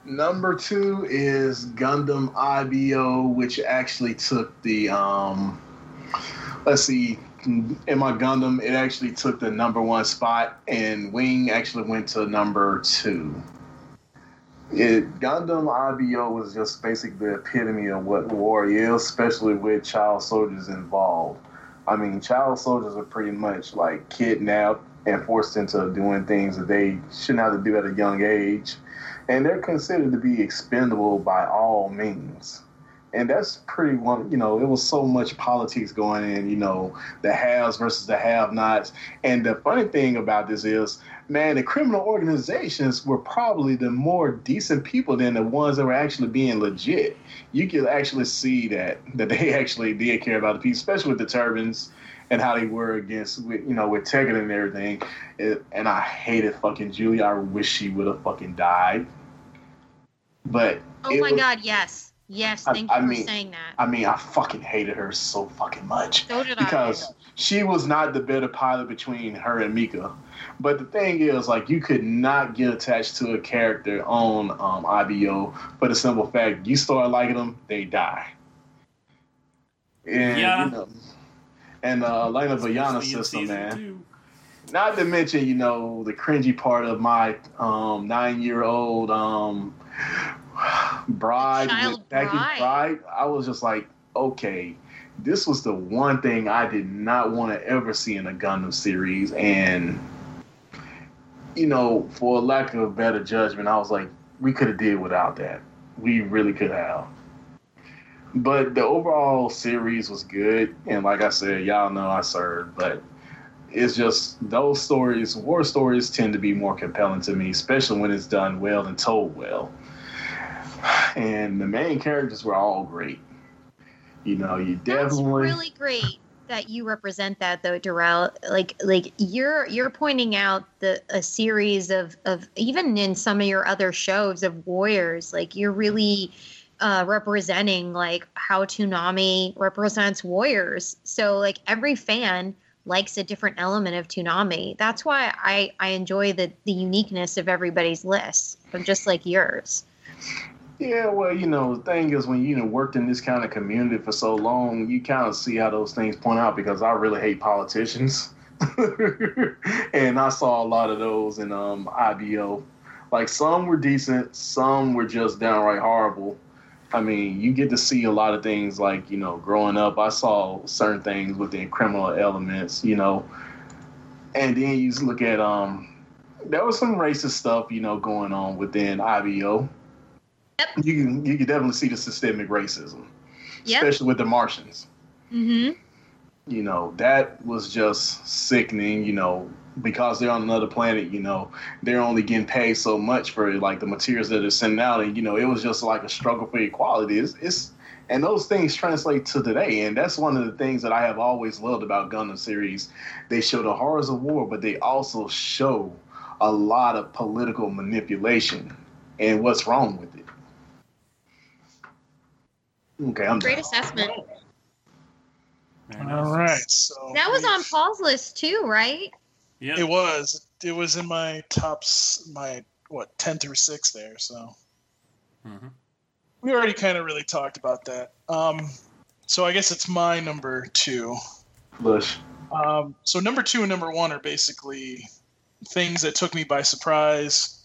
Number two is Gundam IBO, which actually took the um let's see in my Gundam it actually took the number one spot and Wing actually went to number two. It Gundam IBO was just basically the epitome of what war is, especially with child soldiers involved. I mean, child soldiers are pretty much like kidnapped and forced into doing things that they shouldn't have to do at a young age and they're considered to be expendable by all means. And that's pretty one, you know, it was so much politics going in, you know, the haves versus the have nots. And the funny thing about this is, man, the criminal organizations were probably the more decent people than the ones that were actually being legit. You could actually see that that they actually did care about the people, especially with the Turbines and how they were against, with, you know, with Tegan and everything. It, and I hated fucking Julie. I wish she would have fucking died. But Oh my was- god, yes. Yes, I- thank you I for mean, saying that. I mean, I fucking hated her so fucking much So did because she was not the better pilot between her and Mika. But the thing is, like, you could not get attached to a character on um, IBO for the simple fact you start liking them, they die. And, Yeah. you know, and uh, Alaya-Vijnana system, man. two. Not to mention, you know, the cringy part of my um, nine-year-old um, bride, with bride. bride. I was just like, okay, this was the one thing I did not want to ever see in a Gundam series, and you know, for lack of better judgment, I was like, we could have did without that. We really could have. But the overall series was good, and like I said, y'all know I served, but it's just those stories, war stories, tend to be more compelling to me, especially when it's done well and told well. And the main characters were all great. You know, you That's definitely really great that you represent that though, Darrell. Like like you're you're pointing out the a series of of even in some of your other shows of warriors, like you're really uh, representing like how Toonami represents warriors. So like every fan likes a different element of Toonami. That's why I I enjoy the the uniqueness of everybody's list, of just like yours. Yeah, well, you know, the thing is, when you know, worked in this kind of community for so long, you kind of see how those things point out because I really hate politicians. and I saw a lot of those in um, IBO. Like, some were decent, some were just downright horrible. I mean, you get to see a lot of things like, you know, growing up, I saw certain things within criminal elements, you know. And then you look at um there was some racist stuff, you know, going on within IBO. Yep. You can you can definitely see the systemic racism, Yep. especially with the Martians. Mm-hmm. You know, that was just sickening, you know, because they're on another planet, you know, they're only getting paid so much for like the materials that they're sending out and you know, it was just like a struggle for equality. It's, it's and those things translate to today, and that's one of the things that I have always loved about Gundam series. They show the horrors of war, but they also show a lot of political manipulation and what's wrong with it. Okay, I'm Great done. assessment. All right. So That was on Paul's list too, right? Yeah, It was. It was in my tops. My what ten through six there. So Mhm. we already kind of really talked about that. Um, so I guess it's my number two. Bush. Um, so number two and number one are basically things that took me by surprise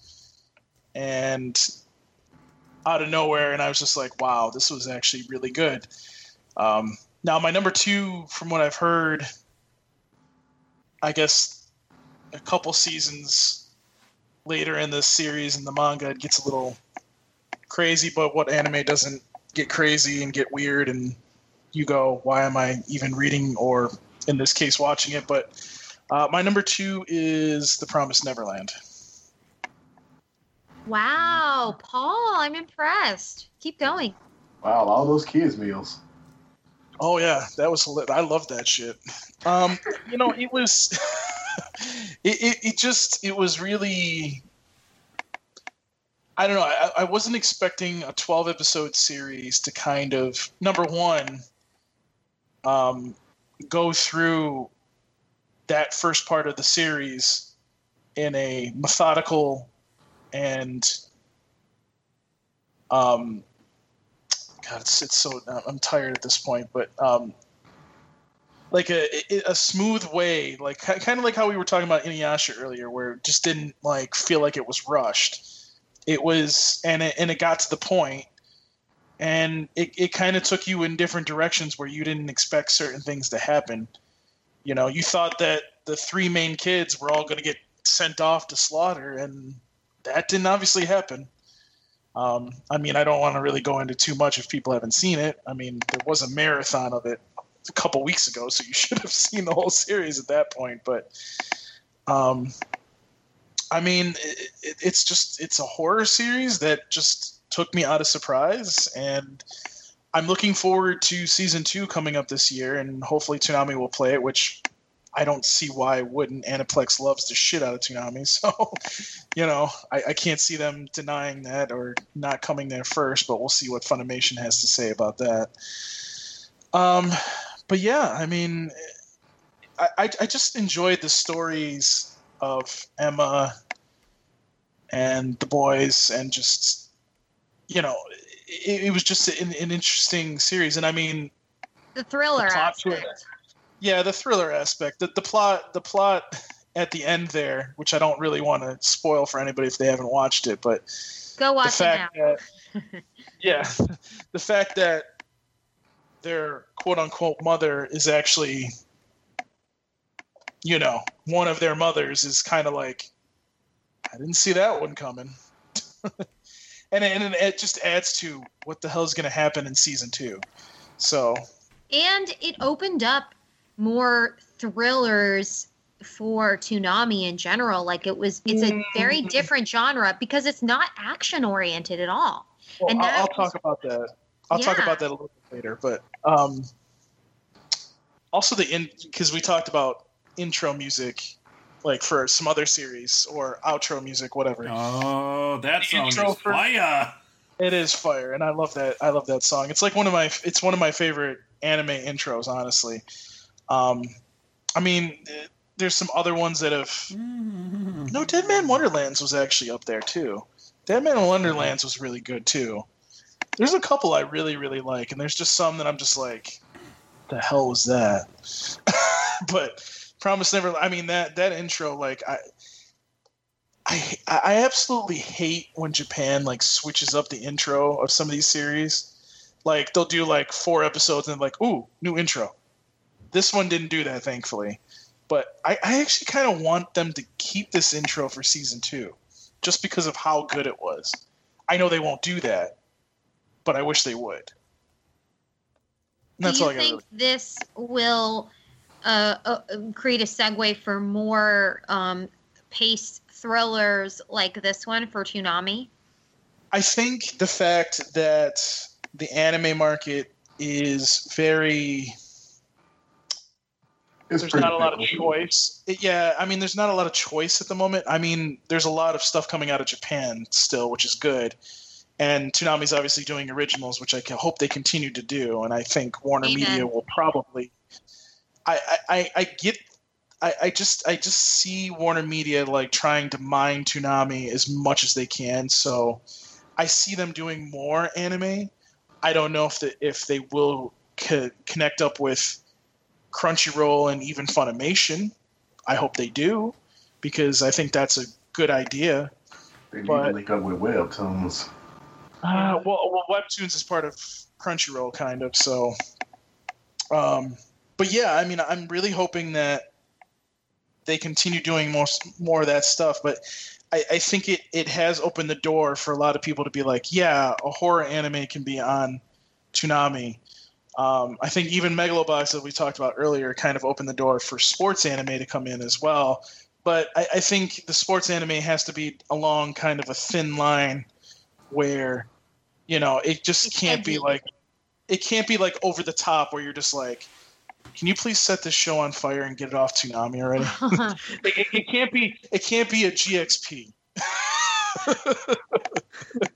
and out of nowhere, and I was just like, "Wow, this was actually really good." Um, now, my number two, from what I've heard, I guess a couple seasons later in the series in the manga, it gets a little crazy. But what anime doesn't get crazy and get weird, and you go, "Why am I even reading?" or in this case watching it. But uh, my number two is The Promised Neverland. Wow, Paul, I'm impressed. Keep going. Wow, all those kids meals. Oh yeah, that was lit. I love that shit. Um, you know, it was, it, it it just it was really. I don't know. I, I wasn't expecting a twelve episode series to kind of number one, um, go through that first part of the series in a methodical and um God, it's, it's so I'm tired at this point, but um, like a a smooth way, like kind of like how we were talking about Inuyasha earlier, where it just didn't like feel like it was rushed. It was, and it and it got to the point, and it it kind of took you in different directions where you didn't expect certain things to happen. You know, you thought that the three main kids were all going to get sent off to slaughter, and that didn't obviously happen. Um, I mean, I don't want to really go into too much if people haven't seen it. I mean, there was a marathon of it a couple weeks ago, so you should have seen the whole series at that point. But, um, I mean, it, it, it's just it's a horror series that just took me out of surprise, and I'm looking forward to season two coming up this year, and hopefully Toonami will play it, which I don't see why it wouldn't. Aniplex loves the shit out of Toonami, so you know I, I can't see them denying that or not coming there first. But we'll see what Funimation has to say about that. Um, but yeah, I mean, I, I, I just enjoyed the stories of Emma and the boys, and just you know, it, it was just an, an interesting series. And I mean, The thriller The plot aspect. Yeah, the thriller aspect, the, the plot, the plot at the end there, which I don't really want to spoil for anybody if they haven't watched it, but Go the watch it now. fact that yeah, the fact that their quote unquote mother is actually, you know, one of their mothers is kind of like, I didn't see that one coming. and, it, and it just adds to what the hell's going to happen in season two. So And it opened up more thrillers for Toonami in general. Like it was, it's a very Mhm. different genre because it's not action oriented at all. Well, And I'll, I'll was- talk about that. I'll talk about that a little bit later. But um, also the in because we talked about intro music, like for some other series or outro music, whatever. Oh, that song is intro for- fire. It is fire, and I love that. I love that song. It's like one of my. It's one of my favorite anime intros, honestly. Um, I mean, there's some other ones that have. No, Dead Man Wonderlands was actually up there too. Dead Man Wonderlands was really good too. There's a couple I really really like, and there's just some that I'm just like, the hell was that? but Promise Never. I mean that that intro, like I. I, I absolutely hate when Japan like switches up the intro of some of these series. Like they'll do like four episodes and like, ooh, new intro. This one didn't do that, thankfully. But I, I actually kind of want them to keep this intro for season two, just because of how good it was. I know they won't do that, but I wish they would. And that's Do all you I got. think this will uh, uh, create a segue for more um, paced thrillers like this one for Toonami? I think the fact that the anime market is very It's there's not a lot of choice. It- yeah, I mean, there's not a lot of choice at the moment. I mean, there's a lot of stuff coming out of Japan still, which is good. And Toonami's obviously doing originals, which I can hope they continue to do. And I think Warner Amen. Media will probably. I I, I, I get. I, I just I just see Warner Media like trying to mine Toonami as much as they can. So I see them doing more anime. I don't know if the, if they will co- connect up with Crunchyroll and even Funimation. I hope they do because I think that's a good idea. They need to link up with Webtoons. Uh, well, well, Webtoons is part of Crunchyroll, kind of. So, um, but yeah, I mean, I'm really hoping that they continue doing more more of that stuff. But I, I think it it has opened the door for a lot of people to be like, yeah, a horror anime can be on Toonami. Um, I think even Megalobox that we talked about earlier kind of opened the door for sports anime to come in as well. But I, I think the sports anime has to be along kind of a thin line where, you know, it just It's can't be edgy. like it can't be like over the top where you're just like, can you please set this show on fire and get it off Toonami already? it, it- it can't be it can't be a GXP.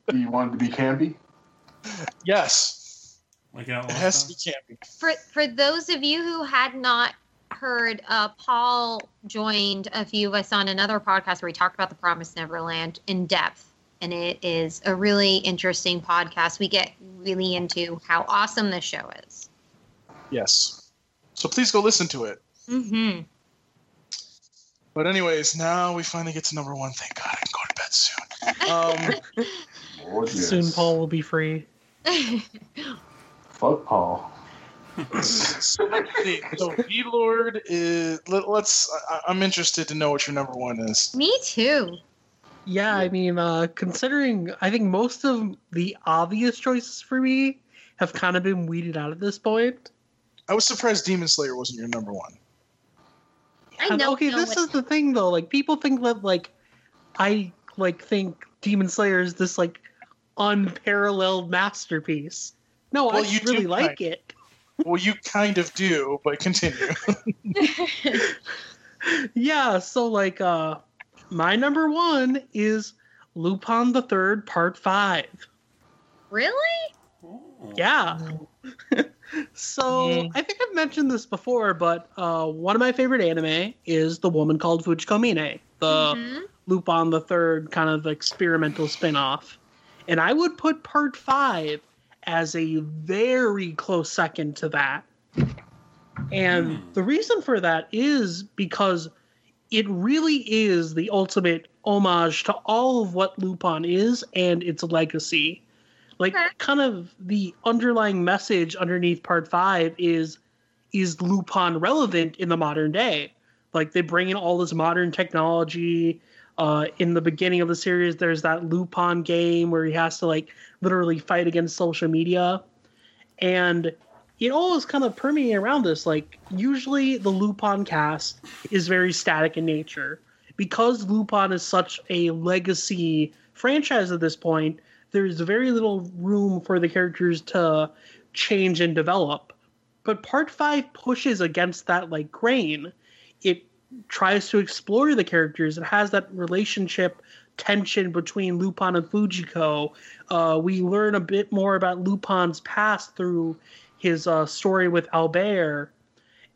Do you want it to be campy? yes, Like Outlaw it has to Style? be campy. for for those of you who had not heard, uh, Paul joined a few of us on another podcast where we talked about the Promised Neverland in depth, and it is a really interesting podcast. We get really into how awesome this show is. Yes. So please go listen to it. Mm-hmm. But anyways, now we finally get to number one. Thank God I can go to bed soon. Um, Lord, yes. Soon Paul will be free. Fuck Paul. so let's see. So V Lord is. Let, let's. I, I'm interested to know what your number one is. Me too. Yeah, I mean, uh, considering I think most of the obvious choices for me have kind of been weeded out at this point. I was surprised Demon Slayer wasn't your number one. I And, know. okay, know this is the thing though. Like people think that like I like think Demon Slayer is this like unparalleled masterpiece. No, Well, I you really like kind it. Well, you kind of do, but continue. Yeah, so like uh my number one is Lupin the Third Part Five. really? Oh. Yeah. so Mhm. I think I've mentioned this before, but uh, one of my favorite anime is The Woman Called Fujiko Mine, the Mhm. Lupin the Third kind of experimental spin-off. And I would put part five as a very close second to that. And Hmm. the reason for that is because it really is the ultimate homage to all of what Lupin is and its legacy. Like Okay. kind of the underlying message underneath part five is is Lupin relevant in the modern day? Like they bring in all this modern technology. Uh, in the beginning of the series, there's that Lupin game where he has to like literally fight against social media, and it all is kind of permeating around this. Like usually, the Lupin cast is very static in nature because Lupin is such a legacy franchise at this point. There's very little room for the characters to change and develop. But part five pushes against that like grain. It tries to explore the characters. It has that relationship tension between Lupin and Fujiko. Uh, we learn a bit more about Lupin's past through his uh, story with Albert.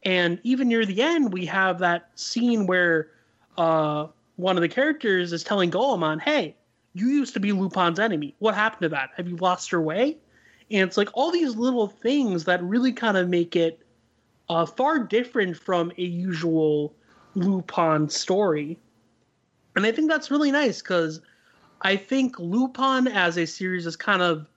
And even near the end, we have that scene where uh, one of the characters is telling Goemon, hey, you used to be Lupin's enemy. What happened to that? Have you lost your way? And it's like all these little things that really kind of make it uh, far different from a usual Lupin story. And I think that's really nice because I think Lupin as a series has kind of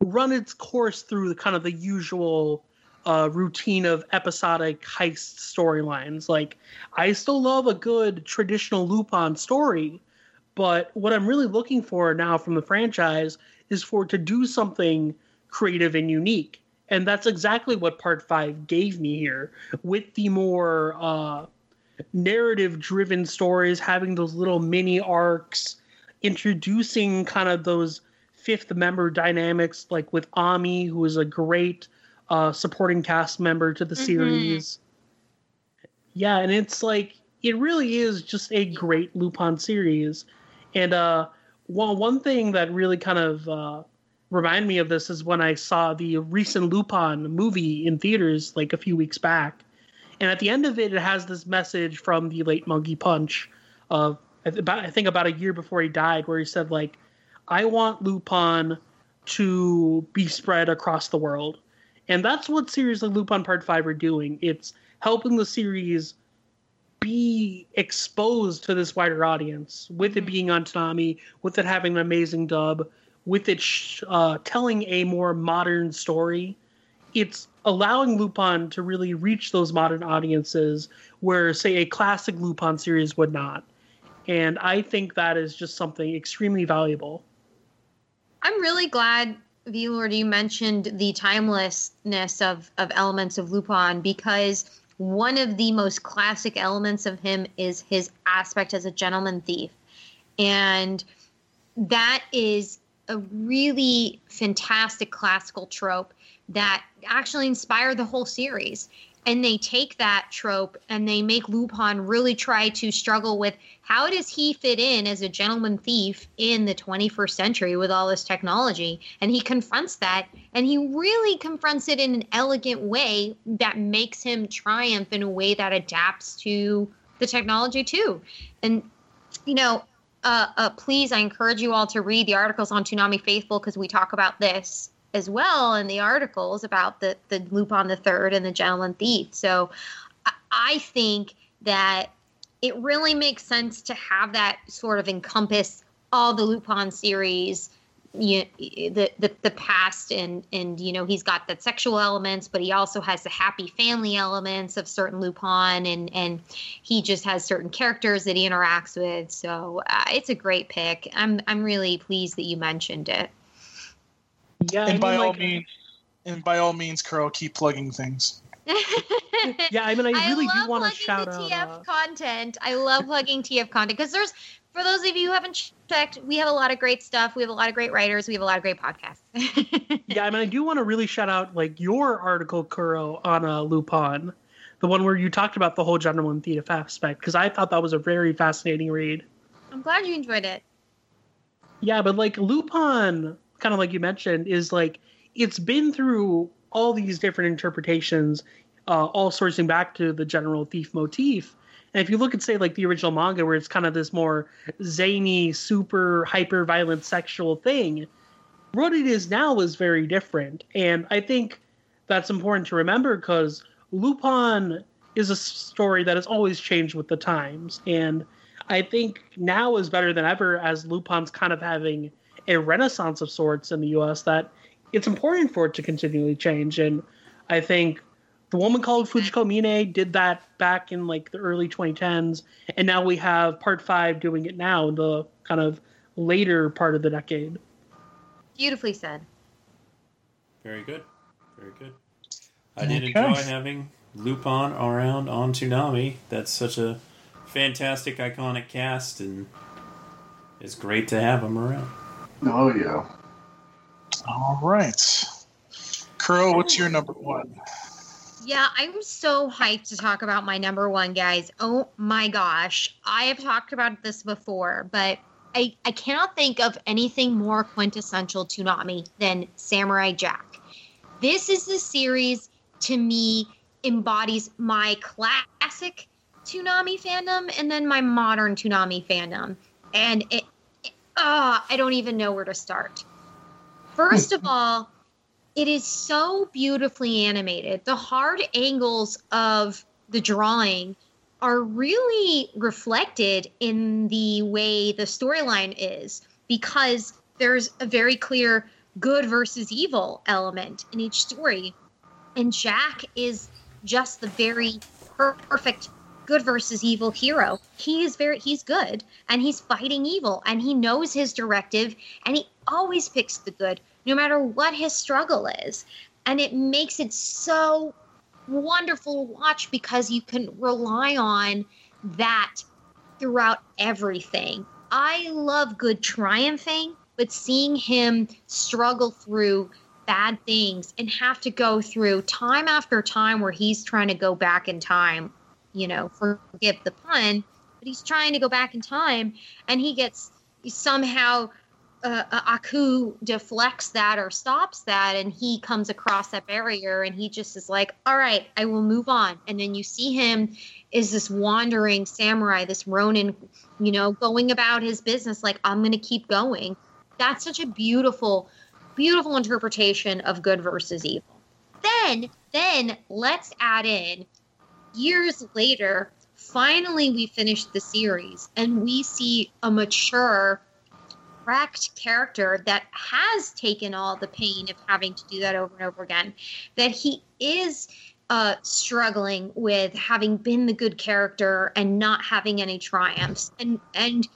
run its course through the kind of the usual uh, routine of episodic heist storylines. Like, I still love a good traditional Lupin story, but what I'm really looking for now from the franchise is for it to do something creative and unique. And that's exactly what part five gave me here with the more uh, narrative driven stories, having those little mini arcs, introducing kind of those fifth member dynamics, like with Ami, who is a great uh, supporting cast member to the Mhm. series. Yeah, and it's like it really is just a great Lupin series. And uh, one one thing that really kind of uh, reminded me of this is when I saw the recent Lupin movie in theaters like a few weeks back. And at the end of it, it has this message from the late Monkey Punch, uh, about I think about a year before he died, where he said like, "I want Lupin to be spread across the world," and that's what series like Lupin Part Five are doing. It's helping the series be exposed to this wider audience, with it being on Toonami, with it having an amazing dub, with it sh- uh, telling a more modern story. It's allowing Lupin to really reach those modern audiences where, say, a classic Lupin series would not. And I think that is just something extremely valuable. I'm really glad, V Lord, you mentioned the timelessness of, of elements of Lupin because one of the most classic elements of him is his aspect as a gentleman thief. And that is a really fantastic classical trope that actually inspired the whole series. And they take that trope and they make Lupin really try to struggle with how does he fit in as a gentleman thief in the 21st century with all this technology? And he confronts that and he really confronts it in an elegant way that makes him triumph in a way that adapts to the technology too. And, you know, uh, uh, please, I encourage you all to read the articles on Toonami Faithful because we talk about this as well in the articles about the the Lupin the Third and the Gentleman Thief. So I, think that it really makes sense to have that sort of encompass all the Lupin series. You, the, the the past and and you know he's got that sexual elements but he also has the happy family elements of certain lupin and and he just has certain characters that he interacts with so uh, it's a great pick i'm i'm really pleased that you mentioned it Yeah, I and by mean, all like, means, and by all means, Kuro, keep plugging things. yeah, I mean, I really love do want to shout the out. TF uh, content. I love plugging TF content because there's, for those of you who haven't checked, we have a lot of great stuff. We have a lot of great writers. We have a lot of great podcasts. yeah, I mean, I do want to really shout out like your article, Kuro, on uh, Lupin, the one where you talked about the whole gentleman thief aspect, because I thought that was a very fascinating read. I'm glad you enjoyed it. Yeah, but like Lupin, kind of like you mentioned, is like it's been through all these different interpretations, uh, all sourcing back to the general thief motif. And if you look at, say, like the original manga, where it's kind of this more zany, super hyper violent sexual thing, what it is now is very different. And I think that's important to remember because Lupin is a story that has always changed with the times. And I think now is better than ever as Lupin's kind of having a renaissance of sorts in the US that it's important for it to continually change. And I think the woman called Fujiko mm-hmm. Mine did that back in like the early 2010s. And now we have part five doing it now in the kind of later part of the decade. Beautifully said. Very good. Very good. I did enjoy having Lupin around on Toonami. That's such a fantastic, iconic cast, and it's great to have him around. Oh yeah. All right. Kuro, what's your number one? Yeah, I'm so hyped to talk about my number one, guys. Oh my gosh. I have talked about this before, but I, I cannot think of anything more quintessential to Toonami than Samurai Jack. This is the series, to me, embodies my classic Toonami fandom and then my modern Toonami fandom. And it, it ah, I don't even know where to start. First of all, it is so beautifully animated. The hard angles of the drawing are really reflected in the way the storyline is because there's a very clear good versus evil element in each story. And Jack is just the very perfect good versus evil hero. He is very he's good and he's fighting evil and he knows his directive and he always picks the good no matter what his struggle is. And it makes it so wonderful to watch because you can rely on that throughout everything. I love good triumphing, but seeing him struggle through bad things and have to go through time after time where he's trying to go back in time, you know, forgive the pun, but he's trying to go back in time and he gets somehow uh, Aku deflects that or stops that, and he comes across that barrier, and he just is like, "All right, I will move on." And then you see him is this wandering samurai, this Ronin, you know, going about his business like, "I'm going to keep going." That's such a beautiful, beautiful interpretation of good versus evil. Then, then let's add in years later. Finally, we finished the series, and we see a mature cracked character that has taken all the pain of having to do that over and over again, that he is uh, struggling with having been the good character and not having any triumphs, and and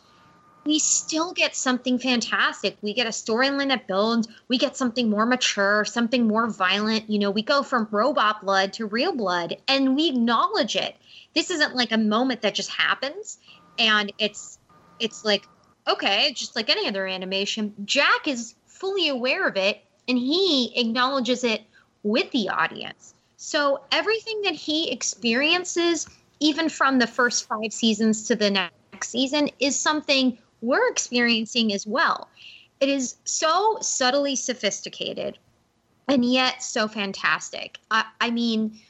we still get something fantastic. We get a storyline that builds. We get something more mature, something more violent. You know, we go from robot blood to real blood, and we acknowledge it. This isn't like a moment that just happens, and it's it's like okay, just like any other animation, Jack is fully aware of it and he acknowledges it with the audience. So everything that he experiences, even from the first five seasons to the next season, is something we're experiencing as well. It is so subtly sophisticated and yet so fantastic. I, I mean,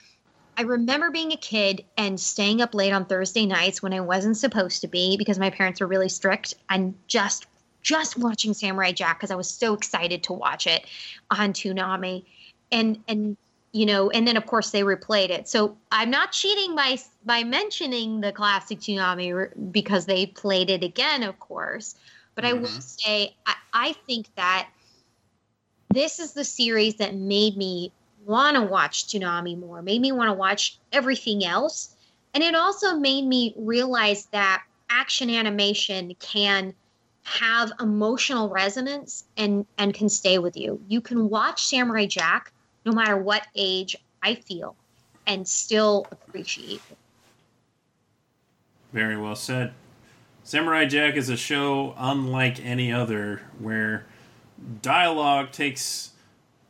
I remember being a kid and staying up late on Thursday nights when I wasn't supposed to be because my parents were really strict and just just watching Samurai Jack because I was so excited to watch it on Toonami. And and you know, and then of course they replayed it. So I'm not cheating by by mentioning the classic Toonami because they played it again, of course. But mm-hmm. I will mm-hmm. say I, I think that this is the series that made me want to watch Toonami more, made me want to watch everything else. And it also made me realize that action animation can have emotional resonance and and can stay with you. You can watch Samurai Jack no matter what age I feel and still appreciate it. Very well said. Samurai Jack is a show unlike any other where dialogue takes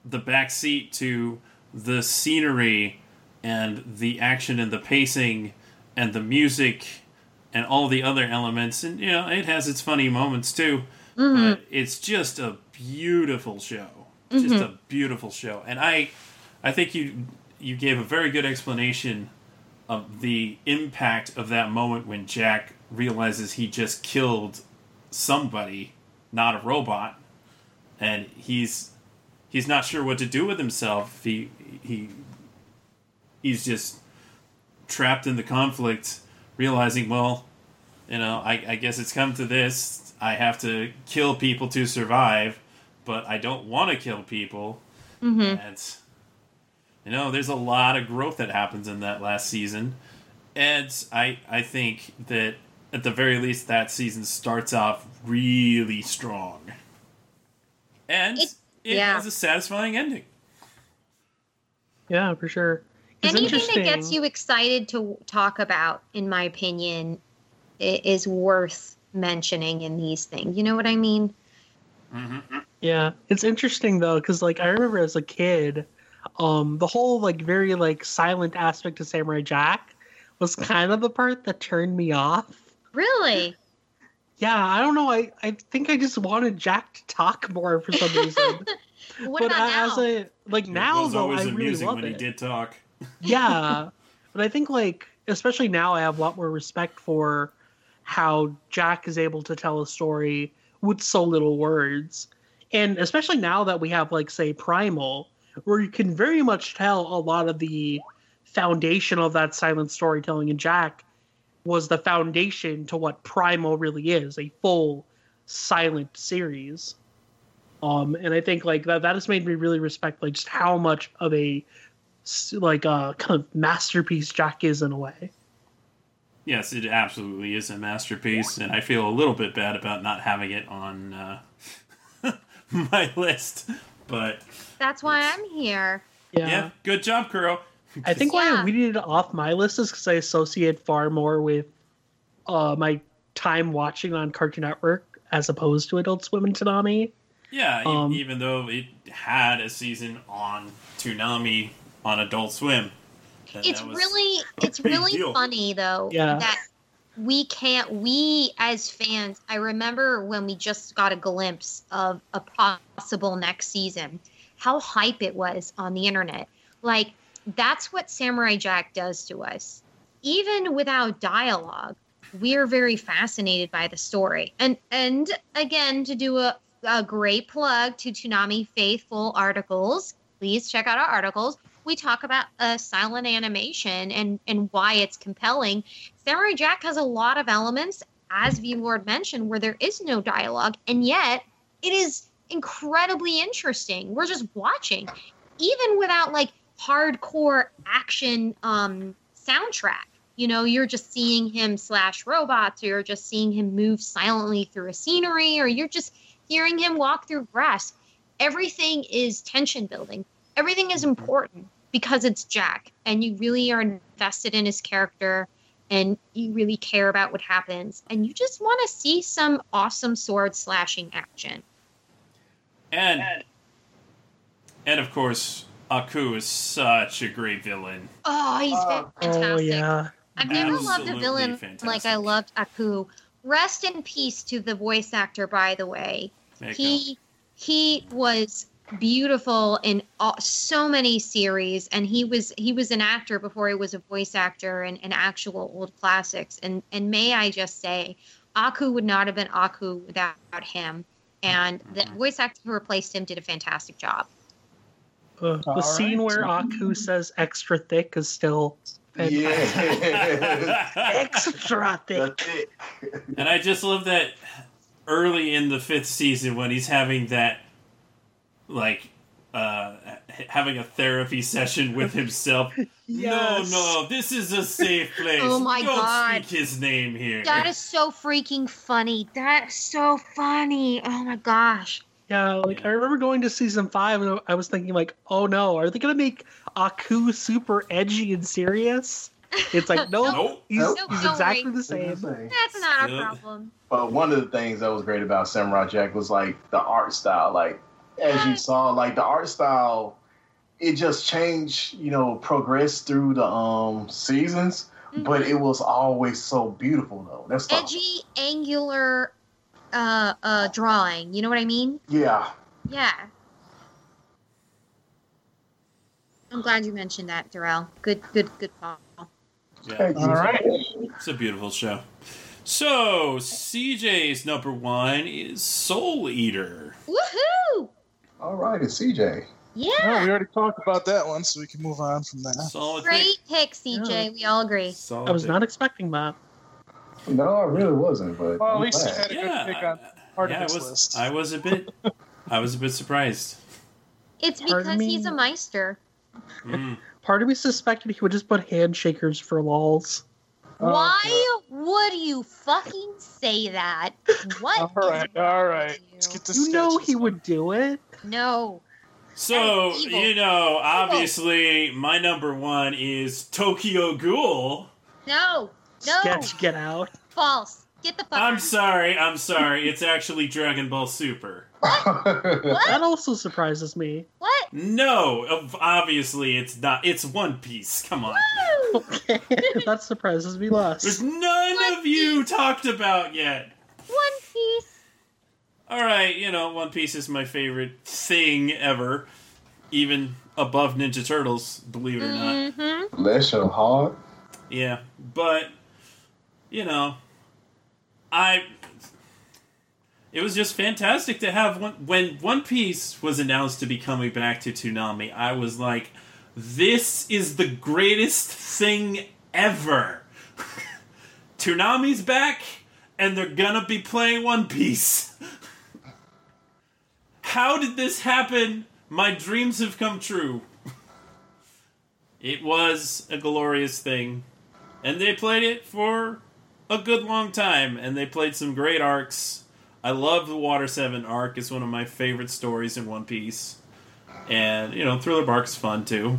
the back seat to the scenery and the action and the pacing and the music and all the other elements and you know it has its funny moments too mm-hmm. but it's just a beautiful show mm-hmm. just a beautiful show and i i think you you gave a very good explanation of the impact of that moment when jack realizes he just killed somebody not a robot and he's he's not sure what to do with himself. He he he's just trapped in the conflict, realizing, well, you know, I, I guess it's come to this. I have to kill people to survive, but I don't want to kill people. Mm-hmm. And you know, there's a lot of growth that happens in that last season, and I I think that at the very least that season starts off really strong. And it, it yeah. has a satisfying ending. Yeah, for sure. It's Anything that gets you excited to talk about, in my opinion, is worth mentioning in these things. You know what I mean? Mm-hmm. Yeah, it's interesting though, because like I remember as a kid, um, the whole like very like silent aspect of Samurai Jack was kind of the part that turned me off. Really? yeah, I don't know. I, I think I just wanted Jack to talk more for some reason. what but about now? As a, like now though, I really love when it. he did talk. yeah, but I think like especially now I have a lot more respect for how Jack is able to tell a story with so little words, and especially now that we have like say Primal, where you can very much tell a lot of the foundation of that silent storytelling in Jack was the foundation to what Primal really is a full silent series. Um, and I think like that that has made me really respect like just how much of a like uh kind of masterpiece Jack is in a way. Yes, it absolutely is a masterpiece, and I feel a little bit bad about not having it on uh, my list. But That's why I'm here. Yeah. yeah, good job, Kuro. I think why Yeah. I weeded it off my list is because I associate far more with uh my time watching on Cartoon Network as opposed to Adult Swim and Toonami. Yeah, e- Um, even though it had a season on Toonami on Adult Swim. And It's really it's really deal. funny though Yeah. that we can't we as fans I remember when we just got a glimpse of a possible next season how hype it was on the internet like that's what Samurai Jack does to us even without dialogue we're very fascinated by the story and and again to do a, a great plug to Toonami faithful articles please check out our articles we talk about uh, silent animation and and why it's compelling. Samurai Jack has a lot of elements, as V Lord mentioned, where there is no dialogue, and yet it is incredibly interesting. We're just watching, even without like hardcore action um, soundtrack. You know, you're just seeing him slash robots, or you're just seeing him move silently through a scenery, or you're just hearing him walk through grass. Everything is tension building everything is important because it's Jack, and you really are invested in his character, and you really care about what happens, and you just want to see some awesome sword slashing action. and and of course, Aku is such a great villain. Oh, he's Uh, fantastic. Oh yeah. I've never loved a villain fantastic. like I loved Aku. Rest in peace to the voice actor, by the way. There you he he was beautiful in all, so many series and he was he was an actor before he was a voice actor in, in actual old classics and and may i just say aku would not have been aku without him and the voice actor who replaced him did a fantastic job Uh, the All scene right. where Aku says extra thick is still fantastic. Yeah. Extra thick. That's it. go. and I just love that early in the fifth season when he's having that, like, uh, having a therapy session with himself. Yes. No, no, this is a safe place. Oh my god. Don't God. speak his name here. that is so freaking funny that is so funny oh my gosh Yeah, like Yeah. I remember going to season five and I was thinking like, oh no, are they gonna make Aku super edgy and serious? It's like no, Nope. he's, Nope. he's Don't exactly worry. the same. that's not a problem But one of the things that was great about Samurai Jack was like the art style. Like as you saw, like the art style, it just changed, you know, progressed through the um seasons. But it was always so beautiful though. That's the, edgy angular uh uh drawing you know what i mean yeah. Yeah. I'm glad you mentioned that, Darrell. Good, good, good call. Yeah, All right. it's a beautiful show. So, CJ's number one is Soul Eater. Woohoo! All right, it's CJ. Yeah. We already talked about that one, so we can move on from that. Solid Great pick, CJ. Yeah. We all agree. Solid I was pick. not expecting that. No, I really wasn't. But Well, at I'm least you had a good pick on part yeah, of I was. list. I was a bit. I was a bit surprised. It's Pardon because he's me? a Meister. Mm. Part of me suspected he would just put handshakers for lols. Oh, Why would you fucking say that? What? All right, is all wrong right. with Let's you? get to You know he would do it. No. So you know, obviously, my number one is Tokyo Ghoul. No. No. Sketch, get out. False. Get the fuck I'm out. sorry. I'm sorry. It's actually Dragon Ball Super. What? That also surprises me. What? No, obviously it's not. It's One Piece. Come on. Woo! Okay, that surprises me last. There's none One of you talked about yet. One piece. All right, you know, One Piece is my favorite thing ever, even above Ninja Turtles, believe it or not. Mm-hmm. Bless your heart. Yeah, but you know, I it was just fantastic to have one when One Piece was announced to be coming back to Toonami. I was like, this is the greatest thing ever. Toonami's back and they're gonna be playing One Piece. How did this happen? My dreams have come true. It was a glorious thing. And they played it for a good long time, and they played some great arcs. I love the Water 7 arc, it's one of my favorite stories in One Piece. And, you know, Thriller Bark's fun too.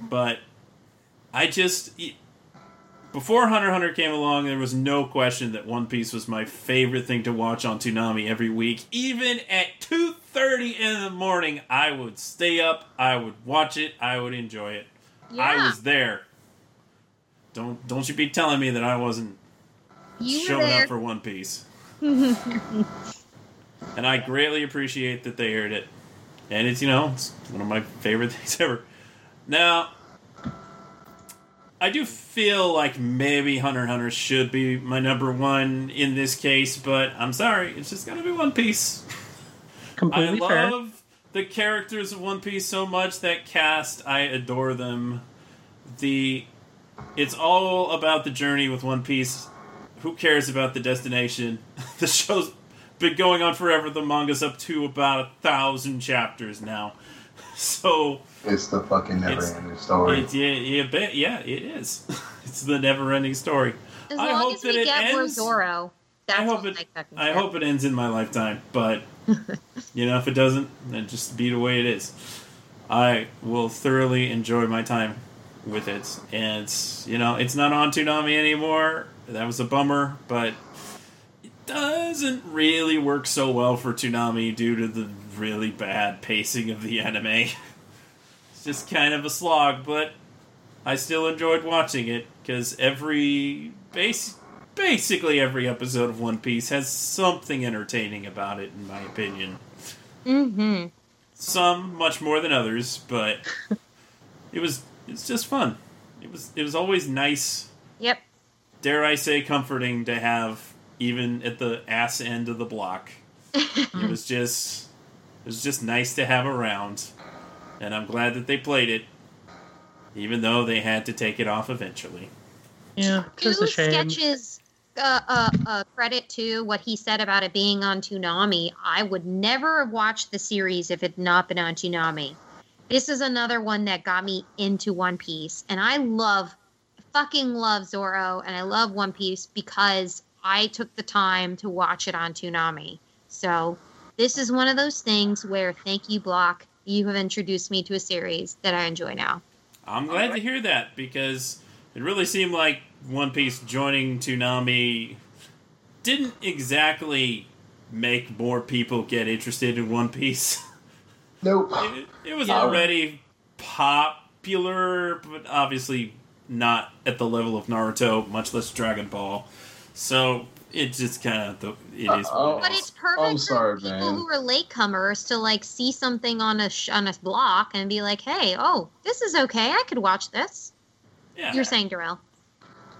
But I just. Before Hunter Hunter came along, there was no question that One Piece was my favorite thing to watch on Toonami every week. Even at 2.30 in the morning, I would stay up, I would watch it, I would enjoy it. I was there. Don't don't you be telling me that I wasn't You were showing there. up for One Piece. and I greatly appreciate that they aired it. And it's you know it's one of my favorite things ever. Now, I do feel like maybe Hunter x Hunter should be my number one in this case, but I'm sorry, it's just gonna be One Piece. I Completely fair. love the characters of One Piece so much. That cast, I adore them. The it's all about the journey with One Piece. Who cares about the destination? the show's been going on forever. The manga's up to about a thousand chapters now. So It's the fucking never It's- ending story. it's yeah, yeah, bet- yeah, it is. it's the never-ending story. As I long hope as that we it get more ends- Zoro, that's I hope all it. I I hope it ends in my lifetime, but you know, if it doesn't, then just be the way it is. I will thoroughly enjoy my time with it, and you know, it's not on Toonami anymore. That was a bummer, but it doesn't really work so well for Toonami due to the really bad pacing of the anime. It's just kind of a slog, but I still enjoyed watching it because every base, basically every episode of One Piece has something entertaining about it, in my opinion. Mm-hmm. Some much more than others, but it was it's just fun. It was it was always nice, Yep. Dare I say, comforting to have even at the ass end of the block. it was just it was just nice to have around, and I'm glad that they played it, even though they had to take it off eventually. Yeah, just a Two shame. sketches uh, uh, uh, credit to what he said about it being on Toonami. I would never have watched the series if it had not been on Toonami. This is another one that got me into One Piece, and I love, fucking love Zoro, and I love One Piece because I took the time to watch it on Toonami. So this is one of those things where thank you, Block. You have introduced me to a series that I enjoy now. I'm glad to hear that because it really seemed like One Piece joining Toonami didn't exactly make more people get interested in One Piece. Nope. It, it was Yeah. already popular, but obviously not at the level of Naruto, much less Dragon Ball. So it just kind of the it is. Uh-oh. But it's perfect I'm sorry, for people man. who are latecomers to like see something on a sh- on a block and be like, "Hey, oh, this is okay. I could watch this." Yeah. You're saying, Darrell?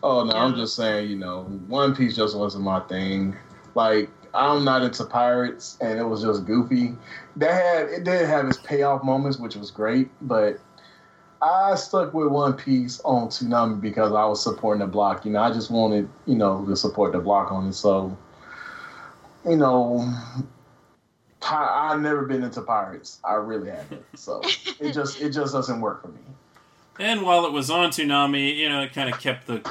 Oh no, I'm just saying, you know, One Piece just wasn't my thing. Like I'm not into pirates, and it was just goofy. That had it did have its payoff moments, which was great, but I stuck with One Piece on Toonami because I was supporting the block. You know, I just wanted, you know, to support the block on it. So, you know, pi- I've never been into pirates. I really haven't. So it just it just doesn't work for me. And while it was on Toonami, you know, it kind of kept the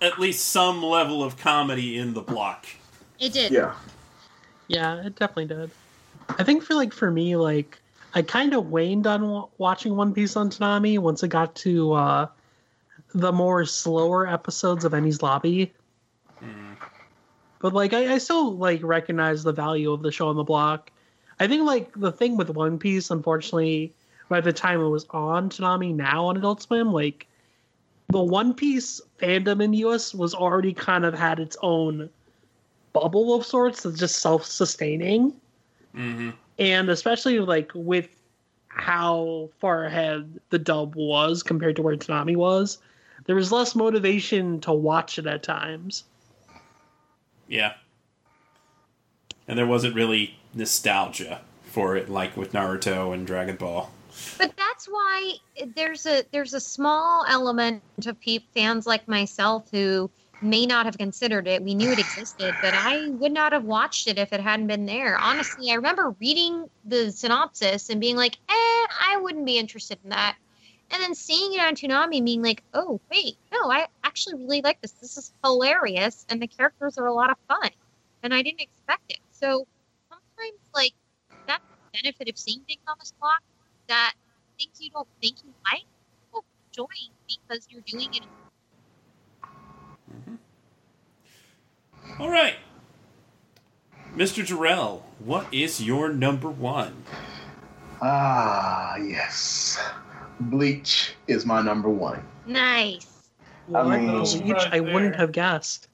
at least some level of comedy in the block. It did. Yeah. Yeah, it definitely did. I think for like for me, like I kind of waned on wa- watching One Piece on Toonami once it got to uh, the more slower episodes of Enies Lobby. But like I, I still like recognize the value of the show on the block. I think like the thing with One Piece, unfortunately, by the time it was on Toonami now on Adult Swim, like the One Piece fandom in the US was already kind of had its own bubble of sorts that's just self-sustaining Mm-hmm. And especially like with how far ahead the dub was compared to where Toonami was, there was less motivation to watch it at times. Yeah. And there wasn't really nostalgia for it like with Naruto and Dragon Ball. But that's why there's a there's a small element of peop fans like myself who may not have considered it. We knew it existed, but I would not have watched it if it hadn't been there. Honestly, I remember reading the synopsis and being like, eh, I wouldn't be interested in that. And then seeing it on Toonami being like, oh, wait, no, I actually really like this. This is hilarious, and the characters are a lot of fun. And I didn't expect it. So sometimes, like, that's the benefit of seeing things on this clock that things you don't think you like, you'll enjoy because you're doing it All right. Mr. Jarrell, what is your number one? Ah, yes. Bleach is my number one. nice. I mean- Bleach, I wouldn't have guessed.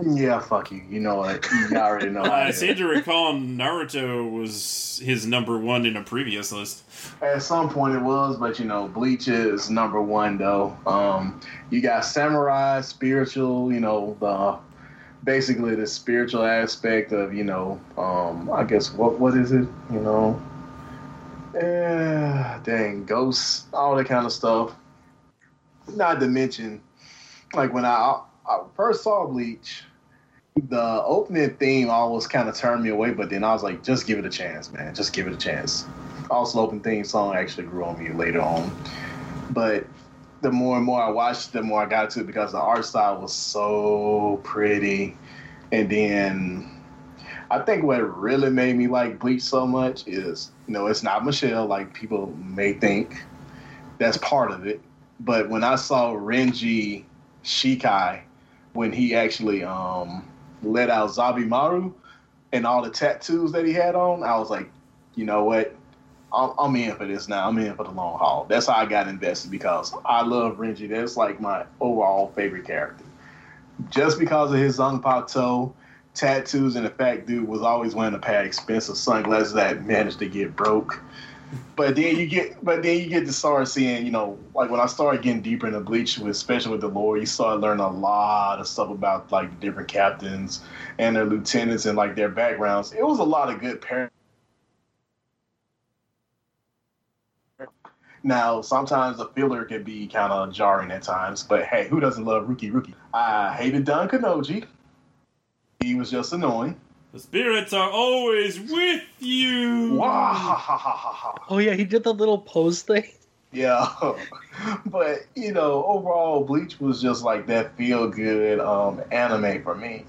Yeah, fuck you. You know what? You already know. I it seem to recall Naruto was his number one in a previous list. At some point it was, but you know, Bleach is number one though. Um, you got samurai, spiritual, you know, the basically the spiritual aspect of, you know, um, I guess what what is it? You know, eh, dang ghosts, all that kind of stuff. Not to mention, like when I, I first saw Bleach, the opening theme always kind of turned me away, but then I was like, just give it a chance, man. Just give it a chance. Also, open theme song actually grew on me later on. But the more and more I watched, the more I got to it because the art style was so pretty. And then I think what really made me like Bleach so much is, you know, it's not Michelle like people may think. That's part of it. But when I saw Renji Shikai, when he actually um, let out Zabimaru and all the tattoos that he had on, I was like, you know what? I'm, I'm in for this now. I'm in for the long haul. That's how I got invested because I love Renji. That's like my overall favorite character. Just because of his Zanpakuto tattoos and the fact dude was always wearing a pair of expensive sunglasses that managed to get broke. But then you get, but then you get to start seeing, you know, like when I started getting deeper into Bleach, especially with the lore, you start learning a lot of stuff about like the different captains and their lieutenants and like their backgrounds. It was a lot of good par Now, sometimes the filler can be kind of jarring at times, but hey, who doesn't love Rookie Rookie? I hated Don Kanonji. He was just annoying. The spirits are always with you. Ha. Oh yeah, he did the little pose thing. Yeah, but you know, overall, Bleach was just like that feel good um, anime for me.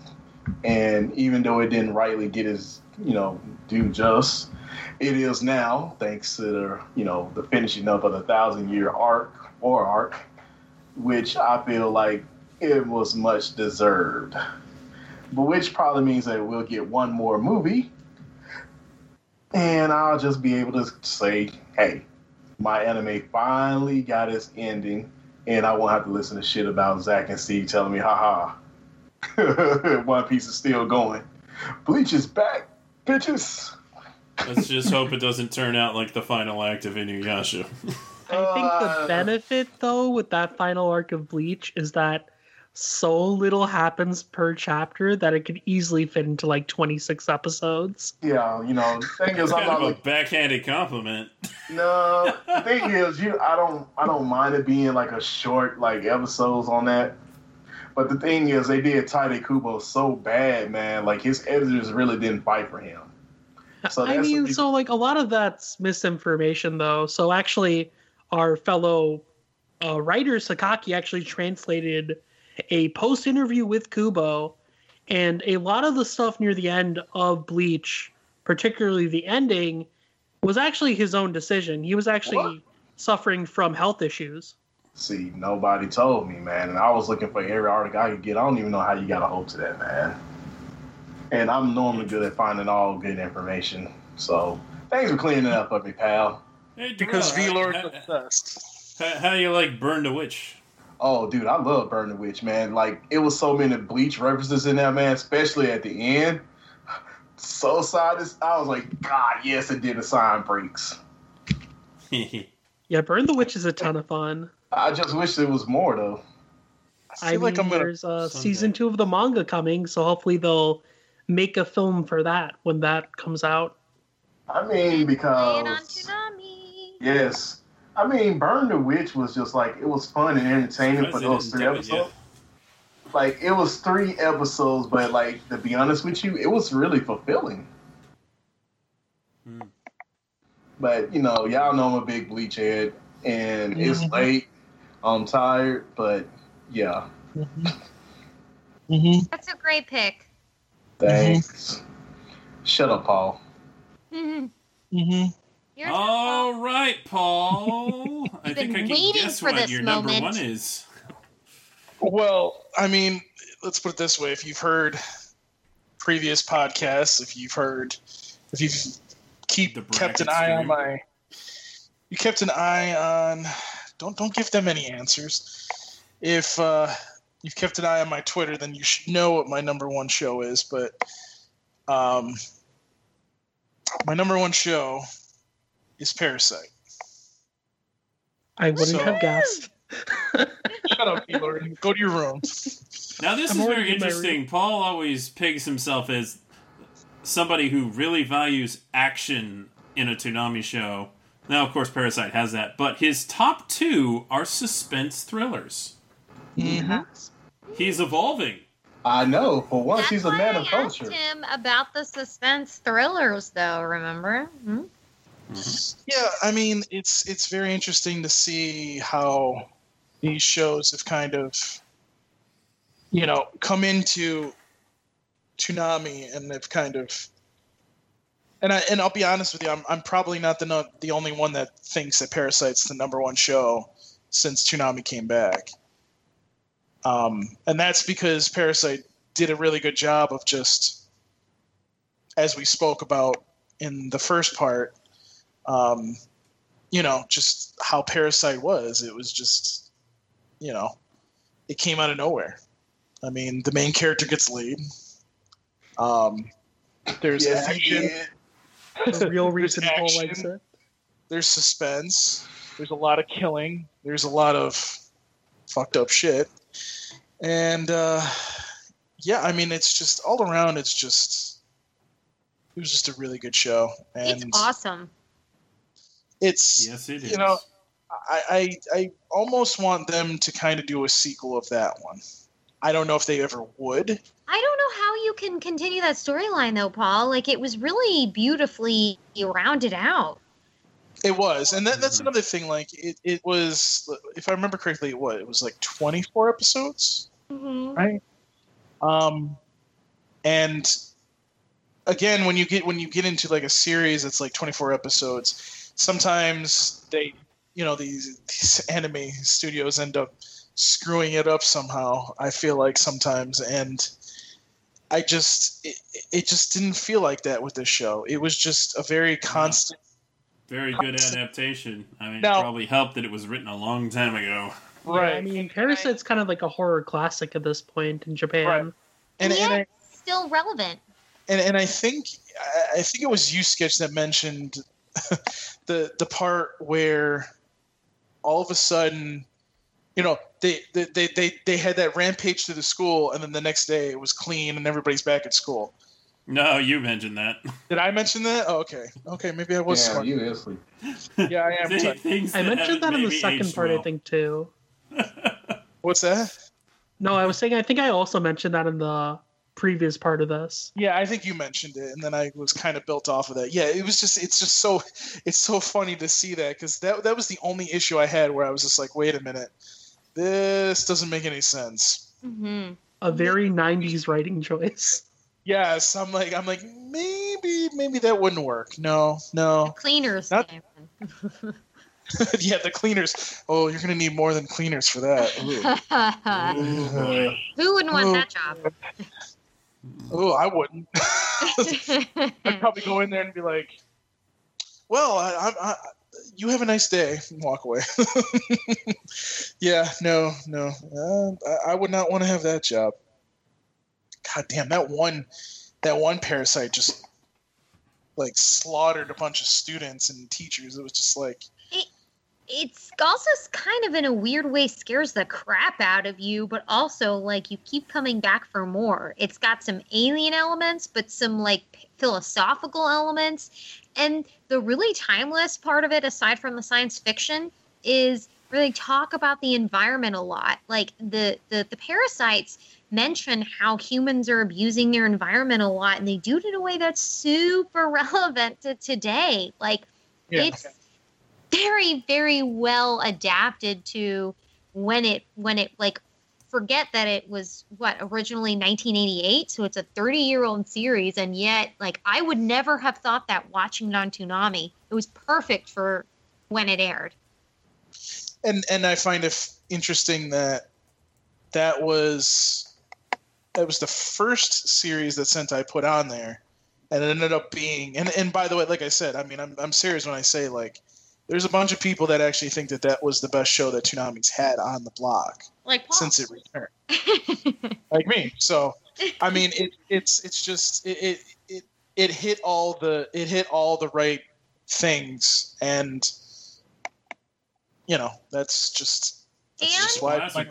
And even though it didn't rightly get his, you know, due just, it is now thanks to the, you know, the finishing up of the thousand year arc or arc, which I feel like it was much deserved. But which probably means that we'll get one more movie, and I'll just be able to say, hey, my anime finally got its ending, and I won't have to listen to shit about Zack and Steve telling me, haha, One Piece is still going. Bleach is back, bitches. Let's just hope it doesn't turn out like the final act of Inuyasha. I think Uh, the benefit though with that final arc of Bleach is that so little happens per chapter that it could easily fit into like 26 episodes. Yeah, you know, thing is, I'm not of a like, backhanded compliment. no. The thing is, you, I don't, I don't mind it being like a short like episodes on that. But the thing is, they did Tite Kubo so bad, man. Like his editors really didn't fight for him. So I mean, the- so like a lot of that's misinformation though. So actually, our fellow uh, writer Sakaki actually translated a post interview with Kubo, and a lot of the stuff near the end of Bleach, particularly the ending, was actually his own decision. He was actually What? suffering from health issues. See, nobody told me, man, and I was looking for every article I could get. I don't even know how you got a hold to that, man. And I'm normally good at finding all good information. So thanks for cleaning it up for me, pal. Hey, Because Darrell, V Lord how, was best. how, how you like Burn the Witch? Oh, dude, I love Burn the Witch, man. Like it was so many Bleach references in that man. Especially at the end. So sad. I was like, God, yes, it did the sign breaks. Yeah, Burn the Witch is a ton of fun. I just wish there was more though. I I feel mean, like I'm gonna. there's uh, season two of the manga coming, so hopefully they'll make a film for that when that comes out. I mean, Play it on because yes, I mean, Burn the Witch was just like it was fun and entertaining for those three President, episodes. like it was three episodes, but like to be honest with you, it was really fulfilling. Hmm. But you know, y'all know I'm a big bleach head, and it's Mhm. late. I'm tired, but yeah, hmm That's a great pick. thanks. Shut up, Paul. hmm Your turn, Paul. All right, Paul. I You've think I been can waiting guess for what this your number one is. Well, I mean, let's put it this way: if you've heard previous podcasts, if you've heard, if you've keep The kept an bracket eye on my, you kept an eye on. Don't don't give them any answers. If uh, you've kept an eye on my Twitter, then you should know what my number one show is. But um, my number one show is Parasyte. I wouldn't So- have guessed. Shut up, Keeler. Go to your room. Now, this I'm is already very in interesting. Paul always pegs himself as somebody who really values action in a Toonami show. Now, of course, Parasyte has that, but his top two are suspense thrillers. Mhm. He's evolving. I know. For once, That's he's a why man I of asked culture. him about the suspense thrillers, though. Remember? Hmm? Yeah, I mean, it's it's very interesting to see how these shows have kind of, you know, come into Toonami and they've kind of, and I and I'll be honest with you, I'm I'm probably not the no, the only one that thinks that Parasyte's the number one show since Toonami came back. Um, and that's because Parasite did a really good job of just, as we spoke about in the first part, um, you know, just how Parasyte was. It was just, you know, it came out of nowhere. I mean, the main character gets laid. Um, there's Yeah, Ephesian, yeah. The real reason Paul action. likes it. there's suspense. There's a lot of killing. There's a lot of fucked up shit. And uh, yeah, I mean, it's just all around. It's just it was just a really good show, and It's awesome. It's Yes, it is. you know, I, I I almost want them to kind of do a sequel of that one. I don't know if they ever would. I don't know how you can continue that storyline, though, Paul. Like, it was really beautifully rounded out. It was, and that, that's Mhm. another thing. Like it, it was, if I remember correctly, what it was like twenty four episodes. Mm-hmm. right? Um, and again, when you get when you get into like a series that's like 24 episodes, sometimes they, you know, these these anime studios end up screwing it up somehow. I feel like sometimes, and I just it, it just didn't feel like that with this show. It was just a very constant. Very good adaptation. I mean, Now- it probably helped that it was written a long time ago. Yeah, I mean, Parasyte's kind of like a horror classic at this point in Japan. Right. and, And, and yet, I, it's still relevant. and and I think I- I think it was you sketch that mentioned the the part where all of a sudden, you know, they they, they they they had that rampage to the school, and then the next day it was clean and everybody's back at school. No, you mentioned that. Did I mention that? Oh, okay, okay, maybe I was Yeah, smart. you asleep. Yeah, I am. Th- sorry. things I mentioned that in the second aged part, I think, too. What's that? No, I was saying I think I also mentioned that in the previous part of this. Yeah, I think you mentioned it, and then I was kind of built off of that. Yeah, it was just it's just so it's so funny to see that because that that was the only issue I had where I was just like, wait a minute, this doesn't make any sense. Mm-hmm. A very 90s writing choice. Yes, I'm like I'm like maybe maybe that wouldn't work. No, no. Cleaners. Not- yeah, the cleaners. Oh, you're gonna need more than cleaners for that. Ooh. in. Oh. Who wouldn't want Ooh. that job? Oh, I wouldn't. I'd probably go in there and be like, "Well, I, I, I, you have a nice day," and walk away. yeah, no, no, uh, I, I would not want to have that job. God damn, that one, that one parasite just like slaughtered a bunch of students and teachers. It was just like, it's also kind of in a weird way scares the crap out of you, but also like you keep coming back for more. It's got some alien elements, but some like philosophical elements. And the really timeless part of it, aside from the science fiction, is where they talk about the environment a lot. Like the the, the parasites mention how humans are abusing their environment a lot, and they do it in a way that's super relevant to today. Like Yeah. it's very, very well adapted to when it when it like forget that it was what originally 1988 so it's a 30 year old series and yet like i would never have thought that watching it on toonami it was perfect for when it aired. And and I find it interesting that that was that was the first series that Sentai put on there, and it ended up being and and by the way, like I said, I mean I'm I'm serious when I say like there's a bunch of people that actually think that that was the best show that Toonami's had on the block like Paul. since it returned, like me. So I mean it it's it's just it it it, it hit all the it hit all the right things and you know that's just that's And- just why I it fun.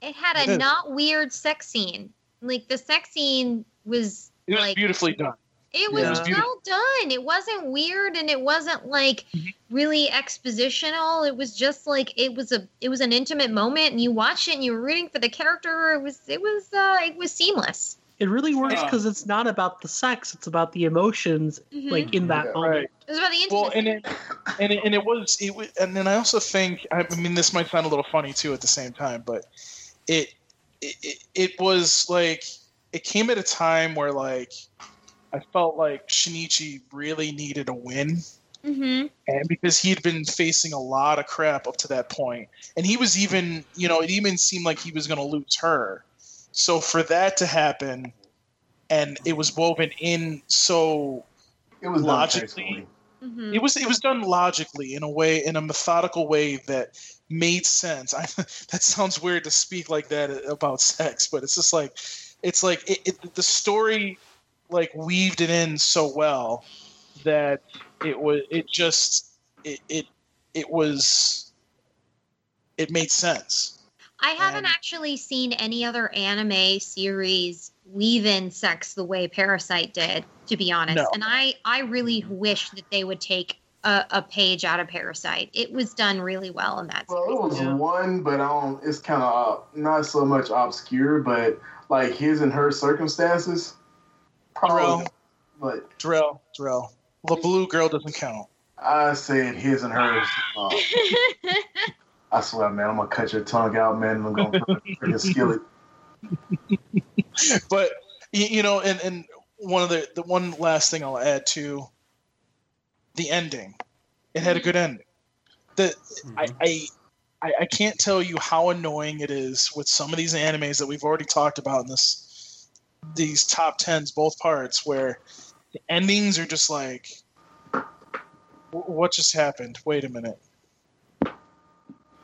it had a is. not weird sex scene like the sex scene was It was like beautifully done. It was Yeah. It was beautiful. well done. It wasn't weird and it wasn't like Mhm. really expositional. It was just like it was a it was an intimate moment and you watched it and you were rooting for the character. It was it was uh it was seamless. It really works Yeah. because it's not about the sex; it's about the emotions, Mhm. like in that Yeah, moment. Right. it was about the intimacy. Well, and it and it, and it was it was, and then I also think I mean this might sound a little funny too at the same time, but it it it, it was like it came at a time where like I felt like Shinichi really needed a win. hmm and because he'd been facing a lot of crap up to that point. And he was even you know it even seemed like he was going to lose her. So for that to happen and it was woven in so It was Logically- tastefully. hmm it was it was done logically in a way in a methodical way that made sense. I, that sounds weird to speak like that about sex but it's just like it's like it, it, the story like weaved it in so well that it was it just it it, it was it made sense I haven't And- actually seen any other anime series weave in sex the way Parasyte did, to be honest. No. And I I really wish that they would take a, a page out of Parasyte. It was done really well in that Well, series. it was Yeah. one, but I don't. It's kind of not so much obscure, but like his and her circumstances. Probably, Darrell. but Drell Drell the blue girl doesn't count I said his and hers. Uh, I swear, man, I'm gonna cut your tongue out, man. and I'm gonna put a skillet. but you know and and one of the the one last thing i'll add to the ending it had a good ending the I, I I I can't tell you how annoying it is with some of these animes that we've already talked about in this these top tens both parts where the endings are just like what just happened wait a minute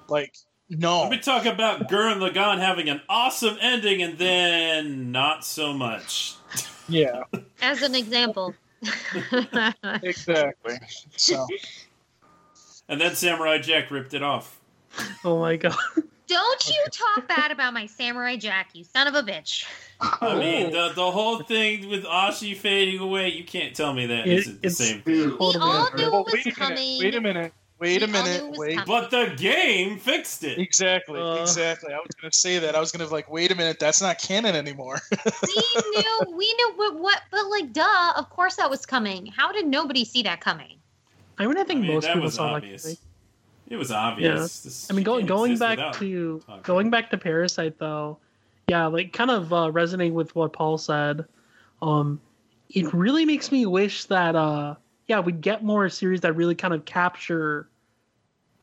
like no Let me talk about Gurren Lagann having an awesome ending and then not so much. yeah As an example. exactly so And then Samurai Jack ripped it off. Oh my god! Don't you talk bad about my Samurai Jack, you son of a bitch. I mean, the, the whole thing with Ashi fading away, you can't tell me that It- isn't the same. Dude, We all knew Well, it was wait coming. minute wait a minute wait a We all knew minute wait coming. But the game fixed it. Exactly, Uh. exactly. I was gonna say that. I was gonna be like, wait a minute, that's not canon anymore. we knew, we knew what, what, but like, duh, of course that was coming. How did nobody see that coming? I mean, I think I mean, most that people was saw obvious. that. It was obvious. This I mean, going going back to talking. going back to Parasyte though, yeah, like kind of uh, resonating with what Paul said. Um, it really makes me wish that uh, yeah, we'd get more series that really kind of capture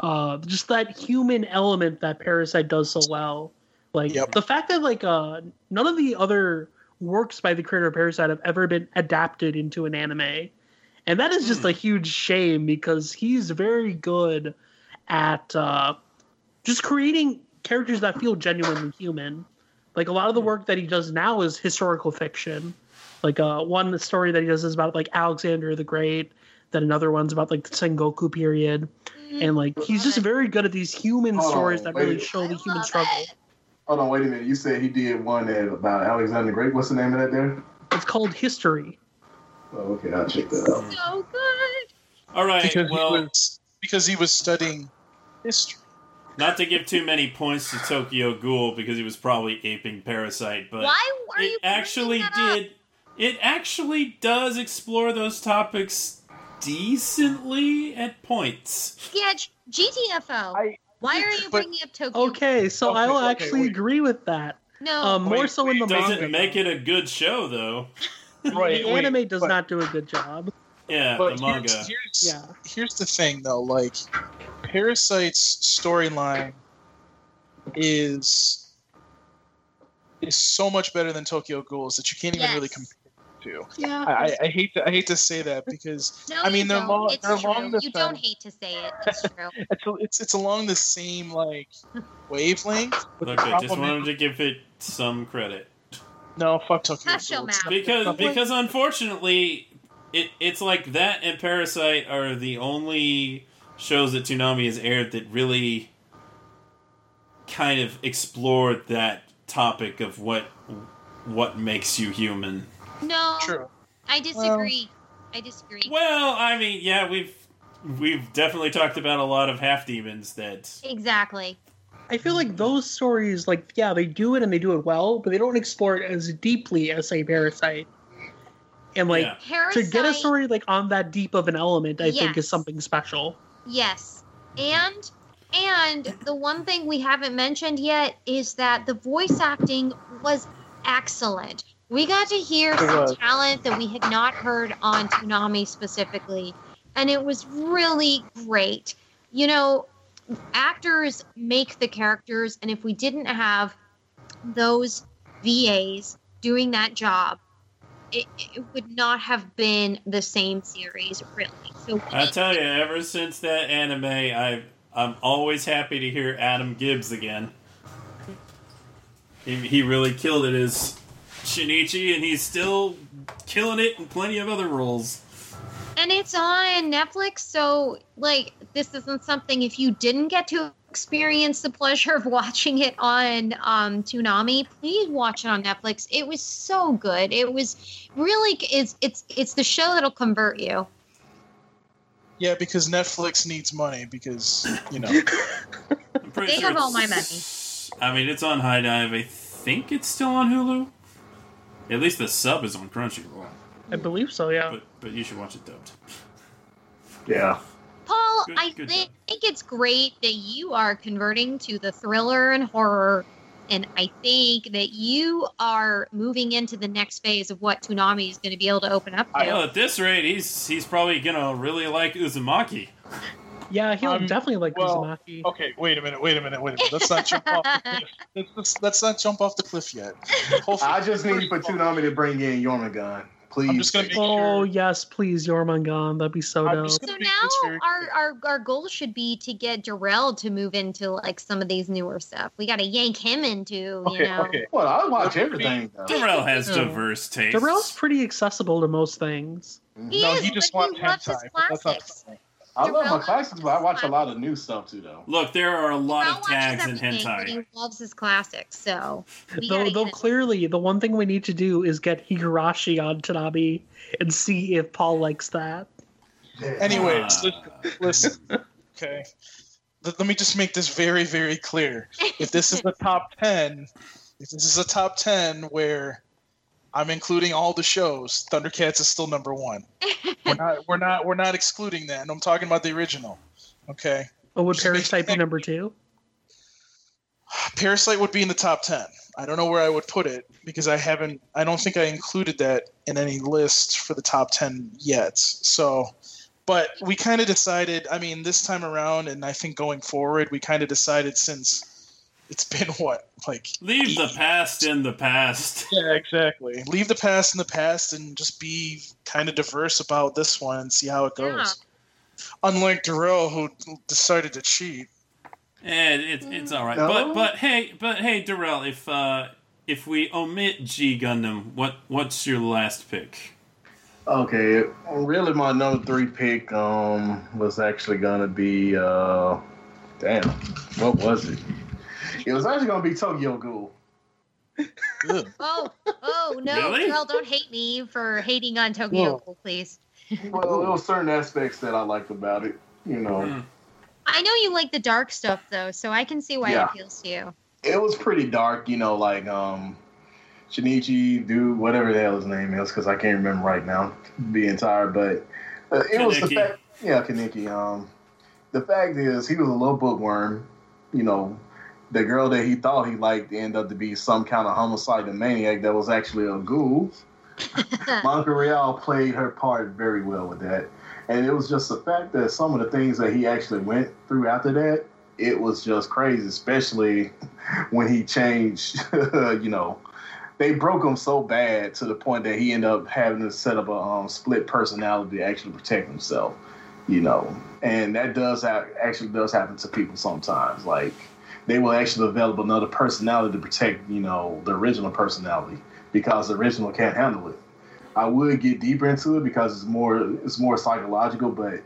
uh just that human element that Parasyte does so well. Like Yep. the fact that like uh none of the other works by the creator of Parasyte have ever been adapted into an anime. And that is just Hmm. a huge shame because he's very good at uh, just creating characters that feel genuinely human. Like a lot of the work that he does now is historical fiction. Like uh, one story that he does is about like Alexander the Great. Then another one's about like the Sengoku period, and like he's just very good at these human Oh, stories that really show the human struggle. it. Hold on, wait a minute. You said he did one that about Alexander the Great. What's the name of that there? It's called Historie. Oh, okay, I'll check that out. So good. All right. because well, he was because he was studying history. not to give too many points to Tokyo Ghoul because he was probably aping Parasyte, but Why are it bringing actually that up? did. It actually does explore those topics decently at points. Yeah, GTFO. I- Why are you but- bringing up Tokyo? Okay, so Okay, I will okay, actually wait. agree with that. No. Um, more Wait, so in the wait, manga. Doesn't make it a good show though. Right, the wait, anime does but- not do a good job. Yeah, But the manga. here's, here's, Yeah. here's the thing, though. Like, Parasyte's storyline is is so much better than Tokyo Ghoul's that you can't even really compare the two. yeah. I, I, I hate to I hate to say that because no, I mean you they're don't. long It's they're true. along the you same- don't hate to say it. It's true. it's it's it's along the same like wavelength. But Look, I just problem wanted to give it some credit no fuck Tokyo Hush your Ghoul. It's mouth. not- because because unfortunately, it it's like that and Parasite are the only shows that Toonami has aired that really kind of explored that topic of what what makes you human. No, true. I disagree. I disagree. Well, I mean, yeah, we've we've definitely talked about a lot of half demons that Exactly. I feel like those stories, like, yeah, they do it and they do it well, but they don't explore it as deeply as, say, Parasyte. And, like, Yeah. Parasyte. to get a story, like, on that deep of an element, I think is something special. Yes. And and the one thing we haven't mentioned yet is that the voice acting was excellent. We got to hear some talent that we had not heard on Toonami specifically, and it was really great. You know, actors make the characters, and if we didn't have those VAs doing that job, it, it would not have been the same series, really. So I tell you, ever since that anime, I I'm always happy to hear Adam Gibbs again. He, he really killed it as Shinichi, and he's still killing it in plenty of other roles. and it's on Netflix, so like this isn't something if you didn't get to experience the pleasure of watching it on um Toonami, please watch it on Netflix. It was so good. It was really it's it's it's the show that'll convert you. Yeah, because Netflix needs money because you know. They sure have all my it's- I mean, it's on HIDIVE. I think it's still on Hulu. At least the sub is on Crunchyroll, I believe so, yeah. but but you should watch it dubbed. Yeah. Paul, Good- I good think it's great that you are converting to the thriller and horror. And I think that you are moving into the next phase of what Toonami is going to be able to open up to. Well, at this rate, he's he's probably gonna really like Uzumaki. Yeah, he'll Um, definitely like well, Uzumaki. Okay, wait a minute, wait a minute, wait a minute. Let's not jump off the cliff. Let's, let's, let's not jump off the cliff yet. Hopefully- I just need for Toonami to bring in Jormungand. Please. I'm just gonna make Oh, sure. yes, please, Jormungand. That'd be so I'm dope. So now our, our our goal should be to get Darrell to move into like some of these newer stuff. We got to yank him into, you Okay, know. okay. Well, I watch everything though. Darrell has diverse tastes. Darrell's pretty accessible to most things. He no, is, he just but wants he loves his hentai. That's not classics. funny. I love my classics, but I watch a lot of new stuff too, though. Look, there are a lot Darrell of tags in watches everything, but hentai. He loves his classics, so Though, though clearly, the one thing we need to do is get Higurashi on Toonami and see if Paul likes that. Anyways, Ah. listen, listen. Okay. Let, let me just make this very, very clear. If this is the top 10, if this is a top 10 where I'm including all the shows, Thundercats is still number one. We're not, we're not, we're not excluding that. And I'm talking about the original. Okay. Oh, would Just Parasyte be number two? Parasyte would be in the top 10. I don't know where I would put it because I haven't, I don't think I included that in any list for the top 10 yet. So, but we kind of decided, I mean, this time around, and I think going forward, we kind of decided since it's been what? Like, Leave the past in the past. yeah, exactly. Leave the past in the past and just be kind of diverse about this one and see how it goes. Unlike Darrell, who decided to cheat. And it, it's all right. No. But but hey, but hey, Darrell, if uh, if we omit G Gundam, what what's your last pick? Okay, really, my number three pick um was actually gonna be uh, damn, what was it? It was actually gonna be Tokyo Ghoul. Oh, oh no, Really? Darrell, don't hate me for hating on Tokyo Whoa. Ghoul, please. Well, there were certain aspects that I liked about it. You know, Hmm. I I know you like the dark stuff though, so I can see why Yeah. it appeals to you. it was pretty dark, you know, like um Shinichi, dude, whatever the hell his name is, because I can't remember right now, being tired. But uh, it was the fact, yeah, Kaneki. Um, the fact is, he was a little bookworm. You know, the girl that he thought he liked ended up to be some kind of homicidal maniac that was actually a ghoul. Monica Rial played her part very well with that. And it was just the fact that some of the things that he actually went through after that, it was just crazy, especially when he changed, you know, they broke him so bad to the point that he ended up having to set up a um, split personality to actually protect himself, you know. And that does ha- actually does happen to people sometimes. Like they will actually develop another personality to protect, you know, the original personality because the original can't handle it. I would get deeper into it because it's more it's more psychological, but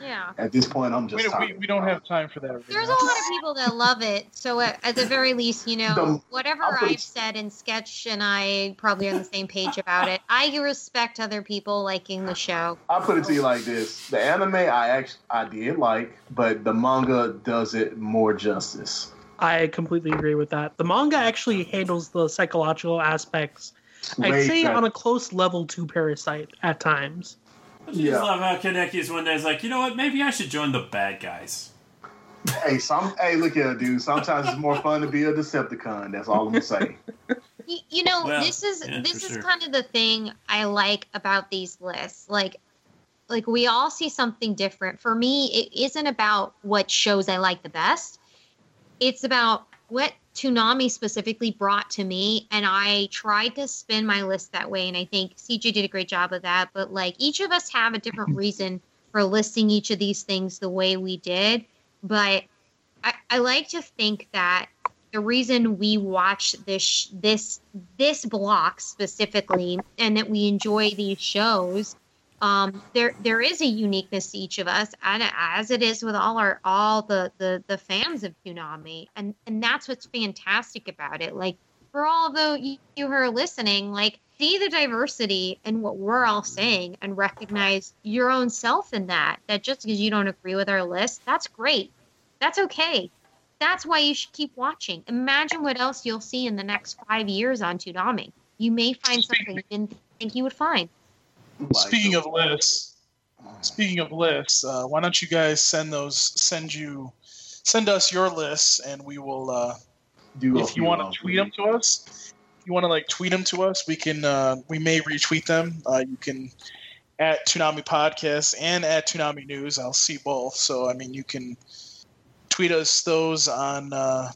yeah. at this point, I'm just We, we, we don't have time for that. Right There's a lot of people that love it. So at, at the very least, you know, The- whatever I'll put I've it- said in sketch and I probably are on the same page about it. I respect other people liking the show. I'll put it to you like this: the anime I actually I did like, but the manga does it more justice. I completely agree with that. The manga actually handles the psychological aspects. I'd Way say better. on a close level to Parasyte at times. I just Yeah. love how Kaneki's one day is like, you know what? Maybe I should join the bad guys. Hey, some hey, look at here, dude. Sometimes it's more fun to be a Decepticon. That's all I'm gonna say. You, you know, Well, this is yeah, this is sure. kind of the thing I like about these lists. Like like we all see something different. For me, it isn't about what shows I like the best. It's about what Toonami specifically brought to me and I tried to spin my list that way and I think CJ did a great job of that, but like each of us have a different reason for listing each of these things the way we did, but I, I like to think that the reason we watch this this this block specifically and that we enjoy these shows um, there there is a uniqueness to each of us and as it is with all our all the the, the fans of Toonami and and that's what's fantastic about it like for all you, you who are listening like see the diversity in what we're all saying and recognize your own self in that that just because you don't agree with our list that's great that's okay that's why you should keep watching. Imagine what else you'll see in the next five years on Toonami. You may find something you didn't think you would find. Like, Speaking of lists, speaking of lists, uh, why don't you guys send those? Send you, send us your lists, and we will. Uh, do if you want to tweet them to us, if you want to like tweet them to us, we can. Uh, we may retweet them. Uh, you can at Toonami Podcast and at Toonami News. I'll see both. So I mean, you can tweet us those on uh,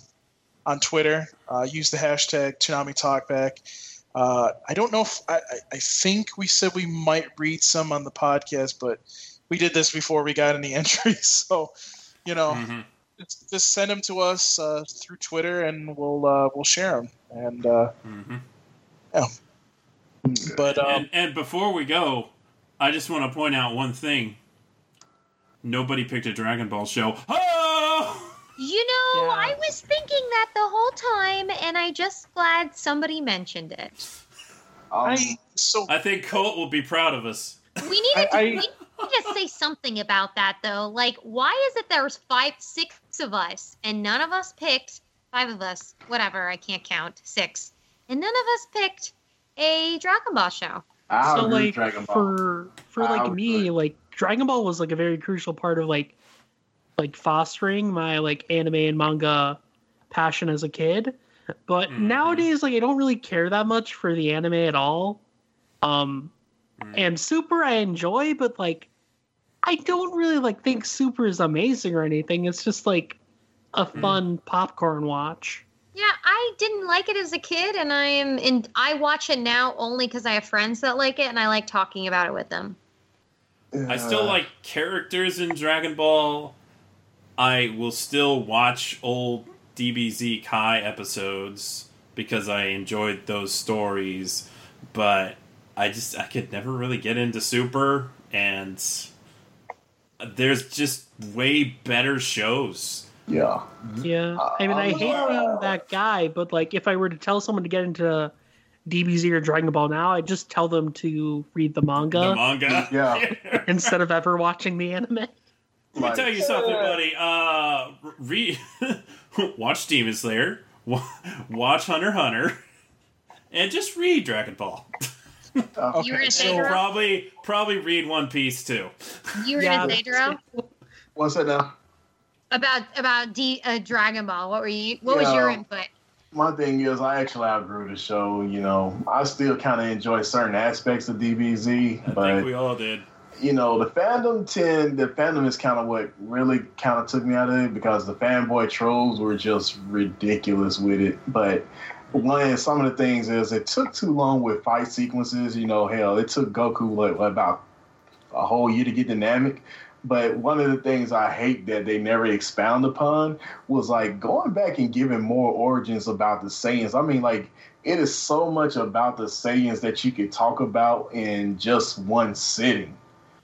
on Twitter. Uh, use the hashtag Toonami Talkback. Uh, I don't know if I, I, think we said we might read some on the podcast, but we did this before we got any entries. So, you know, Mhm. just, send them to us uh, through Twitter, and we'll uh, we'll share them. And uh, Mhm. but um, and, and before we go, I just want to point out one thing. Nobody picked a Dragon Ball show. Oh! You know, Yeah. I was thinking that the whole time, and I just glad somebody mentioned it. Um, I so I think Colt will be proud of us. We needed to, I- I- we needed to say something about that, though. Like, why is it there's five, six of us, and none of us picked five of us, whatever, I can't count, six, and none of us picked a Dragon Ball show. I so like Dragon Ball. for for I like me, agree. like Dragon Ball was like a very crucial part of like like fostering my like anime and manga passion as a kid. But Mhm. nowadays, like I don't really care that much for the anime at all. Um Mm. and Super I enjoy, but like I don't really like think Super is amazing or anything. It's just like a Mm. fun popcorn watch. Yeah, I didn't like it as a kid, and I am in. I watch it now only because I have friends that like it, and I like talking about it with them. I still like characters in Dragon Ball. I will still watch old DBZ Kai episodes because I enjoyed those stories, but I just I could never really get into Super and there's just way better shows. Yeah. Yeah, I mean, I hate uh, being that guy, but like, if I were to tell someone to get into DBZ or Dragon Ball now, I'd just tell them to read the manga The manga. Yeah. instead of ever watching the anime. Let me Like, tell you something, buddy. Uh, read, watch Demon Slayer, watch Hunter Hunter, and just read Dragon Ball. You were Okay, gonna say, so And probably probably read One Piece too. You were Yeah, gonna say, Drew? What's that now? About about D, uh, Dragon Ball. What were you? What was your input? My thing is, I actually outgrew the show. You know, I still kind of enjoy certain aspects of DBZ, I but think we all did. You know, the fandom tend the fandom is kind of what really kind of took me out of it because the fanboy trolls were just ridiculous with it. But one, some of the things is it took too long with fight sequences. You know, hell, it took Goku like about a whole year to get dynamic. But one of the things I hate that they never expound upon was like going back and giving more origins about the Saiyans. I mean, like it is so much about the Saiyans that you could talk about in just one sitting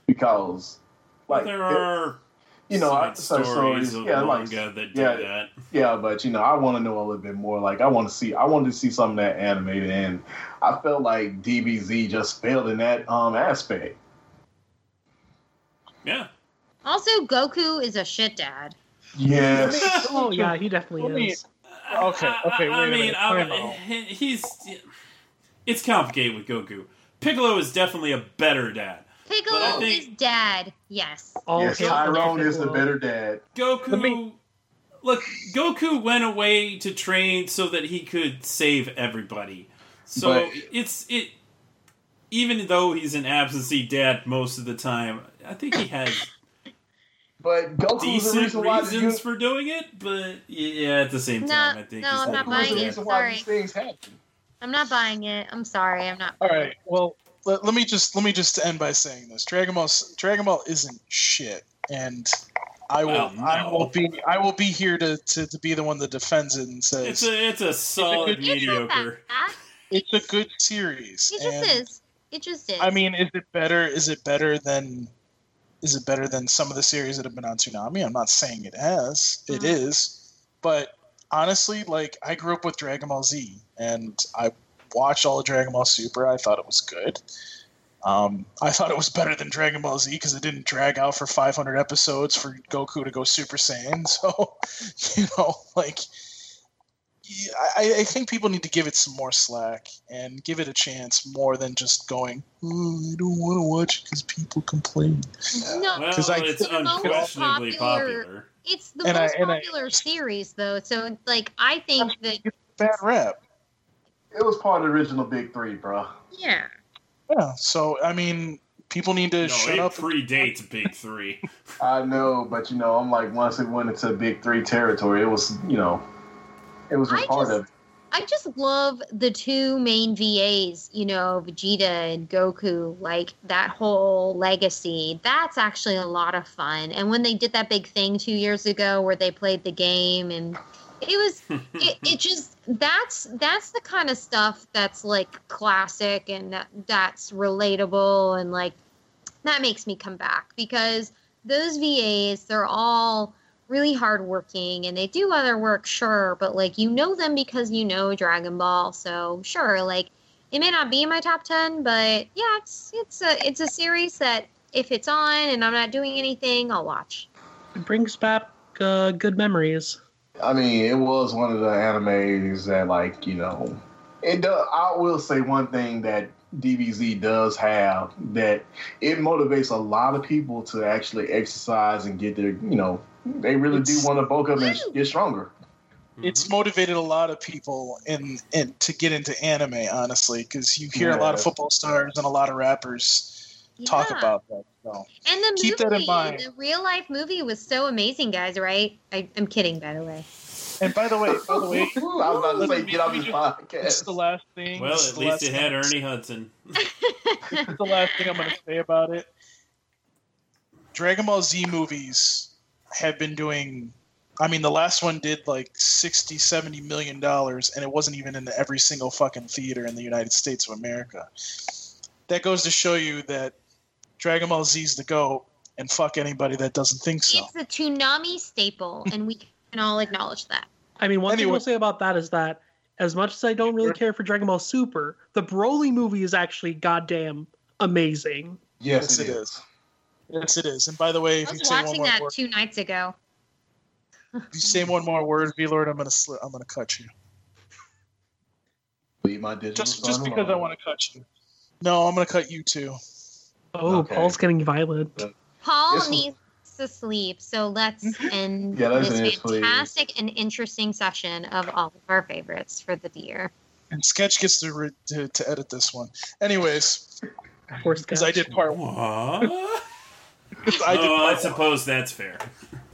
because like there are you know I, side so stories stories, of yeah like manga that do yeah. that. yeah but you know i want to know a little bit more like i want to see i wanted to see something that animated and i felt like dbz just failed in that um aspect Yeah. Also, Goku is a shit dad. yes Oh yeah, he Let me- definitely is. Okay, okay, I, I wait a mean, minute, I- time out. he- he's it's complicated with Goku. Piccolo is definitely a better dad. Piccolo think- is dad. Yes. All yes hail tyrone is the better dad Goku. Me- Look, Goku went away to train so that he could save everybody. So But- it's it. Even though he's an absentee dad most of the time, I think he has but goku's the decent reason why reasons uni- for doing it. But yeah, at the same No, time, I think no, he's I'm not buying it. reason why Sorry. these things happen I'm not buying it. I'm sorry. I'm not. All right. Well, let, let me just let me just end by saying this: Dragon Ball Dragon Ball isn't shit, and I will Well, no. I will be I will be here to, to, to be the one that defends it and says It's a it's a solid It's not that mediocre. it's a good series. It just is. It just is. I mean, is it better? Is it better than? Is it better than some of the series that have been on Toonami? I'm not saying it has. It Mhm. is, but honestly, like I grew up with Dragon Ball Z, and I watched all of Dragon Ball Super. I thought it was good. Um, I thought it was better than Dragon Ball Z because it didn't drag out for 500 episodes for Goku to go Super Saiyan. So, you know, like, I, I think people need to give it some more slack and give it a chance more than just going, oh, I don't want to watch it because people complain. no, Well, 'Cause I- it's The most unquestionably popular- popular. it's the and most I- popular series, though. So, like, I think that Bad rap. It was part of the original big three bro yeah. Yeah. So, I mean, people need to No, shut it up. predates Big Three. i know but you know i'm like once it went into big three territory it was you know it was a I part just- of it I just love the two main VAs, you know, Vegeta and Goku, like that whole legacy. That's actually a lot of fun. And when they did that big thing two years ago where they played the game and it was it, it just that's that's the kind of stuff that's like classic and that, that's relatable and like that makes me come back because those VAs they're all really hardworking and they do other work, sure, but like you know them because you know Dragon Ball, so sure, like it may not be in my top ten, but yeah, it's it's a it's a series that if it's on and I'm not doing anything, I'll watch. It brings back uh, good memories. I mean, it was one of the animes that, like, you know, it does. I will say one thing that DBZ does have that it motivates a lot of people to actually exercise and get their, you know, they really do want to bulk up and get stronger. It's mm-hmm. motivated a lot of people in, in to get into anime, honestly, because you hear a lot of football stars and a lot of rappers talk about that. So. And the Keep that in movie, mind. the real life movie was so amazing, guys. Right? I, I'm kidding, by the way. And by the way, by the way, I was about to Let say, me- get off let me this just- this podcast. the last thing. Well, at least it had thing- Ernie Hudson. This is the last thing I'm going to say about it. Dragon Ball Z movies have been doing. I mean, the last one did like 60, 70 million dollars, and it wasn't even in every single fucking theater in the United States of America. That goes to show you that Dragon Ball Z's the go, and fuck anybody that doesn't think so. It's a Toonami staple, and we can all acknowledge that. I mean, one thing Anyway. we'll say about that is that as much as I don't really care for Dragon Ball Super, the Broly movie is actually goddamn amazing. Yes, Yes, it it is. Yes, it is. And by the way, I if you was say one watching more that word, two nights ago. if you say one more word, V Lord, I'm gonna sli- I'm gonna cut you. Leave my digital Just just because I want to cut you. No, I'm gonna cut you too. Oh, Okay. Paul's getting violent. Paul This one- needs to sleep, so let's end Yeah, let's this end, please. fantastic and interesting session of all of our favorites for the year. And Sketch gets to re- to, to edit this one. Anyways, Of course, because I did part one. What? I did oh, I part one. suppose that's fair.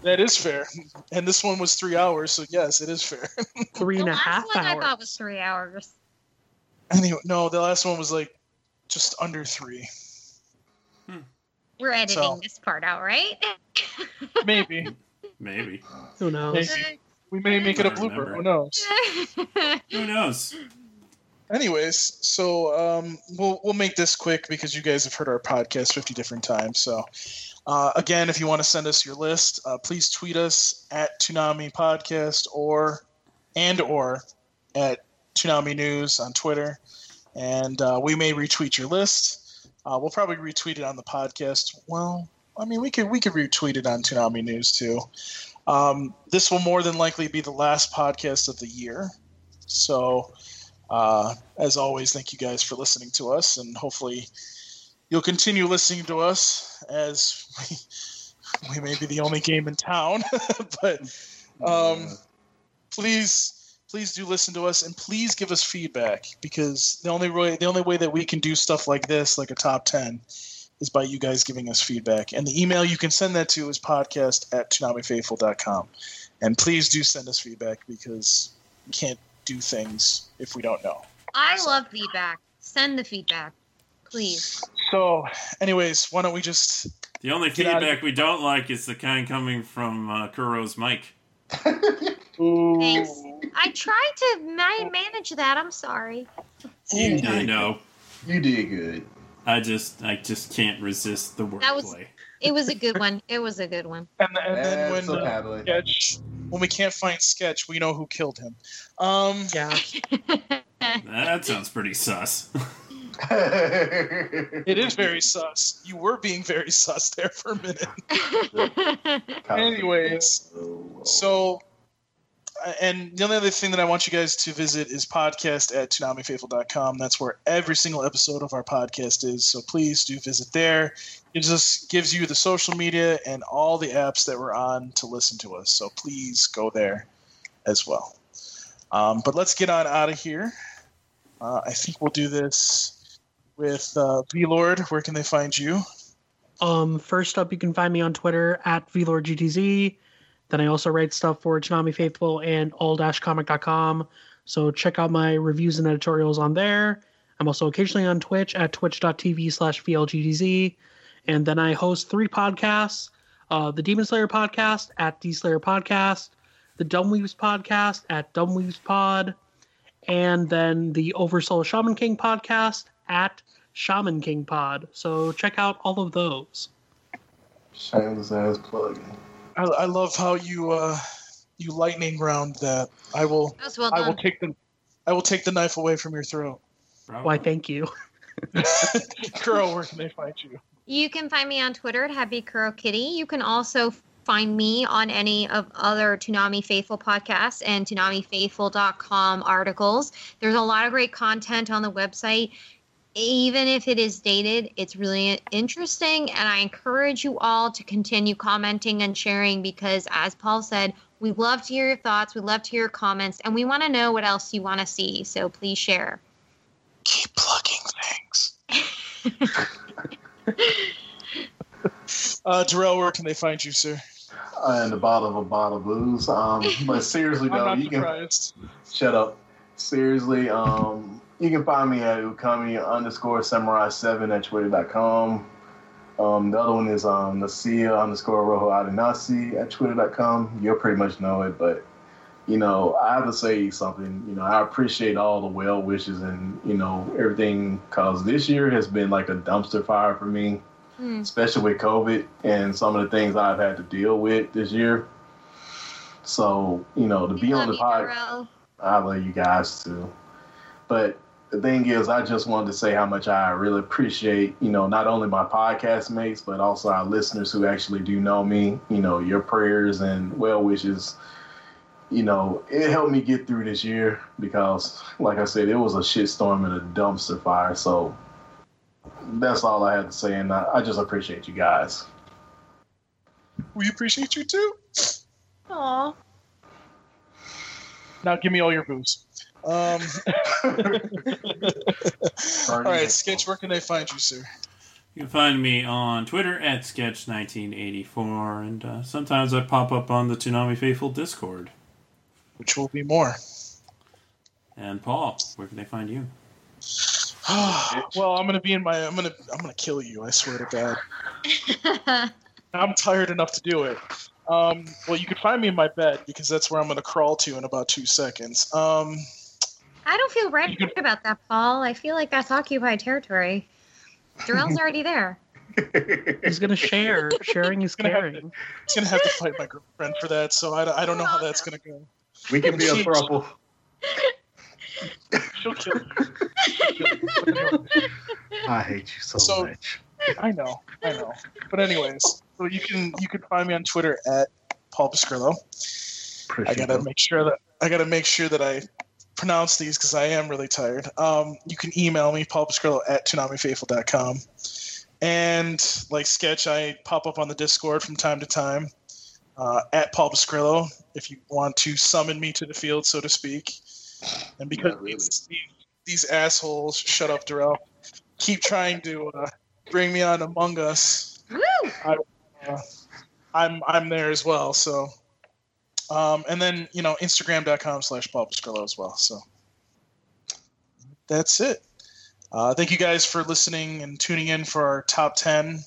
That is fair. And this one was three hours, so yes, it is fair. three The and a last half one I hours. thought was three hours. anyway, no, the last one was like just under three. We're editing So- this part out, right? Maybe. Maybe. Who knows? Maybe. We may make it a blooper. remember. Who knows? Who knows? Anyways, so um, we'll we'll make this quick because you guys have heard our podcast fifty different times. So uh, again, if you want to send us your list, uh, please tweet us at Toonami Podcast or and or at Toonami News on Twitter, and uh, we may retweet your list. Uh, we'll probably retweet it on the podcast. Well, I mean, we could we could retweet it on Toonami News too. Um, this will more than likely be the last podcast of the year. So, uh, as always, thank you guys for listening to us, and hopefully, you'll continue listening to us as we, we may be the only game in town. but um, please, please do listen to us, and please give us feedback because the only way the only way that we can do stuff like this, like a top ten, is by you guys giving us feedback. And the email you can send that to is podcast at ToonamiFaithful.com. And please do send us feedback because we can't do things if we don't know. I love feedback. Send the feedback, please. So, anyways, why don't we just. The only Get out of feedback we don't like is the kind coming from uh, Kuro's mic. Ooh. Thanks. I tried to ma- manage that. I'm sorry. You I did. know. You did good. I just, I just can't resist the That was- wordplay. It was a good one. It was a good one. And, and then when, so uh, sketch, when we can't find Sketch, we know who killed him. Um, Yeah. That sounds pretty sus. it is very sus. You were being very sus there for a minute. Anyways, So, uh, and the only other thing that I want you guys to visit is podcast at ToonamiFaithful.com. That's where every single episode of our podcast is. So please do visit there. It just gives you the social media and all the apps that we're on to listen to us. So please go there as well. Um, but let's get on out of here. Uh, I think we'll do this with uh, V Lord. Where can they find you? Um, first up, you can find me on Twitter at VLordGTZ. Then I also write stuff for Toonami Faithful and all-comic.com. So check out my reviews and editorials on there. I'm also occasionally on Twitch at twitch.tv slash VLGDZ. And then I host three podcasts uh, the Demon Slayer podcast at D Slayer Podcast, the Dumb Dumbweaves podcast at Dumb Dumbweaves Pod, and then the Oversoul Shaman King podcast at Shaman King Pod. So check out all of those. Shameless ass plug. I, I love how you uh, you lightning round that. I will That well I will take the I will take the knife away from your throat. Why, thank you. Girl, where can they find you? You can find me on Twitter at Happy Kuro Kitty. You can also find me on any of other Toonami Faithful podcasts and ToonamiFaithful.com articles. There's a lot of great content on the website. Even if it is dated, it's really interesting, and I encourage you all to continue commenting and sharing because, as Paul said, we love to hear your thoughts, we love to hear your comments, and we want to know what else you want to see. So please share. Keep plugging things. uh, Darrell, where can they find you, sir? Uh, in the bottom of a bottle of booze. Um, but seriously though, not you can shut up. Seriously, um, you can find me at ukami underscore samurai seven at twitter.com. Um, the other one is um, Nasia underscore rojo adenasi at twitter.com. You'll pretty much know it, but you know, I have to say something. You know, I appreciate all the well wishes and you know everything because this year has been like a dumpster fire for me Hmm. especially with COVID and some of the things I've had to deal with this year. So, you know, to We be on the podcast. I love you guys too. But the thing is, I just wanted to say how much I really appreciate, you know, not only my podcast mates, but also our listeners who actually do know me. You know, your prayers and well wishes. You know, it helped me get through this year because, like I said, it was a shitstorm and a dumpster fire. So that's all I had to say, and I, I just appreciate you guys. We appreciate you too. Aw. Now give me all your booze. Um, all right, Sketch, where can they find you, sir? You can find me on Twitter at Sketch1984, and uh, sometimes I pop up on the Toonami Faithful Discord. Which will be more. And Paul, where can they find you? well, I'm gonna be in my. I'm gonna. I'm gonna kill you. I swear to God. I'm tired enough to do it. Um, well, you can find me in my bed because that's where I'm gonna crawl to in about two seconds. Um, I don't feel right about that, Paul. I feel like that's occupied territory. Darrell's already there. He's gonna share. Sharing is Gonna have to- caring. he's gonna have to fight my girlfriend for that, so I, I don't know how that's gonna go. We can be a Jeez. throuple. She'll kill you. I hate you so, So- much. I know, I know. But anyways, so you can you can find me on Twitter at Paul Pascrillo. I gotta make sure that I gotta make sure that I pronounce these because I am really tired. Um, you can email me Paul Pascrillo at ToonamiFaithful.com. And like sketch, I pop up on the Discord from time to time uh, at Paul Pascrillo if you want to summon me to the field, so to speak. And because really. these, these assholes, shut up, Darrell, keep trying to uh, bring me on Among Us, Woo! I'm I'm there as well. So, um, and then you know Instagram.com slash Pascrillo as well. So that's it. Uh, thank you guys for listening and tuning in for our top ten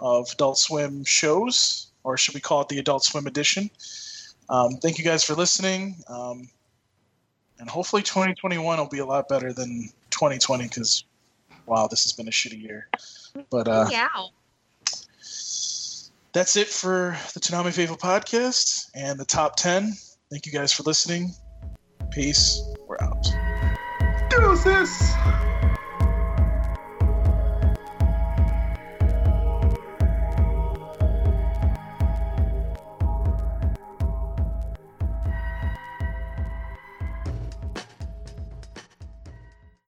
of Adult Swim shows, or should we call it the Adult Swim edition? Um, thank you guys for listening, um, and hopefully 2021 will be a lot better than 2020 because wow, this has been a shitty year. But uh, yeah. That's it for the Toonami Faithful podcast and the top 10. Thank you guys for listening. Peace. We're out. Deuces.